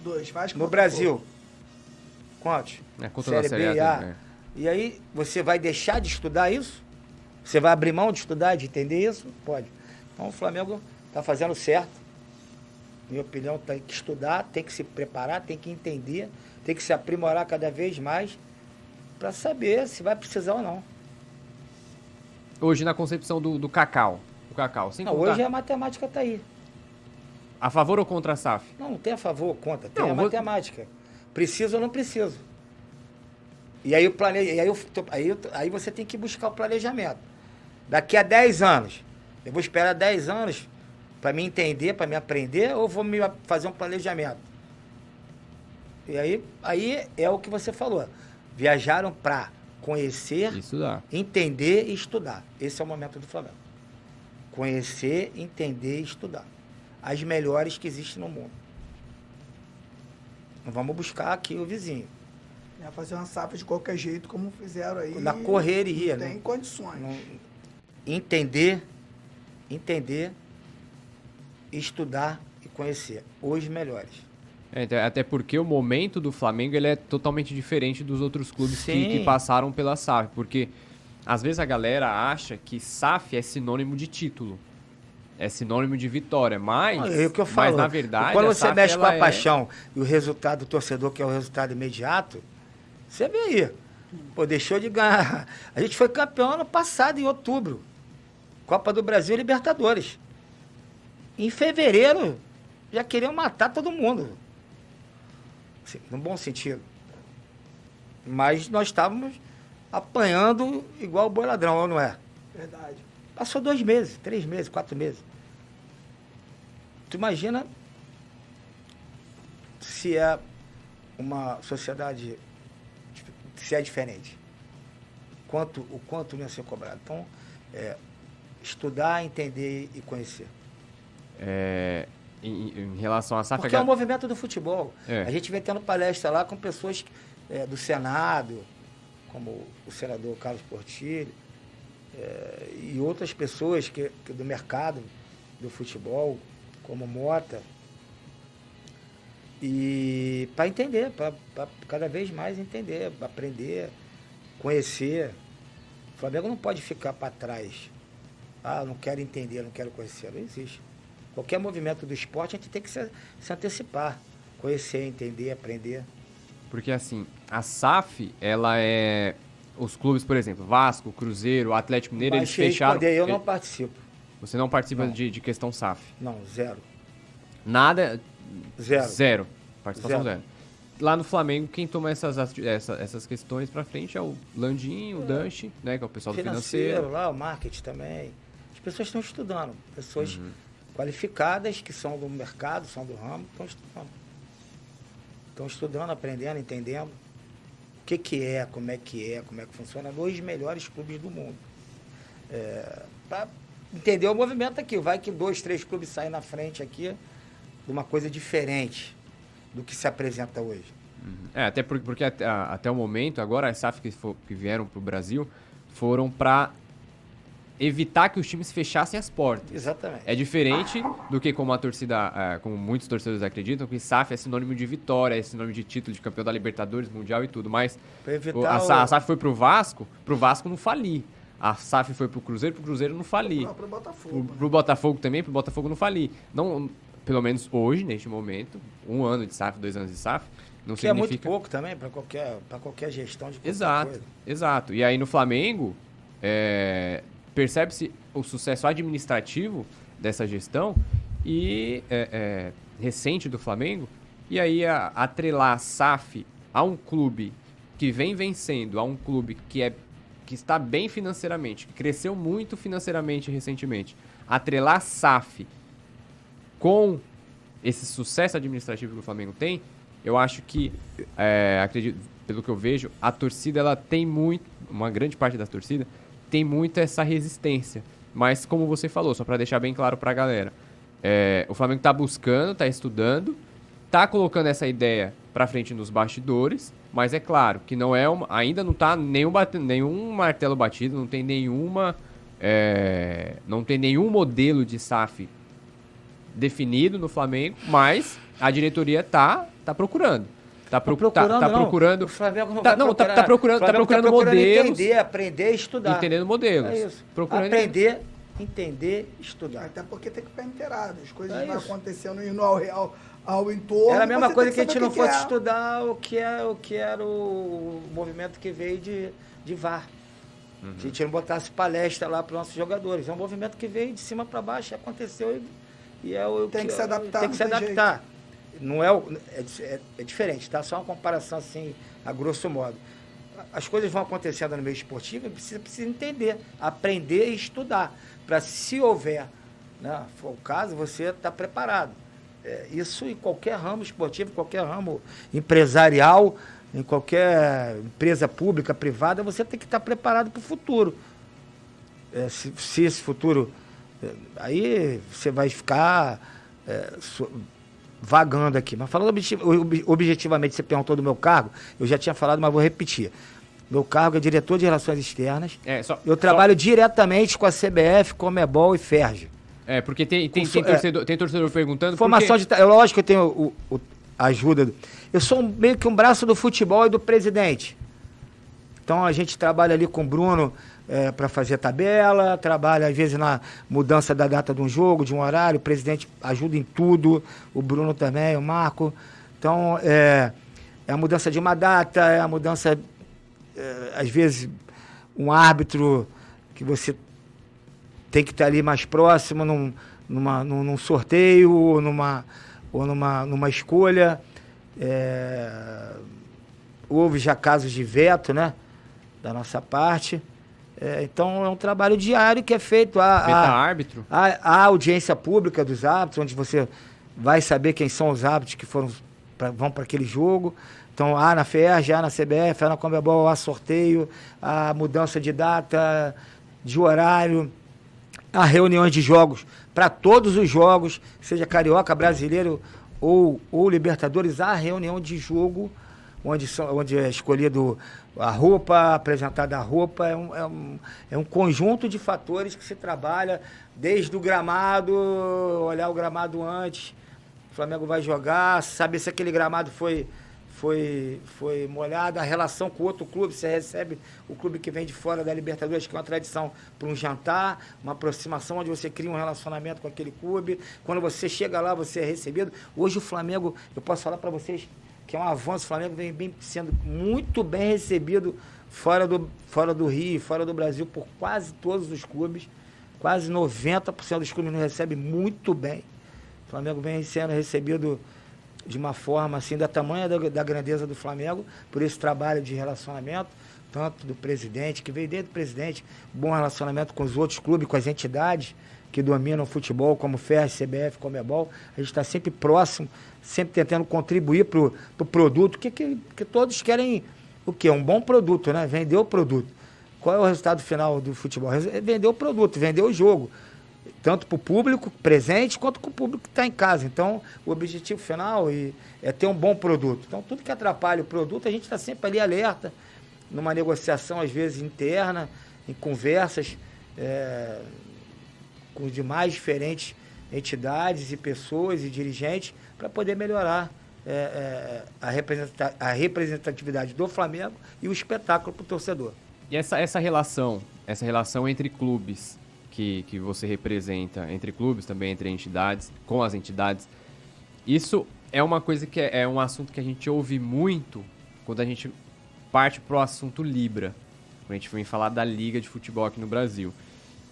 Dois, Vasco. No Brasil, quantos? É, contra a Série B, A. A. né? E aí, você vai deixar de estudar isso? Você vai abrir mão de estudar, de entender isso? Pode. Então, o Flamengo está fazendo certo. Minha opinião, tem que estudar, tem que se preparar, tem que entender, tem que se aprimorar cada vez mais para saber se vai precisar ou não. Hoje, na concepção do, do Cacau. O Cacau, sem Não, contar- hoje a matemática está aí. A favor ou contra a SAF? Não, não tem a favor ou contra, tem Não, a vou- matemática. Preciso ou não preciso. E aí, o plane... e aí, eu aí, aí você tem que buscar o planejamento. Daqui a 10 anos, eu vou esperar 10 anos para me entender, para me aprender, ou vou me fazer um planejamento? E aí, aí é o que você falou. Viajaram para conhecer, dá. entender e estudar. Esse é o momento do Flamengo. Conhecer, entender e estudar. As melhores que existem no mundo. Não vamos buscar aqui o vizinho. Ia fazer uma safra de qualquer jeito, como fizeram aí. Na correria, Não né? tem condições. Não- entender, entender, estudar e conhecer. Os melhores. É, até- até porque o momento do Flamengo ele é totalmente diferente dos outros clubes que, que passaram pela SAF. Porque às vezes a galera acha que SAF é sinônimo de título. É sinônimo de vitória. Mas, É o que eu mas falo. na verdade. quando você SAF, mexe com a é- paixão e o resultado do torcedor, que é o resultado imediato, você vê aí. Pô, deixou de ganhar. (laughs) A gente foi campeão ano passado, em outubro. Copa do Brasil e Libertadores. Em fevereiro, já queriam matar todo mundo. Assim, no bom sentido. Mas nós estávamos apanhando igual o boi ladrão, não é? Verdade. Passou dois meses, três meses, quatro meses. Tu imagina se é uma sociedade, se é diferente. Quanto, o quanto ia ser cobrado. Então, é, estudar, entender e conhecer. É, em, em relação à SAF. Porque é o ga- movimento do futebol. É. A gente vem tendo palestra lá com pessoas é, do Senado, como o senador Carlos Portilho, é, e outras pessoas que, que do mercado do futebol, como Mota. E para entender, para cada vez mais entender, aprender, conhecer. O Flamengo não pode ficar para trás. Ah, não quero entender, não quero conhecer. Não existe. Qualquer movimento do esporte a gente tem que se, se antecipar. Conhecer, entender, aprender. Porque assim, a SAF, ela é. Os clubes, por exemplo, Vasco, Cruzeiro, Atlético Mineiro, eles fecharam. eu não ele- participo. Você não participa Não. De, de questão SAF. Não, zero. Nada. Zero. Zero. Participação zero. Zero. Lá no Flamengo, quem toma essas, essa- essas questões pra frente é o Landinho, o Danche, né? Que é o pessoal do Financeiro, financeiro. lá, o marketing também. As pessoas estão estudando. Pessoas Uhum. Qualificadas que são do mercado, são do ramo, estão estudando. Estão estudando, aprendendo, entendendo o que, que é, como é que é, como é que funciona, nos melhores clubes do mundo. É, para entender o movimento aqui. Vai que dois, três clubes saem na frente aqui de uma coisa diferente do que se apresenta hoje. É, até por- porque até, até o momento, agora as SAF que, fo- que vieram pro Brasil foram pra evitar que os times fechassem as portas. Exatamente. É diferente do que como a torcida, é, como muitos torcedores acreditam, que SAF é sinônimo de vitória, é sinônimo de título de campeão da Libertadores, Mundial e tudo. Mas a, a SAF foi pro Vasco, pro Vasco não falir. A SAF foi pro Cruzeiro, pro Cruzeiro não falir. Não, pro Botafogo. Pro, né? pro Botafogo também, pro Botafogo não falir. Não, pelo menos hoje, neste momento, um ano de SAF, dois anos de SAF, não Que é muito significa... pouco também para qualquer, pra qualquer gestão de qualquer Exato, coisa. exato. E aí no Flamengo, é, percebe-se o sucesso administrativo dessa gestão e é, é, recente do Flamengo. E aí a, atrelar a SAF a um clube que vem vencendo, a um clube que, é, que está bem financeiramente, que cresceu muito financeiramente recentemente. Atrelar a SAF com esse sucesso administrativo que o Flamengo tem, eu acho que, é, acredito, pelo que eu vejo, a torcida ela tem muito, uma grande parte da torcida tem muito essa resistência. Mas como você falou, só para deixar bem claro para a galera, é, o Flamengo está buscando, está estudando, está colocando essa ideia para frente nos bastidores, Mas é claro que não é uma, ainda não está nenhum, nenhum martelo batido, não tem nenhuma. É, não tem nenhum modelo de SAF definido no Flamengo, mas a diretoria tá, tá procurando. Tá, pro, tá procurando. Tá, tá procurando. O Flamengo não tá, não, tá, tá procurando, tá procurando, tá procurando modelos. Entender, aprender, estudar. Entendendo modelos. É isso. Procurando aprender, entender, estudar. Até porque tem que ficar inteirado. As coisas é vão acontecendo e no ao real ao entorno. Era a mesma coisa que, que a gente não fosse é. estudar o que, é, o que era o movimento que veio de, de VAR. Uhum. Se a gente não botasse palestra lá para os nossos jogadores. É um movimento que veio de cima para baixo, aconteceu e, e é o tem que, que se adaptar. Tem que se adaptar. Não é, é, é, é, diferente, tá? Só uma comparação assim, a grosso modo. As coisas vão acontecendo no meio esportivo e precisa, precisa entender, aprender e estudar. Para se houver, né, for o caso, você está preparado. É, isso em qualquer ramo esportivo, qualquer ramo empresarial, em qualquer empresa pública, privada, você tem que estar preparado para o futuro. É, se, se, esse futuro. É, aí você vai ficar é, so, vagando aqui. Mas falando objetivamente, você perguntou do meu cargo, eu já tinha falado, mas vou repetir. Meu cargo é diretor de relações externas. É, só, eu trabalho só... diretamente com a CBF, Comebol e Ferge. É, porque tem, tem, tem, é. torcedor, é, tem torcedor perguntando. Formação de. É lógico que eu tenho o, o, a ajuda. Eu sou meio que um braço do futebol e do presidente. Então a gente trabalha ali com o Bruno é, para fazer tabela, trabalha às vezes na mudança da data de um jogo, de um horário. O presidente ajuda em tudo, o Bruno também, o Marco. Então é, é a mudança de uma data, é a mudança, é, às vezes, um árbitro que você tem que estar ali mais próximo num, numa, num, num sorteio ou numa, ou numa, numa escolha. É, houve já casos de veto, né? Da nossa parte. É, então é um trabalho diário que é feito. A, a, árbitro? A, a, audiência pública dos árbitros, onde você vai saber quem são os árbitros que foram pra, vão para aquele jogo. Então, há na FERJ, há na CBF, há na Comebol, há sorteio, há mudança de data, de horário a reuniões de jogos para todos os jogos, seja carioca, brasileiro ou, ou Libertadores, há reunião de jogo onde, onde é escolhido a roupa, apresentada a roupa, é um, é, um, é um conjunto de fatores que se trabalha desde o gramado, olhar o gramado antes, o Flamengo vai jogar, saber se aquele gramado foi foi, foi molhada, a relação com outro clube, você recebe o clube que vem de fora da Libertadores, que é uma tradição para um jantar, uma aproximação onde você cria um relacionamento com aquele clube. Quando você chega lá, você é recebido. Hoje o Flamengo, eu posso falar para vocês que é um avanço, o Flamengo vem, vem sendo muito bem recebido fora do, fora do Rio, fora do Brasil, por quase todos os clubes. Quase 90% dos clubes nos recebem muito bem. O Flamengo vem sendo recebido de uma forma assim, da tamanha da, da, grandeza do Flamengo, por esse trabalho de relacionamento, tanto do presidente, que veio desde o presidente, bom relacionamento com os outros clubes, com as entidades que dominam o futebol, como FER, CBF, Comebol. A gente está sempre próximo, sempre tentando contribuir para o pro produto, que, que, que todos querem o quê? Um bom produto, né? Vender o produto. Qual é o resultado final do futebol? É vender o produto, vender o jogo tanto para o público presente quanto para o público que está em casa. Então, o objetivo final é ter um bom produto. Então, tudo que atrapalha o produto, a gente está sempre ali alerta, numa negociação, às vezes, interna, em conversas é, com os demais diferentes entidades e pessoas e dirigentes, para poder melhorar é, é, a, representa a representatividade do Flamengo e o espetáculo para o torcedor. E essa, essa relação, essa relação entre clubes, que, que você representa entre clubes, também entre entidades, com as entidades. Isso é uma coisa que é, é um assunto que a gente ouve muito quando a gente parte pro assunto Libra, quando a gente vem falar da liga de futebol aqui no Brasil.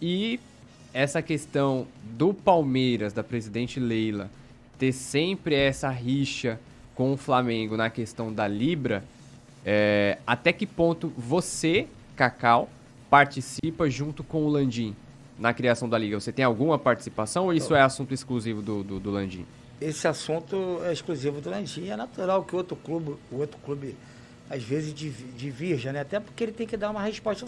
E essa questão do Palmeiras, da presidente Leila, ter sempre essa rixa com o Flamengo na questão da Libra, é, até que ponto você, Cacau, participa junto com o Landim? na criação da liga? Você tem alguma participação ou isso é assunto exclusivo do, do, do Landim? Esse assunto é exclusivo do Landim. É natural que outro clube, o outro clube às vezes divirja, né? Até porque ele tem que dar uma resposta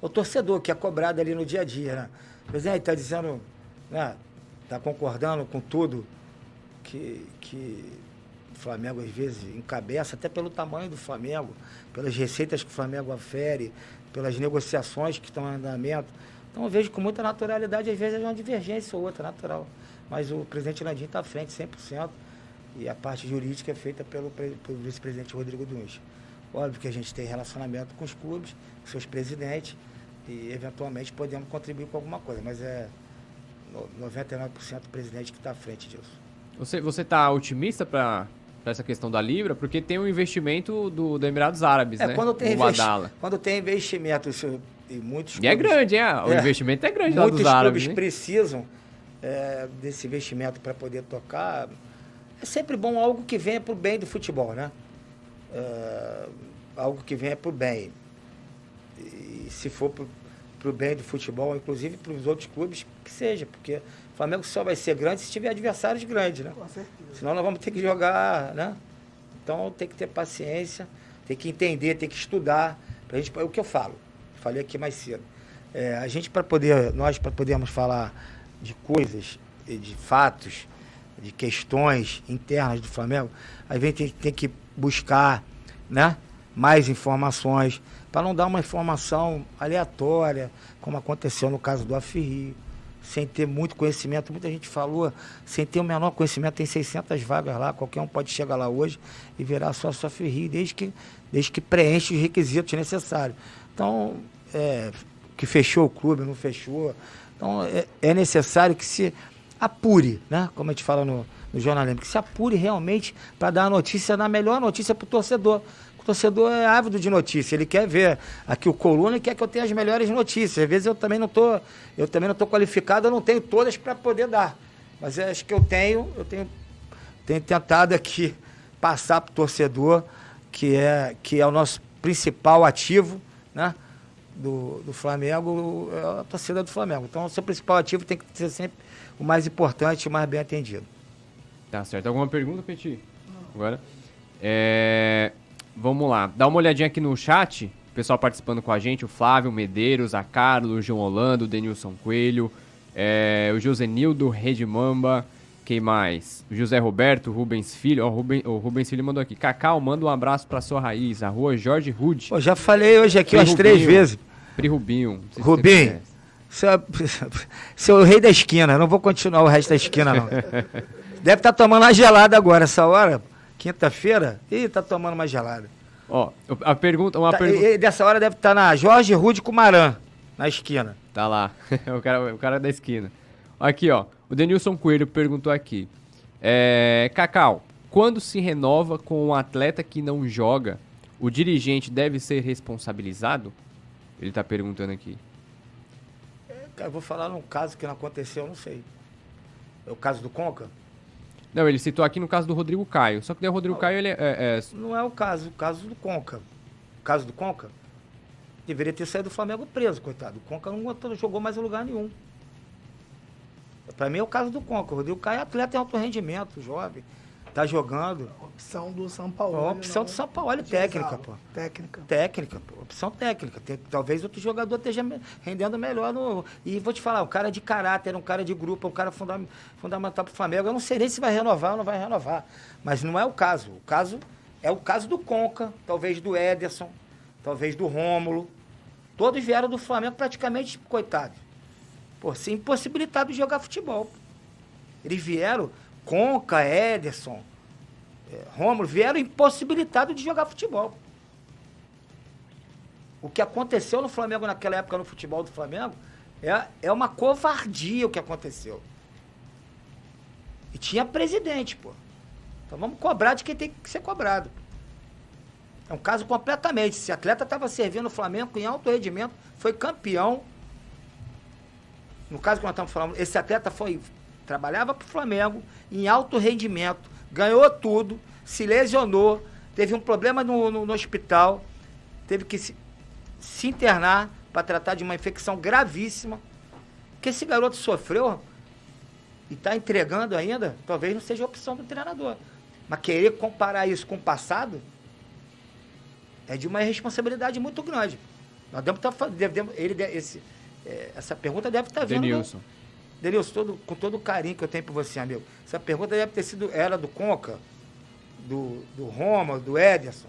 ao torcedor, que é cobrado ali no dia a dia, né? O presidente está dizendo, né? Está concordando com tudo que, que Flamengo às vezes encabeça, até pelo tamanho do Flamengo, pelas receitas que o Flamengo afere, pelas negociações que estão em andamento. Então eu vejo com muita naturalidade, às vezes é uma divergência ou outra, natural. Mas o presidente Landim está à frente 100% e a parte jurídica é feita pelo, pelo vice-presidente Rodrigo Duns. Óbvio que a gente tem relacionamento com os clubes, com seus presidentes e eventualmente podemos contribuir com alguma coisa, mas é 99% do presidente que está à frente disso. Você está otimista para essa questão da Libra? Porque tem um investimento do, do Emirados Árabes, é, né? Quando tem, investi quando tem investimento e muitos clubes, E é grande, é? O é, investimento é grande lá dos árabes. Muitos clubes precisam é, desse investimento para poder tocar. É sempre bom algo que venha para o bem do futebol, né? É, algo que venha para o bem. E se for para o bem do futebol, inclusive para os outros clubes, que seja, porque o Flamengo só vai ser grande se tiver adversários grandes, né? Com certeza. Senão nós vamos ter que jogar, né? Então tem que ter paciência, tem que entender, tem que estudar. Pra gente, é o que eu falo, falei aqui mais cedo. É, a gente para poder, nós para podermos falar de coisas, de fatos, de questões internas do Flamengo, a gente tem, tem que buscar, né? Mais informações, para não dar uma informação aleatória, como aconteceu no caso do Afirri, sem ter muito conhecimento. Muita gente falou, sem ter o menor conhecimento, tem 600 vagas lá, qualquer um pode chegar lá hoje e virar só sua Afirri, desde que, desde que preenche os requisitos necessários. Então, é, que fechou o clube, não fechou. Então, é, é necessário que se apure, né? como a gente fala no, no jornalismo, que se apure realmente para dar a notícia, na melhor notícia para o torcedor. O torcedor é ávido de notícia, ele quer ver aqui o coluna e quer que eu tenha as melhores notícias. Às vezes eu também não tô, eu também não tô qualificado, eu não tenho todas para poder dar. Mas acho que eu tenho, eu tenho, tenho tentado aqui passar para o torcedor que é que é o nosso principal ativo, né? Do, do Flamengo, é a torcida do Flamengo. Então, o seu principal ativo tem que ser sempre o mais importante e o mais bem atendido. Tá certo. Alguma pergunta, Petit? Agora. É... Vamos lá, dá uma olhadinha aqui no chat, o pessoal participando com a gente, o Flávio Medeiros, a Carlos, o João Holando, o Denilson Coelho, é, o Josenildo Redmamba, quem mais? O José Roberto, Rubens Filho, oh, Ruben, o Rubens Filho mandou aqui, Cacau, manda um abraço pra sua raiz, a rua Jorge Rude. Pô, já falei hoje aqui umas três vezes. Pri Rubinho. Rubinho, seu, (laughs) seu rei da esquina, não vou continuar o resto da esquina não. (laughs) Deve estar tá tomando uma gelada agora, essa hora. Quinta-feira? Ih, tá tomando uma gelada. Ó, a pergunta. Uma tá, pergunta. E, dessa hora deve estar tá na Jorge Rude Cumaran, na esquina. Tá lá. (laughs) o, cara, o cara da esquina. Aqui, ó. O Denilson Coelho perguntou aqui. É, Cacau, quando se renova com um atleta que não joga, o dirigente deve ser responsabilizado? Ele tá perguntando aqui. É, eu vou falar num caso que não aconteceu, não sei. É o caso do Conca? Não, ele citou aqui no caso do Rodrigo Caio. Só que daí o Rodrigo não, Caio, ele é, é, Não é o caso, o caso do Conca. O caso do Conca deveria ter saído do Flamengo preso, coitado. O Conca não jogou mais em lugar nenhum. Para mim é o caso do Conca. O Rodrigo Caio é atleta em alto rendimento, jovem tá jogando. Opção do São Paulo. É uma opção do São Paulo, técnica, pô. Técnica. Técnica, pô. Opção técnica. Tem, talvez outro jogador esteja rendendo melhor no. E vou te falar, um cara de caráter, um cara de grupo, um cara funda, fundamental pro Flamengo. Eu não sei nem se vai renovar ou não vai renovar. Mas não é o caso. O caso é o caso do Conca, talvez do Ederson, talvez do Rômulo. Todos vieram do Flamengo praticamente, coitado. Por ser impossibilitado de jogar futebol. Eles vieram Conca, Ederson, é, Romulo, vieram impossibilitados de jogar futebol. O que aconteceu no Flamengo naquela época, no futebol do Flamengo, é, é uma covardia o que aconteceu. E tinha presidente, pô. Então vamos cobrar de quem tem que ser cobrado. É um caso completamente. Esse atleta estava servindo o Flamengo em alto rendimento, foi campeão. No caso que nós estamos falando, esse atleta foi trabalhava para o Flamengo em alto rendimento, ganhou tudo, se lesionou, teve um problema no, no, no hospital, teve que se, se internar para tratar de uma infecção gravíssima. Que esse garoto sofreu e está entregando ainda, talvez não seja opção do treinador. Mas querer comparar isso com o passado é de uma responsabilidade muito grande. Nós devemos estar tá fazendo. Ele, esse, é, essa pergunta deve estar tá vindo. Denilson. Denilson, todo, com todo o carinho que eu tenho por você, amigo. Essa pergunta deve ter sido era do Conca, do, do Roma, do Ederson.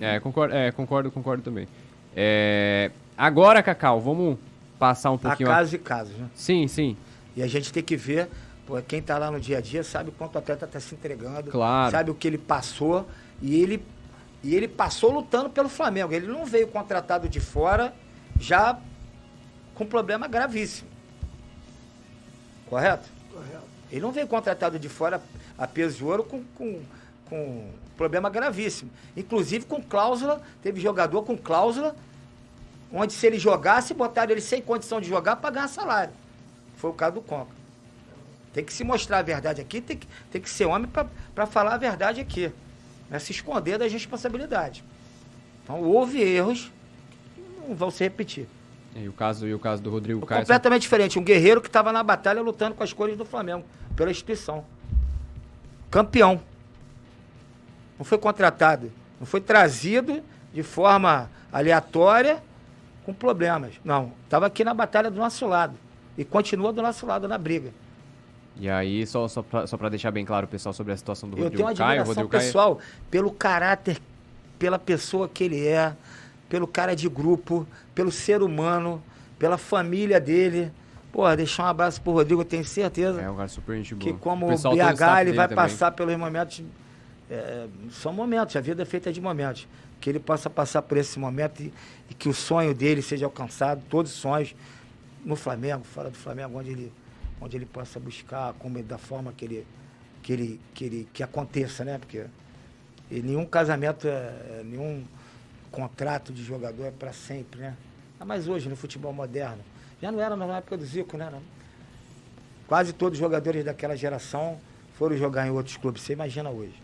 É, concordo, é, concordo, concordo também. É, agora, Cacau, vamos passar um A pouquinho... casos e casos, né? Sim, sim. E a gente tem que ver, pô, quem tá lá no dia a dia sabe quanto o atleta tá se entregando, Claro. sabe o que ele passou e ele e ele passou lutando pelo Flamengo. Ele não veio contratado de fora já com problema gravíssimo. Correto? Correto. Ele não veio contratado de fora a peso de ouro com, com, com problema gravíssimo. Inclusive com cláusula, teve jogador com cláusula, onde se ele jogasse, botaram ele sem condição de jogar para ganhar salário. Foi o caso do Conca. Tem que se mostrar a verdade aqui, tem que, tem que ser homem para falar a verdade aqui. Não é se esconder das responsabilidades. Então houve erros que não vão se repetir. E o caso, e o caso do Rodrigo Caio... Completamente diferente. Um guerreiro que estava na batalha lutando com as cores do Flamengo, pela instituição. Campeão. Não foi contratado. Não foi trazido de forma aleatória com problemas. Não. Estava aqui na batalha do nosso lado. E continua do nosso lado na briga. E aí, só, só, pra deixar bem claro, pessoal, sobre a situação do Eu Rodrigo tenho uma Caio... o admiração Caio- pessoal pelo caráter, pela pessoa que ele é, pelo cara de grupo, pelo ser humano, pela família dele. Pô, deixar um abraço pro Rodrigo, eu tenho certeza. É um cara super gente boa. que como o BH ele vai também. passar pelos momentos é, são momentos a vida é feita de momentos que ele possa passar por esse momento e, e que o sonho dele seja alcançado todos os sonhos no Flamengo fora do Flamengo onde ele onde ele possa buscar como da forma que ele que ele que ele que aconteça né porque nenhum casamento é, é- nenhum contrato de jogador é para sempre né mas hoje no futebol moderno já não era na época do Zico né? Quase todos os jogadores daquela geração foram jogar em outros clubes. Você imagina hoje.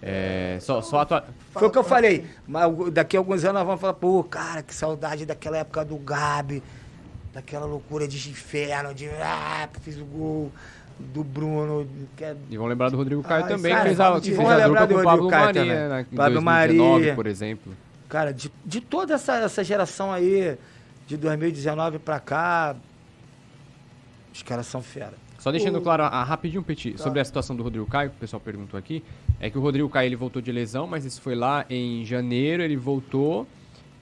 É, só, só atua... Foi o que eu falei. Mas daqui a alguns anos nós vamos falar, pô, cara, que saudade daquela época do Gabi, daquela loucura de inferno, de ah, fiz o gol do Bruno. É... E vão lembrar do Rodrigo Caio Ah, também, cara, que fez a, que fez a dupla do com o Pablo Caio Maria, né, Pablo 2019, Maria. por exemplo. Cara, de, de toda essa, essa geração aí, de 2019 pra cá, os caras são fera. Só deixando O- claro, ah, rapidinho, Petit, Tá. sobre a situação do Rodrigo Caio, que o pessoal perguntou aqui, é que o Rodrigo Caio ele voltou de lesão, mas isso foi lá em janeiro, ele voltou.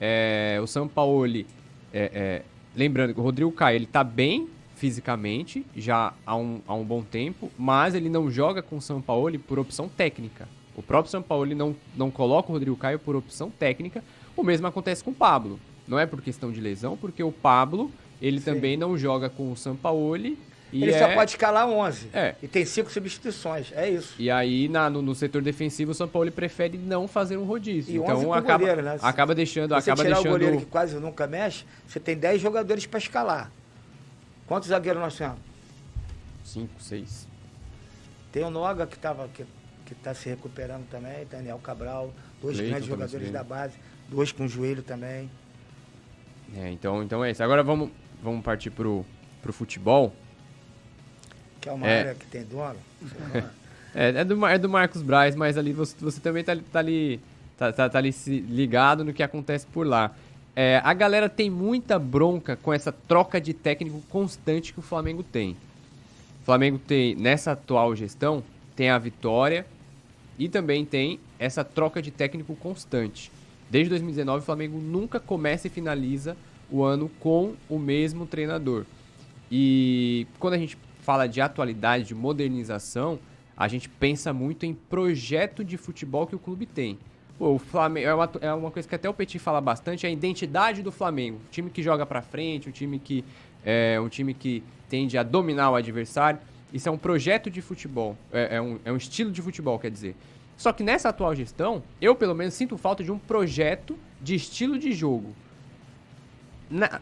é, o São Paulo, é, é, lembrando que o Rodrigo Caio ele tá bem fisicamente já há um, há um bom tempo, mas ele não joga com o São Paulo por opção técnica. O próprio São Paulo não, não coloca o Rodrigo Caio por opção técnica. O mesmo acontece com o Pablo. Não é por questão de lesão, porque o Pablo ele Sim. também não joga com o São Paulo. E Ele é... só pode escalar 11. É. E tem cinco substituições. É isso. E aí, na- no, no setor defensivo, o São Paulo prefere não fazer um rodízio. E 11 então acaba, goleiro, né? acaba deixando. Se você acaba tirar deixando. o goleiro que quase nunca mexe, você tem 10 jogadores para escalar. Quantos zagueiros nós temos? 5, 6. Tem o Noga que estava que, que tá se recuperando também, Daniel Cabral, dois Cleiton grandes jogadores da base, dois com joelho também. É, então, então é isso. Agora vamos, vamos partir pro, pro futebol. Que é uma É. área que tem dono. (laughs) É, é, do, é do Marcos Braz, mas ali você, você também tá, tá ali. Tá, tá, tá ali ligado no que acontece por lá. É, a galera tem muita bronca com essa troca de técnico constante que o Flamengo tem. O Flamengo tem, nessa atual gestão, tem a vitória e também tem essa troca de técnico constante. Desde 2019, o Flamengo nunca começa e finaliza o ano com o mesmo treinador. E quando a gente fala de atualidade, de modernização, a gente pensa muito em projeto de futebol que o clube tem. Pô, o Flamengo é uma, é uma coisa que até o Petit fala bastante, é a identidade do Flamengo. Um time que joga pra frente, um time que é um time que tende a dominar o adversário. Isso é um projeto de futebol, é, é um, é um estilo de futebol, quer dizer. Só que nessa atual gestão, eu pelo menos sinto falta de um projeto de estilo de jogo. Na-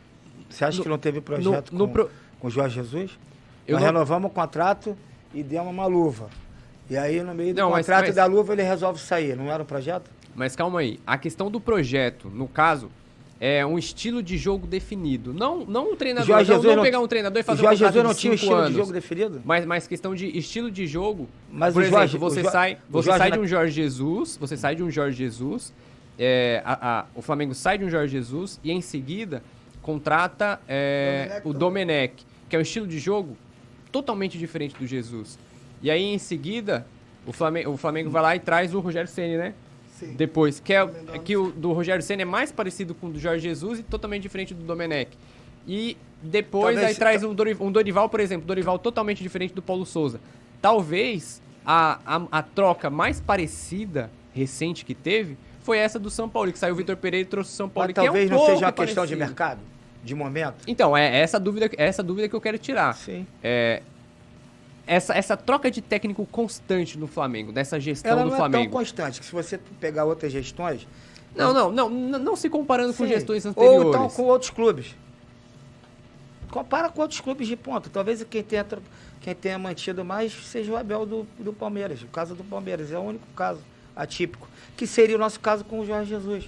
Você acha No- que não teve projeto no com, pro- com o Jorge Jesus? Eu Nós não- renovamos o contrato e demos uma luva. E aí, no meio do Não, mas- contrato mas- da luva, ele resolve sair. Não era um projeto? Mas calma aí, a questão do projeto, no caso, é um estilo de jogo definido. Não, não um treinador, Jorge não, Jesus não pegar um treinador e fazer Jorge um Jesus não de tinha um estilo anos. de jogo definido? Mas, mas questão de estilo de jogo. Mas por exemplo, Jorge- você sai, você sai na- de um Jorge Jesus, você sai de um Jorge Jesus, é, a- a- o Flamengo sai de um Jorge Jesus e em seguida contrata é, Domenech o. Domenech, que é um estilo de jogo totalmente diferente do Jesus. E aí em seguida O Flamengo, o Flamengo vai lá e traz o Rogério Ceni, né? Sim. Depois, que é, é que o do Rogério Ceni é mais parecido com o do Jorge Jesus e totalmente diferente do Domenech. E depois Talvez aí traz um, Dori- um Dorival, por exemplo, Dorival totalmente diferente do Paulo Souza. Talvez a, a, a troca mais parecida, recente que teve, foi essa do São Paulo, que saiu o Vitor Pereira e trouxe o São Paulo. Mas que é um talvez não seja uma questão de parecido. mercado, de momento. Então, é essa dúvida, essa dúvida que eu quero tirar. Sim. É, essa, essa troca de técnico constante no Flamengo, dessa gestão Ela do não é tão Flamengo. constante, que se você pegar outras gestões... Não, não, não, não, não se comparando com Sim. gestões anteriores. Ou então com outros clubes. Compara com outros clubes de ponta. Talvez quem tenha, quem tenha mantido mais seja o Abel do, do Palmeiras. O caso do Palmeiras é o único caso atípico. Que seria o nosso caso com o Jorge Jesus.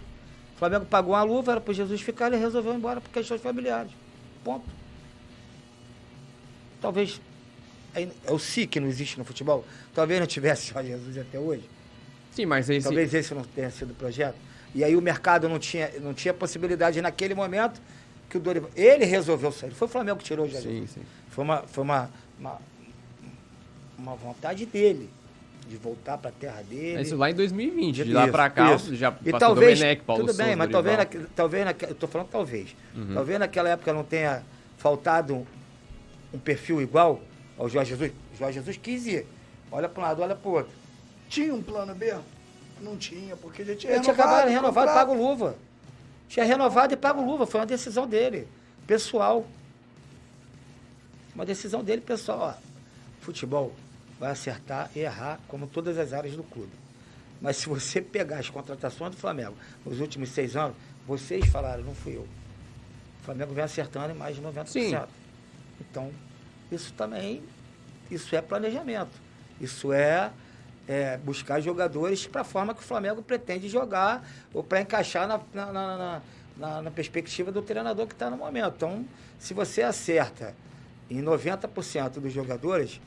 O Flamengo pagou uma luva, era para Jesus ficar, ele resolveu ir embora por questões familiares. Ponto. Talvez. É o si que não existe no futebol. Talvez não tivesse Jorge Jesus até hoje. Sim, mas esse, Talvez esse não tenha sido o projeto. E aí o mercado não tinha, não tinha possibilidade naquele momento que o Dorival. Ele resolveu sair. Foi o Flamengo que tirou o Jair. Sim, sim. Foi uma, foi uma, uma, uma vontade dele de voltar para a terra dele. Isso lá em 2020. De lá pra cá, isso. já e passou talvez, Domenech, Paulo tudo bem, mas talvez, naque- talvez naque- eu tô falando talvez. Uhum. Talvez naquela época não tenha faltado um, um perfil igual ao Jorge Jesus. O Jorge Jesus quis ir. Olha para um lado, olha para o outro. Tinha um plano B? Não tinha, porque já tinha Ele tinha acabado de renovar e pago luva. Tinha renovado e pago luva. Foi uma decisão dele, pessoal. Uma decisão dele, pessoal. Ó, futebol vai acertar e errar, como todas as áreas do clube. Mas se você pegar as contratações do Flamengo nos últimos seis anos, vocês falaram, não fui eu. O Flamengo vem acertando em mais de 90%. Sim. Então, isso também, isso é planejamento. Isso é, é buscar jogadores para a forma que o Flamengo pretende jogar ou para encaixar na, na, na, na- na- perspectiva do treinador que está no momento. Então, se você acerta em 90% dos jogadores,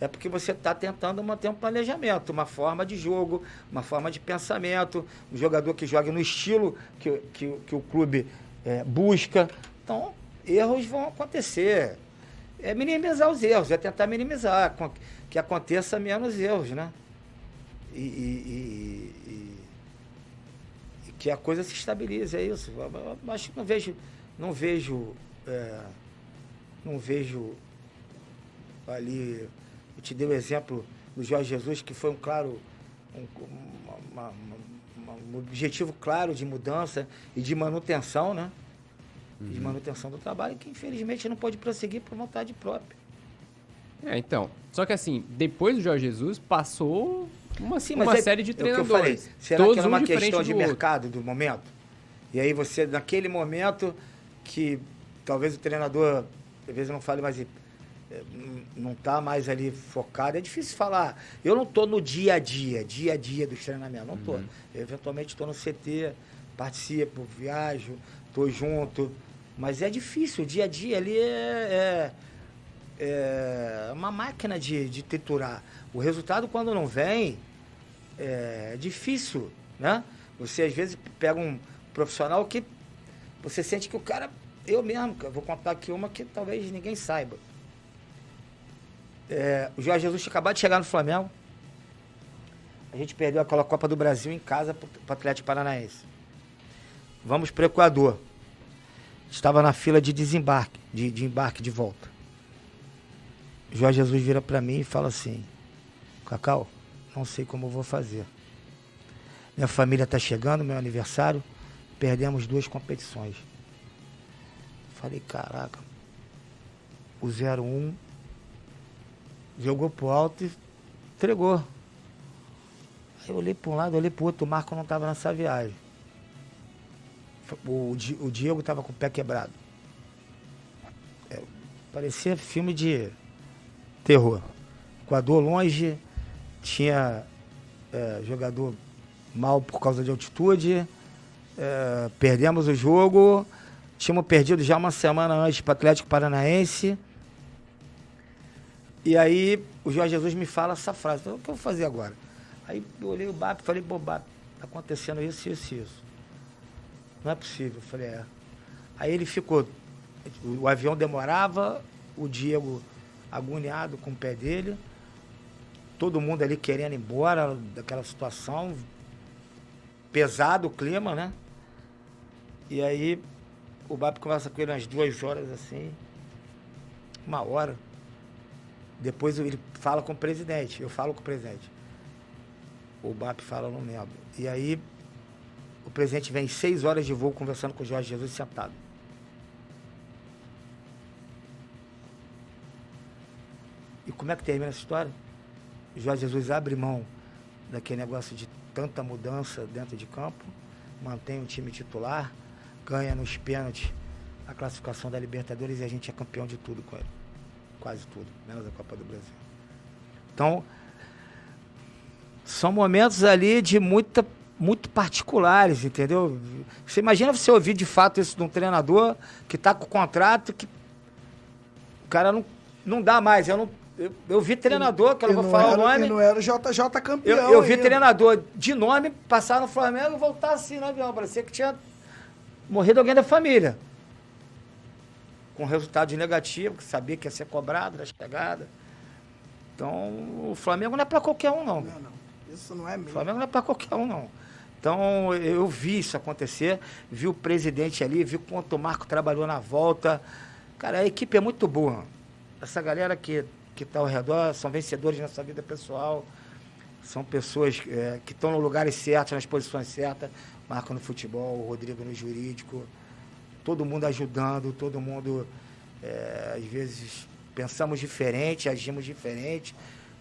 é porque você está tentando manter um planejamento, uma forma de jogo, uma forma de pensamento, um jogador que joga no estilo que, que, que o clube é, busca. Então, erros vão acontecer. É minimizar os erros, é tentar minimizar, que aconteça menos erros, né? E, e- e- e- que a coisa se estabilize, é isso. Que não vejo, não vejo, é, não vejo ali, eu te dei o exemplo do Jorge Jesus, que foi um claro, um, uma- uma- uma- um objetivo claro de mudança e de manutenção, né? Uhum. De manutenção do trabalho, que infelizmente não pode prosseguir por vontade própria. É, então. Só que assim, depois do Jorge Jesus, passou uma, Sim, uma é- série de é o que eu treinadores. falei. Será todos que era um uma questão de outro. mercado do momento? E aí você, naquele momento que talvez o treinador, às vezes eu não fale mais, eh, não está mais ali focado, é difícil falar. Eu não estou no dia a dia, dia a dia dos treinamentos, não Uhum. estou. Eu eventualmente estou no CT, participo, viajo, estou junto. Mas é difícil, o dia a dia ali é, é, é uma máquina de, de triturar. O resultado, quando não vem, é difícil, né? Você às vezes pega um profissional que você sente que o cara, eu mesmo, vou contar aqui uma que talvez ninguém saiba. É, o Jorge Jesus tinha acabado de chegar no Flamengo. A gente perdeu aquela Copa do Brasil em casa para o Atlético Paranaense. Vamos para o Equador. Estava na fila de desembarque, de, de embarque de volta. Jorge Jesus vira para mim e fala assim: Cacau, não sei como vou fazer. Minha família está chegando, meu aniversário, perdemos duas competições. Falei, caraca, o 01 jogou pro alto e entregou. Eu olhei para um lado, olhei para o outro, o Marco não estava nessa viagem. O, o Diego estava com o pé quebrado. É, parecia filme de terror. Equador longe, tinha é, jogador mal por causa de altitude, é, perdemos o jogo, tínhamos perdido já uma semana antes para o Atlético Paranaense. E aí o Jorge Jesus me fala essa frase, falei, o que eu vou fazer agora? Aí eu olhei o BAP e falei, pô, tá acontecendo isso, isso, isso. Não é possível. Eu falei, é. Aí ele ficou. O, avião demorava, o Diego agoniado com o pé dele. todo mundo ali querendo ir embora daquela situação. Pesado o clima, né? E aí o BAP conversa com ele umas duas horas assim, uma hora. Depois ele fala com o presidente, eu falo com o presidente. O BAP fala, não lembro. E aí o presidente vem seis horas de voo conversando com o Jorge Jesus sentado. E como é que termina essa história? O Jorge Jesus abre mão daquele negócio de tanta mudança dentro de campo, mantém o time titular, ganha nos pênaltis a classificação da Libertadores e a gente é campeão de tudo com ele. Quase tudo, menos a Copa do Brasil. Então, são momentos ali de muita, muito particulares, entendeu? Você imagina você ouvir de fato isso de um treinador que está com contrato que o cara não, não dá mais. Eu, não, eu, eu vi treinador, que eu não vou falar era, o nome. E não era o JJ campeão. Eu, eu vi ainda. treinador de nome passar no Flamengo e voltar assim no avião. Parecia que tinha morrido alguém da família. Com resultado negativo, que sabia que ia ser cobrado na chegada. Então, o Flamengo não é para qualquer um, não. Não, não. Isso não é O mesmo. Flamengo não é para qualquer um, não. Então, eu vi isso acontecer, vi o presidente ali, vi quanto o Marco trabalhou na volta. Cara, a equipe é muito boa. Essa galera que que está ao redor são vencedores na sua vida pessoal, são pessoas é, que estão no lugares certos, nas posições certas. Marco no futebol, o Rodrigo no jurídico, todo mundo ajudando, todo mundo, é, às vezes, pensamos diferente, agimos diferente,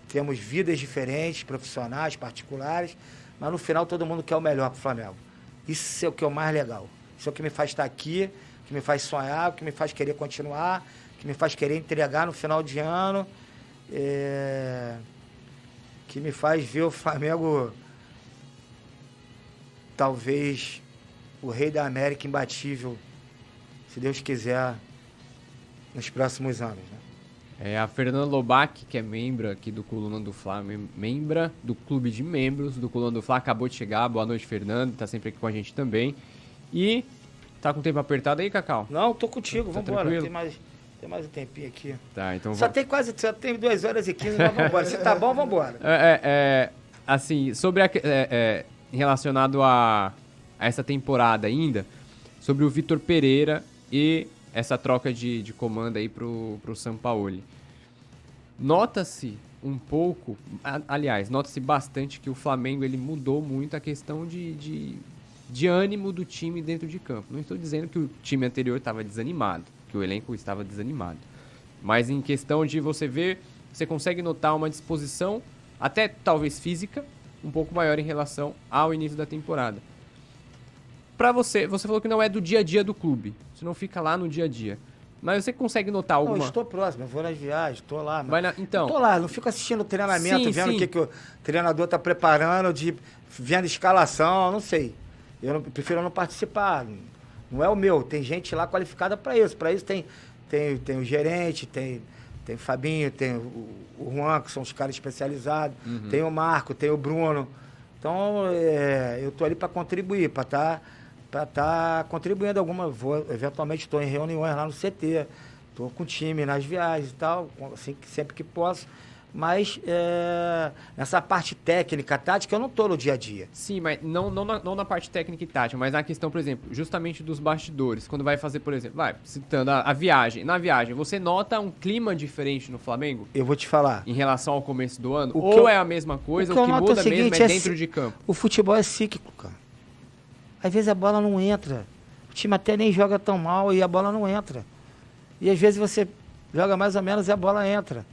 temos vidas diferentes, profissionais, particulares, mas no final todo mundo quer o melhor para o Flamengo. Isso é o que é o mais legal. Isso é o que me faz estar aqui, que me faz sonhar, que me faz querer continuar, que me faz querer entregar no final de ano, é, que me faz ver o Flamengo talvez o rei da América imbatível, se Deus quiser, nos próximos anos. Né? É a Fernanda Lobac, que é membro aqui do Coluna do Fla, mem- membra do clube de membros do Coluna do Fla, acabou de chegar. Boa noite, Fernando, tá sempre aqui com a gente também. E tá com o tempo apertado aí, Cacau? Não, tô contigo, Tá tranquilo? Tem mais, tem mais um tempinho aqui. Tá, então Só vamos. tem quase, só tem duas horas e quinze, mas vamos embora. Se tá bom, vamos embora. É, é, é, assim, sobre a, é, é, relacionado a, a essa temporada ainda, sobre o Vitor Pereira e essa troca de, de comando aí pro, pro Sampaoli. Nota-se um pouco, aliás, nota-se bastante que o Flamengo ele mudou muito a questão de, de, de ânimo do time dentro de campo. Não estou dizendo que o time anterior estava desanimado, que o elenco estava desanimado. Mas em questão de você ver, você consegue notar uma disposição, até talvez física, um pouco maior em relação ao início da temporada. Pra você, você falou que não é do dia a dia do clube. Você não fica lá no dia a dia. Mas você consegue notar Não, alguma. eu estou próximo, eu vou nas viagens, estou lá. Vai na- então. Tô lá, não fico assistindo o treinamento, Sim, vendo o sim. que, que o treinador tá preparando, de, vendo escalação, não sei. Eu não- prefiro não participar. Não é o meu. Tem gente lá qualificada para isso. Para isso tem, tem, tem o gerente, tem, tem o Fabinho, tem o, o Juan, que são os caras especializados, Uhum. tem o Marco, tem o Bruno. Então, é, eu tô ali para contribuir, para estar para tá contribuindo alguma. Vou, eventualmente estou em reuniões lá no CT, estou com o time nas viagens e tal, assim, que- sempre que posso. Mas é, nessa parte técnica, tática, eu não estou no dia a dia. Sim, mas não, não, na, não na parte técnica e tática, mas na questão, por exemplo, justamente dos bastidores. Quando vai fazer, por exemplo, vai, citando a, a viagem. Na viagem, você nota um clima diferente no Flamengo Eu vou te falar. em relação ao começo do ano? O que Ou eu- é a mesma coisa, o que o que noto é o muda mesmo seguinte, é é dentro de campo? O futebol é cíclico, cara. Às vezes a bola não entra. O time até nem joga tão mal e a bola não entra. E às vezes você joga mais ou menos e a bola entra.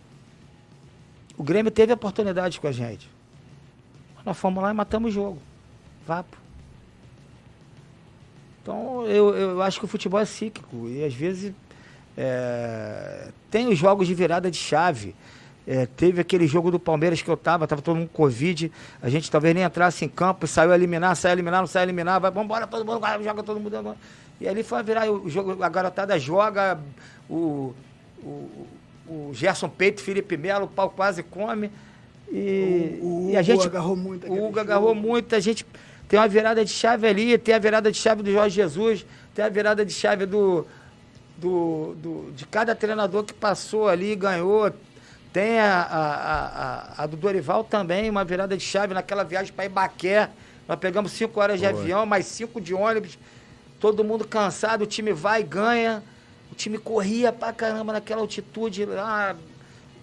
O Grêmio teve oportunidade com a gente. Nós fomos lá e matamos o jogo. Vapo. Então eu, eu acho que o futebol é cíclico. E às vezes é, tem os jogos de virada de chave. É, teve aquele jogo do Palmeiras que eu tava, tava todo mundo com Covid, a gente talvez nem entrasse em campo, saiu a eliminar, saiu a eliminar, não saiu a eliminar, vai, vambora, todo mundo, joga todo mundo. agora. E ali foi virar o jogo, a garotada joga, o, o, o Gerson Peito, Felipe Melo, o pau quase come. E, O- o e a Hugo gente. agarrou muito O Hugo agarrou jogo. muito, a gente tem uma virada de chave ali, tem a virada de chave do Jorge Jesus, tem a virada de chave do, do, do- de cada treinador que passou ali, ganhou. Tem a, a, a, a, do Dorival também, uma virada de chave naquela viagem para Ibaqué. Nós pegamos cinco horas de avião, mais cinco de ônibus. Todo mundo cansado, o time vai e ganha. O time corria pra caramba naquela altitude lá,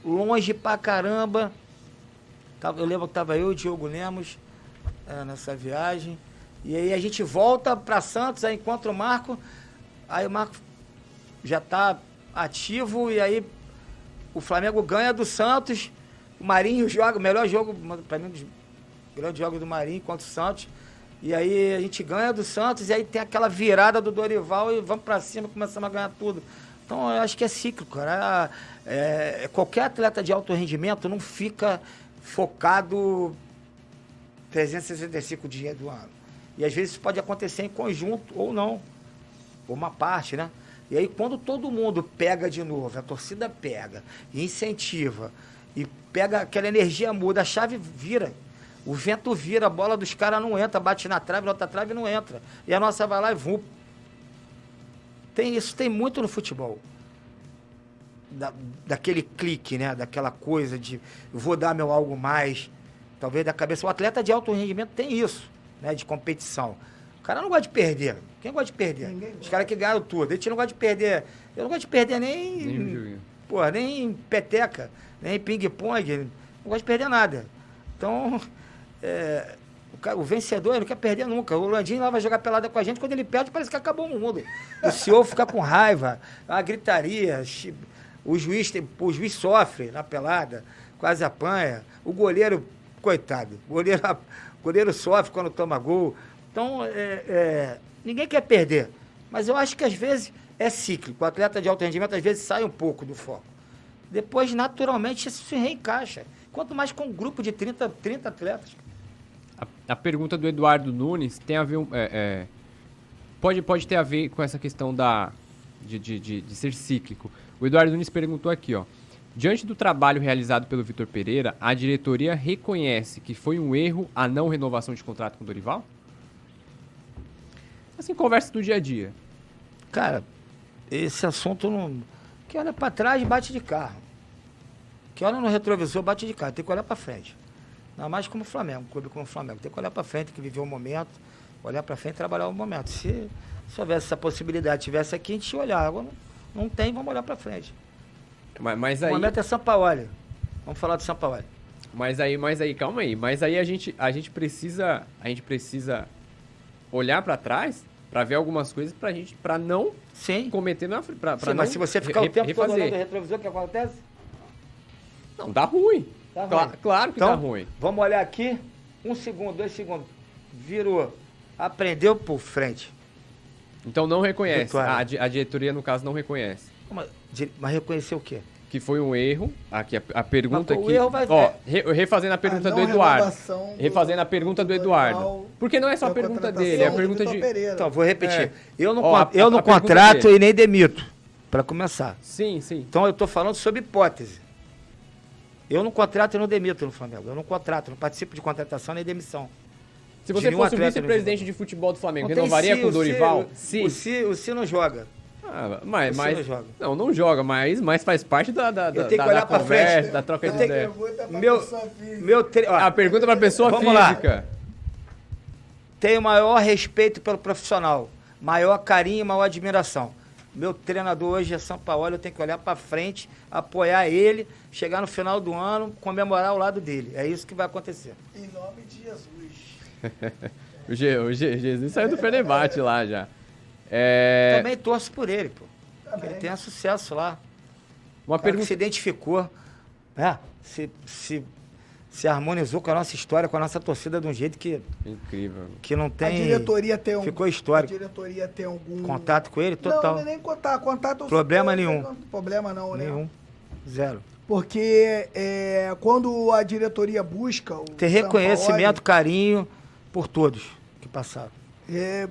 longe pra caramba. Eu lembro que tava eu e o Diogo Lemos é, nessa viagem. E aí a gente volta para Santos, aí encontra o Marco. Aí o Marco já tá ativo e aí o Flamengo ganha do Santos. O Marinho joga, o melhor jogo, para mim, o grande jogo do Marinho contra o Santos. E aí a gente ganha do Santos e aí tem aquela virada do Dorival e vamos para cima, começamos a ganhar tudo. Então eu acho que é cíclico, cara. É, é, qualquer atleta de alto rendimento não fica focado 365 dias do ano. E às vezes isso pode acontecer em conjunto ou não, ou uma parte, né? E aí quando todo mundo pega de novo, a torcida pega, incentiva, e pega aquela energia muda, a chave vira. O vento vira, a bola dos caras não entra, bate na trave, na outra trave não entra. E a nossa vai lá e vum. Tem isso, tem muito no futebol. Da, daquele clique, né? Daquela coisa de vou dar meu algo mais. Talvez da cabeça. O atleta de alto rendimento tem isso, né? De competição. O cara não gosta de perder. Quem gosta de perder? Os caras que ganharam tudo. A gente não gosta de perder. Eu não gosto de perder nem. Nem, porra, nem peteca, nem ping-pong. Não gosto de perder nada. Então, é, o, o, vencedor ele não quer perder nunca. O Landinho lá vai jogar pelada com a gente, quando ele perde, parece que acabou o mundo. O senhor fica com raiva, a gritaria, o juiz, tem, o juiz sofre na pelada, quase apanha. O goleiro, coitado, o goleiro, (laughs) o goleiro sofre quando toma gol. Então, é, é, ninguém quer perder. Mas eu acho que às vezes é cíclico. O atleta de alto rendimento às vezes sai um pouco do foco. Depois, naturalmente, isso se reencaixa. Quanto mais com um grupo de 30, 30 atletas. A, a pergunta do Eduardo Nunes tem a ver. É, é, pode, pode ter a ver com essa questão da, de, de, de, de ser cíclico. O Eduardo Nunes perguntou aqui, ó. Diante do trabalho realizado pelo Vitor Pereira, a diretoria reconhece que foi um erro a não renovação de contrato com o Dorival? Assim, conversa do dia a dia. Cara, esse assunto não. Que olha para trás bate de carro. Que olha no retrovisor bate de carro. Tem que olhar para frente. Ainda mais como o Flamengo, um clube como o Flamengo. Tem que olhar para frente, tem que viver o momento, olhar para frente e trabalhar o momento. Se, se houvesse essa possibilidade, tivesse aqui, a gente ia olhar. Agora não, não tem, vamos olhar para frente. Mas, mas aí... O momento é São Paulo. Vamos falar do São Paulo. Mas aí, mas aí, calma aí. Mas aí a gente, a gente precisa, a gente precisa olhar para trás para ver algumas coisas para gente, para não Sim. cometer na frente. Sim, mas se você ficar o tempo refazer. todo olhando o retrovisor, o que acontece? Não, dá ruim. Tá Cla claro que então, tá ruim. Vamos olhar aqui. Um segundo, dois segundos. Virou. Aprendeu por frente. Então não reconhece. A, a, diretoria, no caso, não reconhece. Mas, mas reconheceu o quê? Que foi um erro. Aqui a, a pergunta aqui. O erro vai ó, re, refazendo a pergunta a do Eduardo. Do, refazendo a pergunta do, do Eduardo. Porque não é só a pergunta dele, é a pergunta de. Então, vou repetir. É. Eu não, ó, eu não contrato e nem demito. Para começar. Sim, sim. Então eu estou falando sobre hipótese. Eu não contrato e não demito no Flamengo. Eu não contrato, não participo de contratação nem demissão. Se você fosse o vice-presidente de futebol do Flamengo, não renovaria com o Dorival? Sim. O Si, o si não joga. Ah, mas, mas não, joga. não, não joga, mas, mas faz parte da, da, da, da conversa, frente. da troca eu de ideia. Meu, meu tre... Ó, a pergunta para pessoa vamos física. Lá. Tenho maior respeito pelo profissional, maior carinho e maior admiração. Meu treinador hoje é São Paulo, eu tenho que olhar para frente, apoiar ele, chegar no final do ano, comemorar ao lado dele. É isso que vai acontecer. Em nome de Jesus. (laughs) o, o Jesus saiu do Fenebate lá já. É... Também torço por ele, pô. Também. Ele tenha sucesso lá. Uma pergunta... se identificou, né? Se, se se harmonizou com a nossa história, com a nossa torcida de um jeito que. Incrível. Que não tem. A diretoria tem um. Ficou histórico. A diretoria tem algum. Contato com ele? Total. Não, nem contato. Contato Problema nenhum. Problema não, né? Nenhum. Zero. Porque é, quando a diretoria busca. Tem reconhecimento, carinho por todos que passaram. É,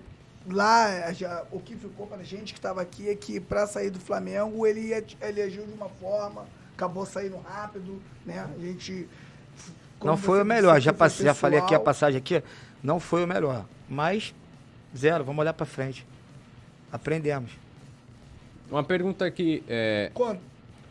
lá, já, o que ficou para a gente que estava aqui é que para sair do Flamengo ele, ia, ele agiu de uma forma, acabou saindo rápido, né? A gente não foi o melhor. Já, passei, já falei aqui a passagem aqui. Não foi o melhor. Mas, zero. Vamos olhar para frente. Aprendemos. Uma pergunta aqui. É...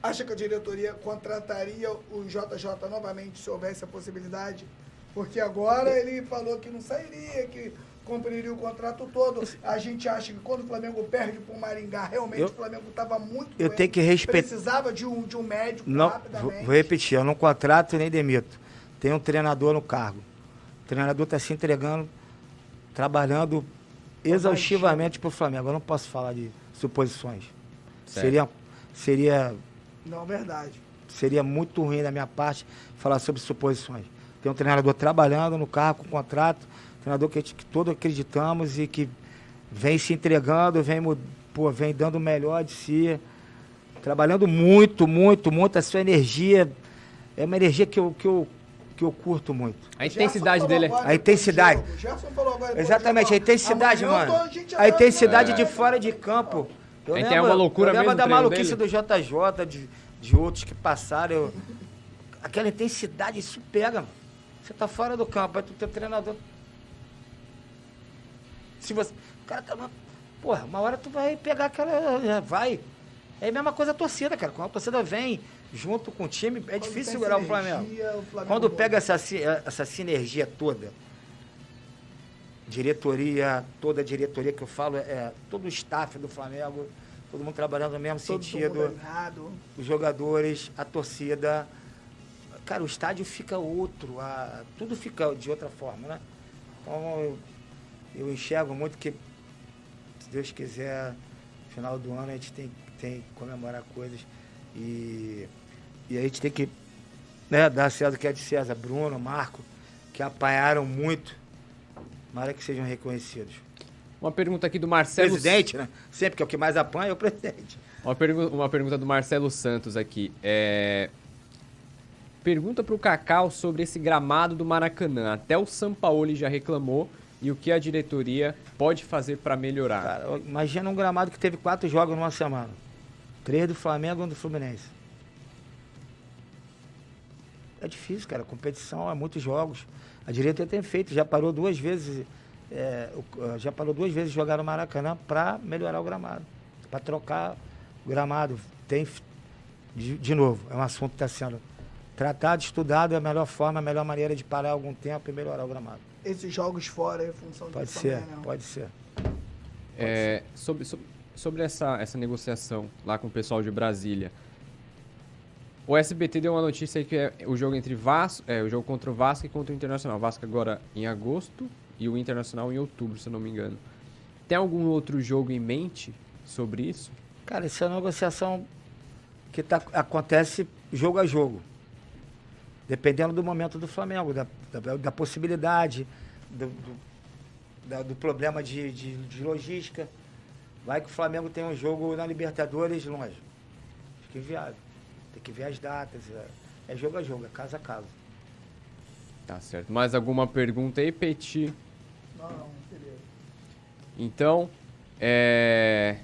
Acha que a diretoria contrataria o JJ novamente se houvesse a possibilidade? Porque agora ele falou que não sairia, que cumpriria o contrato todo. A gente acha que quando o Flamengo perde para o Maringá, realmente Eu- o Flamengo estava muito eu doente, tenho que respeitar- Precisava de um, de um médico Não, vou, rapidamente. vou repetir, eu não contrato nem demito. Tem um treinador no cargo. O treinador está se entregando, trabalhando exaustivamente para o Flamengo. Eu não posso falar de suposições. Certo. Seria, seria, Não, verdade. seria muito ruim da minha parte falar sobre suposições. Tem um treinador trabalhando no cargo com contrato, treinador que, que todos acreditamos e que vem se entregando, vem, pô, vem dando o melhor de si, trabalhando muito, muito, muito. A sua energia é uma energia que eu, que eu, que eu curto muito. A intensidade dele é. agora A intensidade. agora Exatamente, a intensidade, mano. a intensidade de É. fora de campo. Eu Aí tem uma loucura eu lembro mesmo da maluquice dele? do JJ, de, de outros que passaram. eu- aquela intensidade, isso pega, mano. Você tá fora do campo, aí tu teu treinador. Se você. O cara tá. Porra, uma hora tu vai pegar aquela. é, Vai. É a mesma coisa a torcida, cara. Quando a torcida vem junto com o time, é Quando difícil segurar o Flamengo. o Flamengo Quando pega essa, si- essa sinergia toda, diretoria, toda a diretoria que eu falo, é todo o staff do Flamengo, todo mundo trabalhando no mesmo Todo sentido, os jogadores, a torcida. Cara, o estádio fica outro, a- tudo fica de outra forma, né? Então eu, enxergo muito que, se Deus quiser, final do ano a gente tem, tem que comemorar coisas e, e a gente tem que né, dar César o que é de César, Bruno, Marco, que apanharam muito, mas que sejam reconhecidos. Uma pergunta aqui do Marcelo. Presidente, né? Sempre que é o que mais apanha é o presidente. Uma, pergu- uma pergunta do Marcelo Santos aqui. É... Pergunta pro Cacau sobre esse gramado do Maracanã. Até o Sampaoli já reclamou e o que a diretoria pode fazer para melhorar. Cara, imagina um gramado que teve quatro jogos numa semana. Três do Flamengo e um do Fluminense. É difícil, cara. Competição é muitos jogos. A diretoria tem feito, já parou duas vezes. é, o- já parou duas vezes jogar no Maracanã para melhorar o gramado. Para trocar o gramado. Tem, de, de novo, é um assunto que está sendo tratado, estudado, é a melhor forma, a melhor maneira de parar algum tempo e melhorar o gramado. Esses jogos fora em função Pode disso ser, também, né? pode ser. É, sobre sobre, sobre essa, essa negociação lá com o pessoal de Brasília. O SBT deu uma notícia aí que é o jogo entre Vasco, é, o jogo contra o Vasco e contra o Internacional. O Vasco agora em agosto e o Internacional em outubro, se eu não me engano. Tem algum outro jogo em mente sobre isso? Cara, isso é uma negociação que tá, acontece jogo a jogo. Dependendo do momento do Flamengo, da, da, da possibilidade, do, do, da- do problema de, de, de logística. Vai que o Flamengo tem um jogo na Libertadores longe. Fica inviável. Tem que ver as datas. É, é jogo a jogo, é casa a casa. Tá certo. Mais alguma pergunta aí, Petit? Não, não, beleza. Então, é,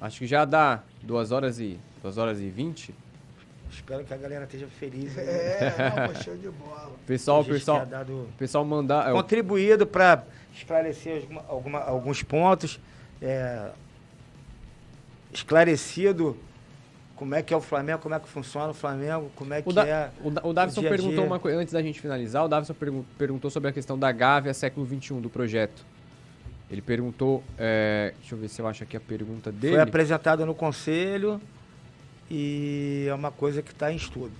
acho que já dá 2 horas e 2 horas e 20. Espero que a galera esteja feliz. aí. É, (laughs) não, show de bola. Pessoal, pessoal, tenha dado- pessoal mandar, é, contribuído para esclarecer alguma- alguma- alguns pontos, é, esclarecido como é que é o Flamengo, como é que funciona o Flamengo, como é que O, da, é. o, Da- o Davison dia perguntou dia. uma coisa, antes da gente finalizar, o Davison pergun- perguntou sobre a questão da Gávea século XXI, do projeto. Ele perguntou, é, deixa eu ver se eu acho aqui a pergunta dele. Foi apresentado no conselho e é uma coisa que está em estudo.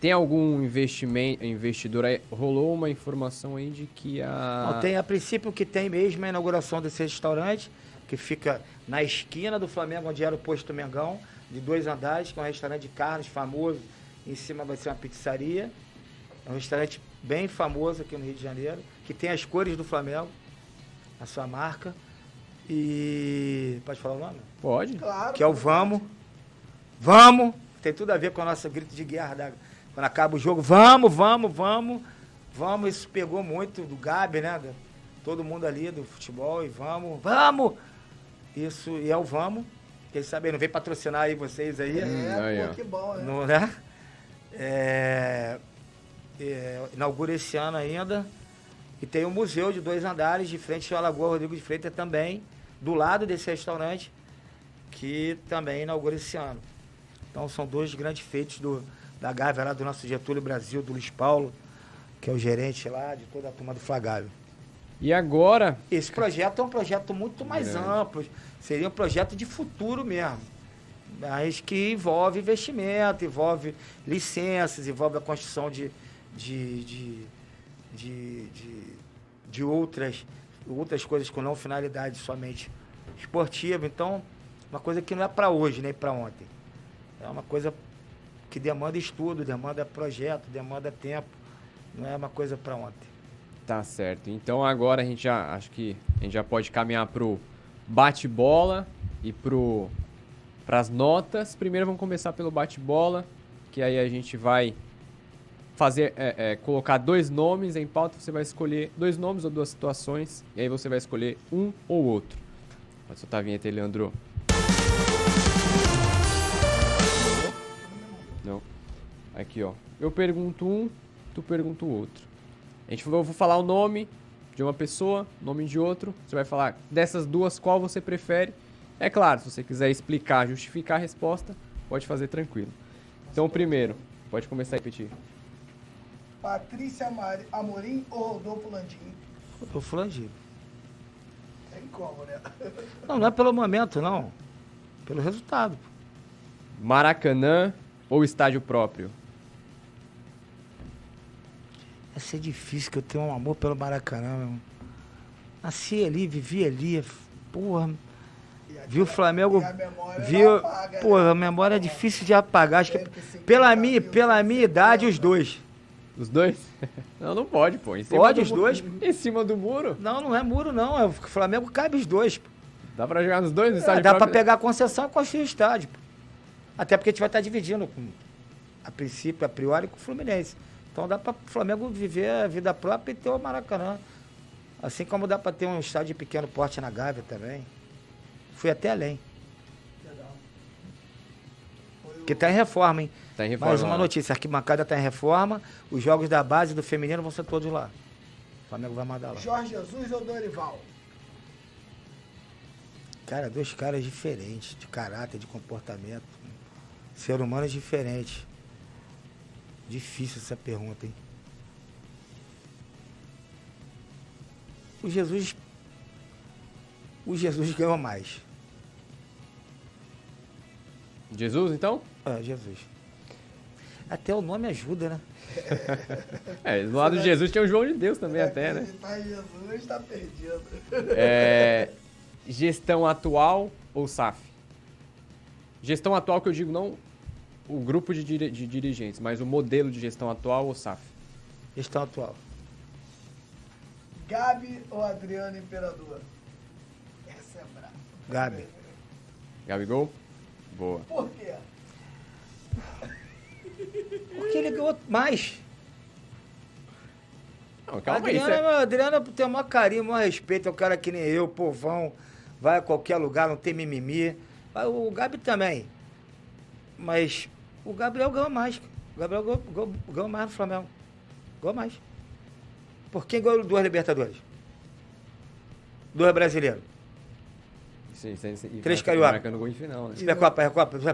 Tem algum investimento, investidor aí? Rolou uma informação aí de que a... Não, tem, a princípio, que tem mesmo é a inauguração desse restaurante, que fica na esquina do Flamengo, onde era o posto Mengão, de dois andares, que é um restaurante de carnes famoso. Em cima vai ser uma pizzaria. É um restaurante bem famoso aqui no Rio de Janeiro, que tem as cores do Flamengo, a sua marca. E. Pode falar o nome? Pode? Claro. que é o Vamos. Vamos! Tem tudo a ver com o nosso grito de guerra. da- quando acaba o jogo, vamos, vamos, vamos. Vamos, isso pegou muito do Gabi, né? todo mundo ali do futebol e vamos, vamos! Isso, e é o Vamos. Quem sabe não vem patrocinar aí vocês aí. É, Aí, pô, ó. que bom, né? Não, né? É, é, inaugura esse ano ainda. E tem um museu de dois andares, de frente ao Lagoa Rodrigo de Freitas também, do lado desse restaurante, que também inaugura esse ano. Então são dois grandes feitos do, da Gávea lá do nosso Getúlio Brasil, do Luiz Paulo, que é o gerente lá de toda a turma do Flagávio. E agora, Esse projeto é um projeto muito mais Grande. amplo, seria um projeto de futuro mesmo, mas que envolve investimento, envolve licenças, envolve a construção de, de, de, de, de, de outras, outras coisas com não finalidade somente esportiva. Então, uma coisa que não é para hoje nem para ontem. É uma coisa que demanda estudo, demanda projeto, demanda tempo. Não é uma coisa para ontem. Tá certo. Então agora a gente já acho que a gente já pode caminhar pro bate-bola e pro pras notas. Primeiro vamos começar pelo bate-bola, que aí a gente vai fazer é, é, colocar dois nomes em pauta. Você vai escolher dois nomes ou duas situações e aí você vai escolher um ou outro. Pode soltar a vinheta, Leandro. Aqui, ó. Eu pergunto um, tu pergunta o outro. A gente vai- eu vou falar o nome de uma pessoa, nome de outro. Você vai falar dessas duas qual você prefere. É claro, se você quiser explicar, justificar a resposta, pode fazer tranquilo. Então, o primeiro, pode começar a repetir. Patrícia Amari- Amorim ou Rodolfo Landim? Eu Flandido. Tem como, né? (laughs) Não, não é pelo momento, não. Pelo resultado. Maracanã ou estádio próprio? Vai ser difícil que eu tenho um amor pelo Maracanã, meu irmão. Nasci ali, vivi ali. Porra, viu o Flamengo. Viu. apaga, Porra, né? a memória é difícil de apagar. Acho que 150 pela minha, pela minha idade, os 150. dois. Os dois? (laughs) Não, não pode, pô. Em cima Pode do os dois? Em cima do muro? Não, não é muro, não. É o Flamengo cabe os dois. pô. Dá pra jogar nos dois no É, estádio dá pra próprio? pegar a concessão e construir o estádio. pô. Até porque a gente vai estar dividindo, com, a princípio, a priori, com o Fluminense. Então dá para o Flamengo viver a vida própria e ter o Maracanã. Assim como dá para ter um estádio de pequeno porte na Gávea também. Fui até além. Porque está em reforma, hein? Tá em reforma. Mais uma notícia, a arquibancada está em reforma, os jogos da base e do feminino vão ser todos lá. O Flamengo vai mandar lá. Jorge Jesus ou Dorival? Cara, dois caras diferentes, de caráter, de comportamento. Ser humanos diferentes. Difícil essa pergunta, hein? O Jesus. O Jesus ganhou mais. Jesus, então? Ah, Jesus. Até o nome ajuda, né? (laughs) É, do lado de Jesus tinha o João de Deus também até, né? Em Jesus tá perdido. É, gestão atual ou SAF? Gestão atual que eu digo não o grupo de, dire- de dirigentes, mas o modelo de gestão atual ou SAF? Gestão atual. Gabi ou Adriano Imperador? Essa é brava. Gabi. Gabigol? Boa. Por quê? Porque ele ganhou mais. Não, calma aí. Adriano, cê- é- Adriano tem o maior carinho, o maior respeito. É um cara que nem eu, povão. Vai a qualquer lugar, não tem mimimi. O Gabi também. Mas o Gabriel ganhou mais. O Gabriel ganhou, ganhou- ganhou mais no Flamengo. Ganhou mais. Por quem ganhou duas Libertadores? Duas brasileiros. Sim, sim, sim. E Três carioca. Marcando gol em final, né? Recopa.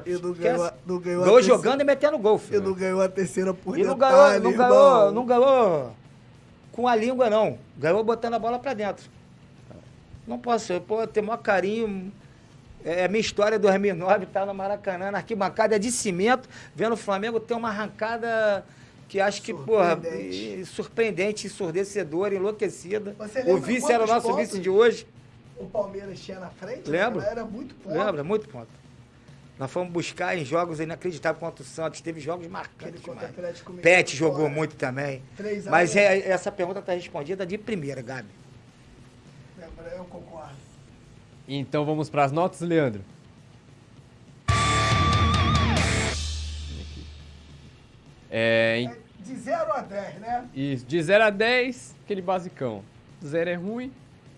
E não ganhou, não ganhou a Ganhou terceira- jogando e metendo gol, E filho. não ganhou a terceira por E não detalhe, ganhou, não irmão. ganhou, não ganhou com a língua, não. Ganhou botando a bola pra dentro. Não posso, eu pô, tenho o maior carinho. É a minha história 2009, tá no Maracanã, na arquibancada de cimento, vendo o Flamengo ter uma arrancada que acho que, porra, Surpreendente. ensurdecedora, enlouquecida. O lembra vice era o nosso pontos? vice de hoje. O Palmeiras tinha na frente? Lembro. Ela Era muito ponto. Lembra? Muito ponto. Nós fomos buscar em jogos inacreditáveis contra o Santos. Teve jogos marcantes contra o demais. Pet jogou fora. muito também. 3 a Mas 0. é- essa pergunta está respondida de primeira, Gabi. Lembra? Eu concordo. Então vamos para as notas, Leandro. É, em- de 0 a 10, né? isso, de 0 a 10, aquele basicão. 0 é ruim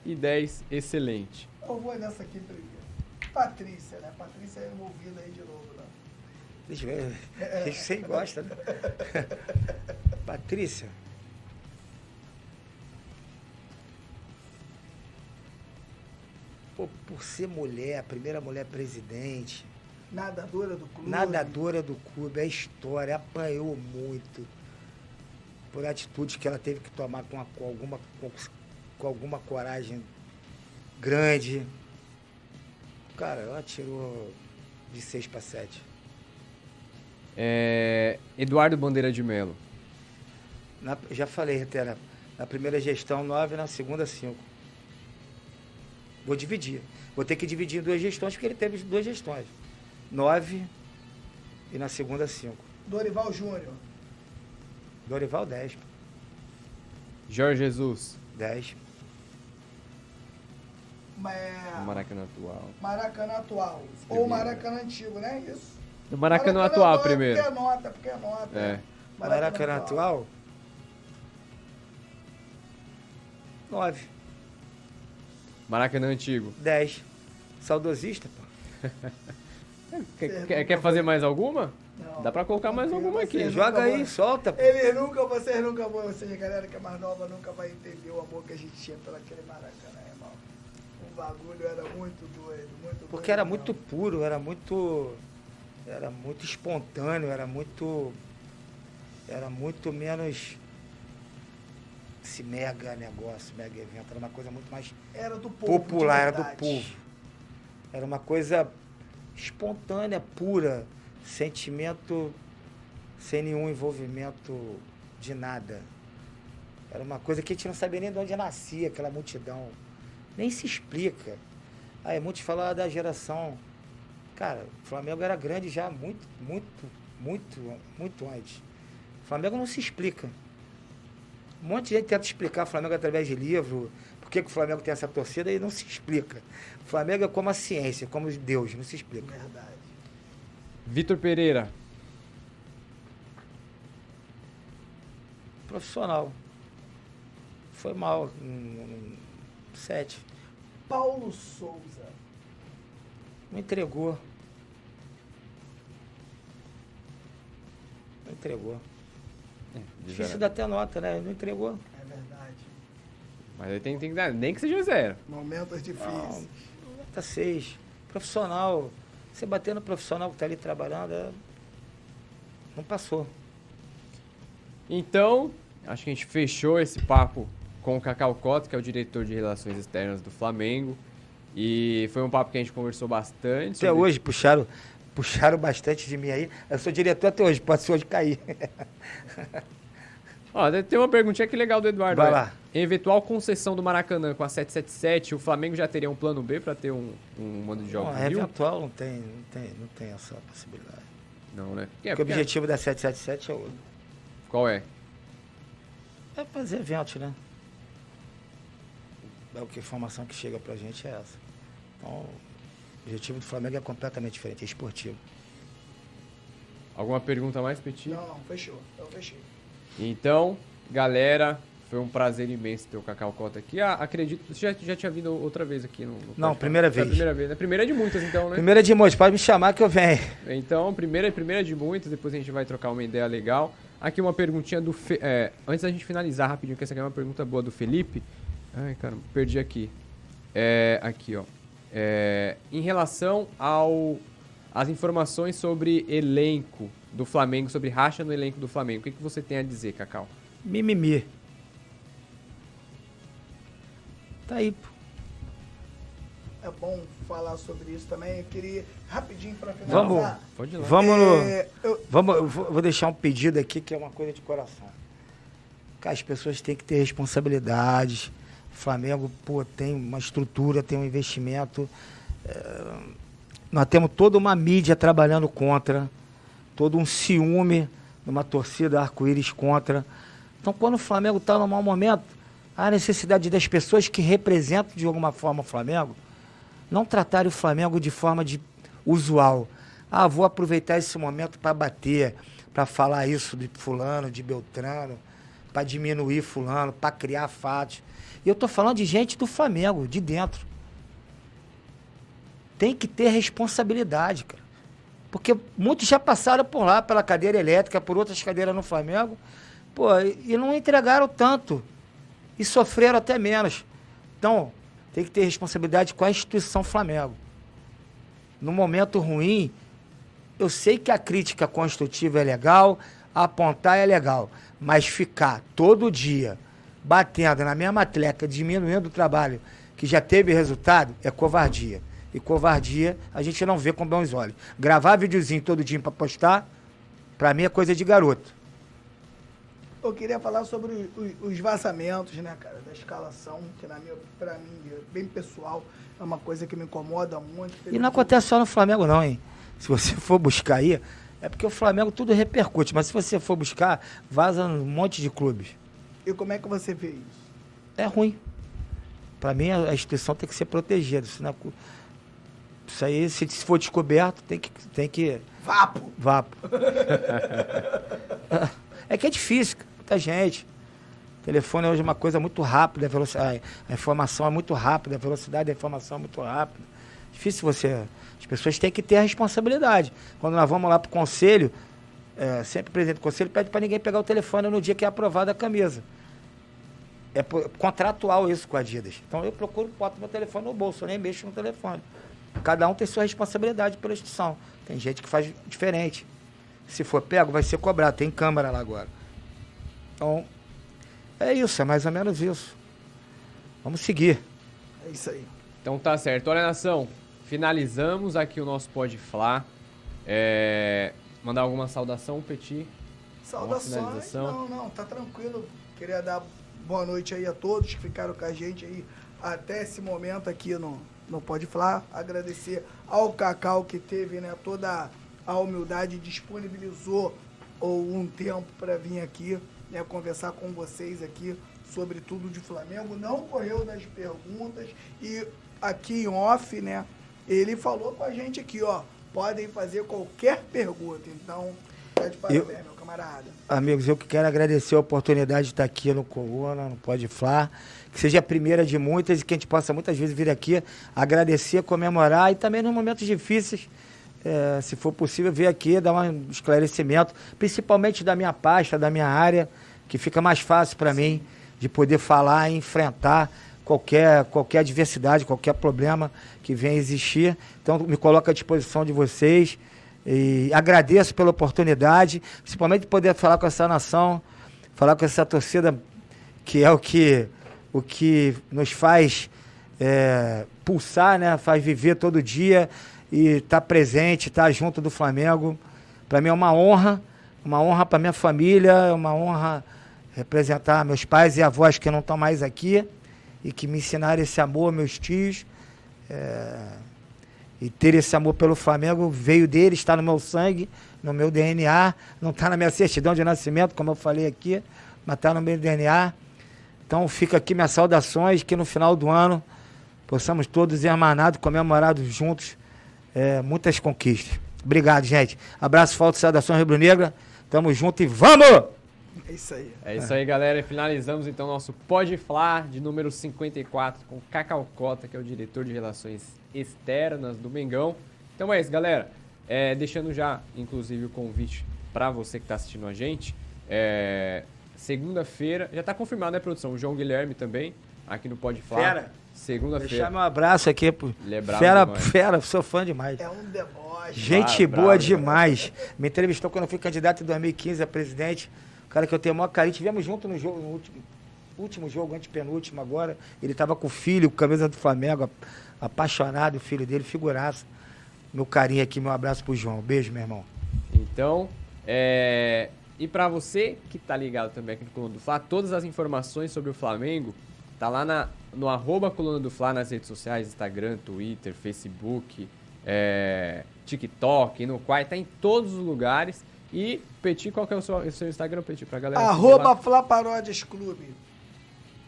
e 10 excelente. Eu vou nessa aqui primeiro. Patrícia, né? Patrícia é envolvida aí de novo, né? Deixa eu ver. Deixa você gosta, né? (laughs) Patrícia. Pô, por ser mulher, a primeira mulher presidente, Nadadora do clube. Nadadora do clube, é história, apanhou muito. Por atitudes que ela teve que tomar com, a- com alguma, com, com alguma coragem grande. Cara, ela tirou de 6 para 7. É, Eduardo Bandeira de Melo. Na- já falei, Retera, na primeira gestão 9, na segunda 5. Vou dividir. Vou ter que dividir em duas gestões, porque ele teve duas gestões. 9 e na segunda 5. Dorival Júnior. Dorival 10. Jorge Jesus. 10. É, Maracanã atual. Maracanã atual. Escrevi, Ou Maracanã antigo, né? Isso. No Maracanã atual é primeiro. Porque é nota, porque é nota. É. Maracanã atual? 9. Maracanã antigo. 10. Saudosista, pô. (laughs) Quer, quer- quer fazer mais alguma? Não. Dá pra colocar mais alguma aqui. você Joga aí, vai. solta, pô. Eles nunca, vocês nunca vão, ou seja, a galera que é mais nova nunca vai entender o amor que a gente tinha pelo aquele Maracanã, irmão. O bagulho era muito doido, muito doido. Porque era muito puro, era muito. Era muito espontâneo, era muito. Era muito menos. Esse mega negócio, mega evento. Era uma coisa muito mais Era do povo. popular, era do povo. Era uma coisa espontânea, pura, sentimento sem nenhum envolvimento de nada. Era uma coisa que a gente não sabia nem de onde nascia aquela multidão. Nem se explica. Aí muitos falaram da geração. Cara, o Flamengo era grande já muito, muito, muito, muito antes. O Flamengo não se explica. Um monte de gente tenta explicar o Flamengo através de livro, por que, que o Flamengo tem essa torcida e não se explica. O Flamengo é como a ciência, como Deus, não se explica. Verdade. Vitor Pereira. Profissional. Foi mal. Um, um, sete. Paulo Souza. Não entregou. Não entregou. Difícil dar até nota, né? Não entregou. É verdade. Mas aí tem, tem que dar, nem que seja zero. Momentos difíceis. Não, nota seis. Profissional. Você bater no profissional que está ali trabalhando, é- não passou. Então, acho que a gente fechou esse papo com o Cacau Cota, que é o diretor de Relações Externas do Flamengo. E foi um papo que a gente conversou bastante. Até sobre- hoje puxaram, puxaram bastante de mim aí. Eu sou diretor até hoje, pode ser hoje cair. (laughs) Ó, tem uma perguntinha aqui legal do Eduardo. Vai ó. lá. Em eventual concessão do Maracanã com a 777, o Flamengo já teria um plano B para ter um, um mando de jogos Não, é eventual, não tem, não, tem, não tem essa possibilidade. Não, né? É, Porque o porque- objetivo da 777 é outro. Qual é? É fazer eventos, né? É o que a informação que chega pra gente é essa. Então, o objetivo do Flamengo é completamente diferente, é esportivo. Alguma pergunta mais, Petit? Não, fechou. Eu fechei. Então, galera, foi um prazer imenso ter o Cacau Cota aqui. Ah, acredito, você já, já tinha vindo outra vez aqui no, no Não, primeira a vez. primeira vez, né? Primeira de muitas, então, né? Primeira de muitos, pode me chamar que eu venho. Então, primeira, primeira de muitas, depois a gente vai trocar uma ideia legal. Aqui uma perguntinha do... Fe... é, antes da gente finalizar rapidinho, que essa aqui é uma pergunta boa do Felipe. Ai, cara, perdi aqui. É, aqui, ó. É, em relação ao as informações sobre elenco do Flamengo, sobre racha no elenco do Flamengo, o que, que você tem a dizer, Cacau? Mimimi. Tá aí, pô. É bom falar sobre isso também. Eu queria, rapidinho Vamos, finalizar. Pode ir lá. vamos no... É, eu- Vamos, eu vou deixar um pedido aqui que é uma coisa de coração. As pessoas têm que ter responsabilidades. O Flamengo, pô, tem uma estrutura, tem um investimento. É, nós temos toda uma mídia trabalhando contra, todo um ciúme numa torcida arco-íris contra. Então, quando o Flamengo está num mau momento, há necessidade das pessoas que representam de alguma forma o Flamengo não tratarem o Flamengo de forma de usual. Ah, vou aproveitar esse momento para bater, para falar isso de fulano, de Beltrano, para diminuir fulano, para criar fatos. E eu tô falando de gente do Flamengo, de dentro. Tem que ter responsabilidade, cara. Porque muitos já passaram por lá, pela cadeira elétrica, por outras cadeiras no Flamengo, pô, e, e não entregaram tanto. E sofreram até menos. Então, tem que ter responsabilidade com a instituição Flamengo. No momento ruim, eu sei que a crítica construtiva é legal, apontar é legal, mas ficar todo dia batendo na mesma atleta, diminuindo o trabalho que já teve resultado, é covardia. E covardia a gente não vê com bons olhos. Gravar videozinho todo dia para postar, para mim é coisa de garoto. Eu queria falar sobre os, os vazamentos, né, cara, da escalação, que na minha, pra mim, é bem pessoal, é uma coisa que me incomoda muito. E não acontece só no Flamengo, não, hein? Se você (laughs) for buscar aí, é porque o Flamengo tudo repercute, mas se você for buscar, vaza um monte de clubes. E como é que você vê isso? É ruim. Para mim, a instituição tem que ser protegida. Senão, isso aí, se for descoberto, tem que. Tem que Vapo! Vapo. (laughs) é que é difícil, muita gente. O telefone hoje é uma coisa muito rápida, a, velocidade, a informação é muito rápida, a velocidade da informação é muito rápida. Difícil você. As pessoas têm que ter a responsabilidade. Quando nós vamos lá para o conselho, é, sempre o presidente do conselho pede para ninguém pegar o telefone no dia que é aprovada a camisa. É contratual isso com a Adidas. Então eu procuro, boto meu telefone no bolso, eu nem mexo no telefone. Cada um tem sua responsabilidade pela instituição. Tem gente que faz diferente. Se for pego, vai ser cobrado. Tem câmera lá agora. Então, é isso, é mais ou menos isso. Vamos seguir. É isso aí. Então tá certo. Olha, nação, finalizamos aqui o nosso Pode Flá. É... Mandar alguma saudação, Petit? Saudações? Não, não, tá tranquilo. Queria dar boa noite aí a todos que ficaram com a gente aí até esse momento aqui no, no Pode Falar. Agradecer ao Cacau que teve né, toda a humildade, disponibilizou ou um tempo para vir aqui né, conversar com vocês aqui sobre tudo de Flamengo. Não correu nas perguntas e aqui em off, né? Ele falou com a gente aqui, ó. Podem fazer qualquer pergunta. Então, tá de parabéns, eu, meu camarada. Amigos, eu que quero agradecer a oportunidade de estar aqui no Coluna, no Pode Falar. Que seja a primeira de muitas e que a gente possa muitas vezes vir aqui agradecer, comemorar e também nos momentos difíceis, é, se for possível, vir aqui dar um esclarecimento, principalmente da minha pasta, da minha área, que fica mais fácil para mim de poder falar e enfrentar qualquer, qualquer adversidade, qualquer problema que venha existir. Então, me coloco à disposição de vocês. E agradeço pela oportunidade, principalmente poder falar com essa nação, falar com essa torcida, que é o que, o que nos faz é, pulsar, né? faz viver todo dia e estar tá presente, estar tá junto do Flamengo. Para mim é uma honra, uma honra para minha família, é uma honra representar meus pais e avós que não estão mais aqui e que me ensinaram esse amor, meus tios. É, e ter esse amor pelo Flamengo veio dele, está no meu sangue, no meu DNA, não está na minha certidão de nascimento, como eu falei aqui, mas está no meu DNA. Então fica aqui minhas saudações, que no final do ano possamos todos hermanados, comemorados juntos, é, muitas conquistas. Obrigado, gente. Abraço, falta saudações rubro-negra. Tamo junto e vamos! É isso aí. É isso aí, galera. Finalizamos então nosso Pode Falar de número 54 com Cacau Cota, que é o diretor de relações externas do Mengão. Então é isso, galera. É, deixando já, inclusive, o convite para você que está assistindo a gente. É, Segunda-feira, já está confirmado, né, produção? O João Guilherme também, aqui no Pode Falar. Fera. Segunda-feira. Deixar meu abraço aqui pro. É bravo fera, demais. fera, sou fã demais. É um deboche. Gente Ah, boa bravo. demais. Me entrevistou quando eu fui candidato em 2015 a presidente. Cara que eu tenho o maior carinho. Tivemos junto no jogo, no último, último jogo, antepenúltimo agora. Ele estava com o filho, com a camisa do Flamengo, apaixonado, o filho dele, figuraça. Meu carinho aqui, meu abraço pro João. Beijo, meu irmão. Então, é... e para você que tá ligado também aqui no Coluna do Fla, todas as informações sobre o Flamengo tá lá na, no arroba Coluna do Fla nas redes sociais, Instagram, Twitter, Facebook, é... TikTok, no Quai, tá em todos os lugares. E, Petit, qual que é o seu, o seu Instagram, Petit, pra galera? Arroba lá? Fla Paródias Clube.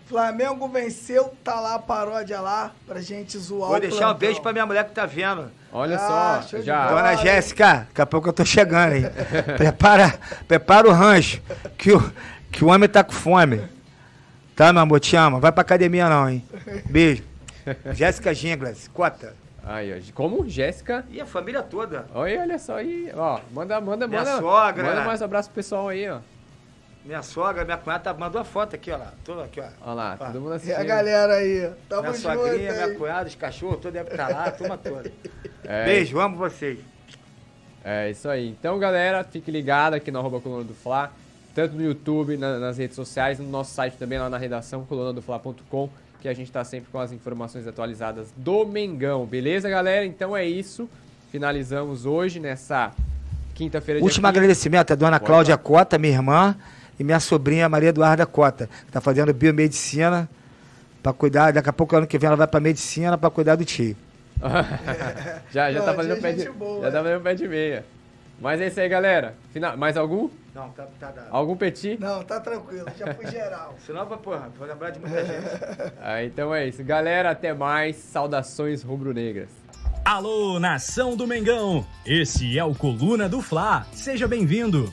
Flamengo venceu, tá lá a paródia lá pra gente zoar Vou o deixar um plantão. beijo pra minha mulher que tá vendo. Olha Ah, só, já... Dona Jéssica, daqui a pouco eu tô chegando aí. (laughs) prepara, prepara o rancho, que o, que o homem tá com fome. Tá, meu amor? Te amo. Vai pra academia não, hein? Beijo. (laughs) Jéssica Ginglas, cota. Aí, ó. Como? Jéssica? E a família toda. Olha, olha só aí. Ó, manda, manda, Minha manda. sogra. Manda mais um abraço pro pessoal aí, ó. Minha sogra, minha cunhada, tá- mandou a foto aqui, ó lá. Tô aqui, ó. Olha lá, Ó. todo mundo E assistindo. a galera aí. Tamo minha junto sogrinha, minha aí. cunhada, os cachorros, todo deve estar lá, a turma toda. (laughs) É, Beijo, amo vocês. É isso aí. Então, galera, fique ligado aqui no arroba coluna do Fla, tanto no YouTube, na, nas redes sociais, no nosso site também, lá na redação colunadofla.com, que a gente tá sempre com as informações atualizadas do Mengão, beleza, galera? Então é isso. Finalizamos hoje nessa quinta-feira. Último 15. agradecimento à dona Pode Cláudia. Cota, minha irmã, e minha sobrinha Maria Eduarda Cota, que está fazendo biomedicina para cuidar. Daqui a pouco, ano que vem, ela vai para medicina para cuidar do tio. (laughs) já, já tá Não, fazendo tinha pé de, gente boa, já tá é. fazendo pé de meia. Mas é isso aí, galera. Final, mais algum? Não, tá, tá dado. Algum petit? Não, tá tranquilo, já fui geral. (laughs) Senão, porra, vou lembrar de muita gente. (laughs) Ah, então é isso. Galera, até mais. Saudações rubro-negras. Alô, nação do Mengão! Esse é o Coluna do Fla. Seja bem-vindo.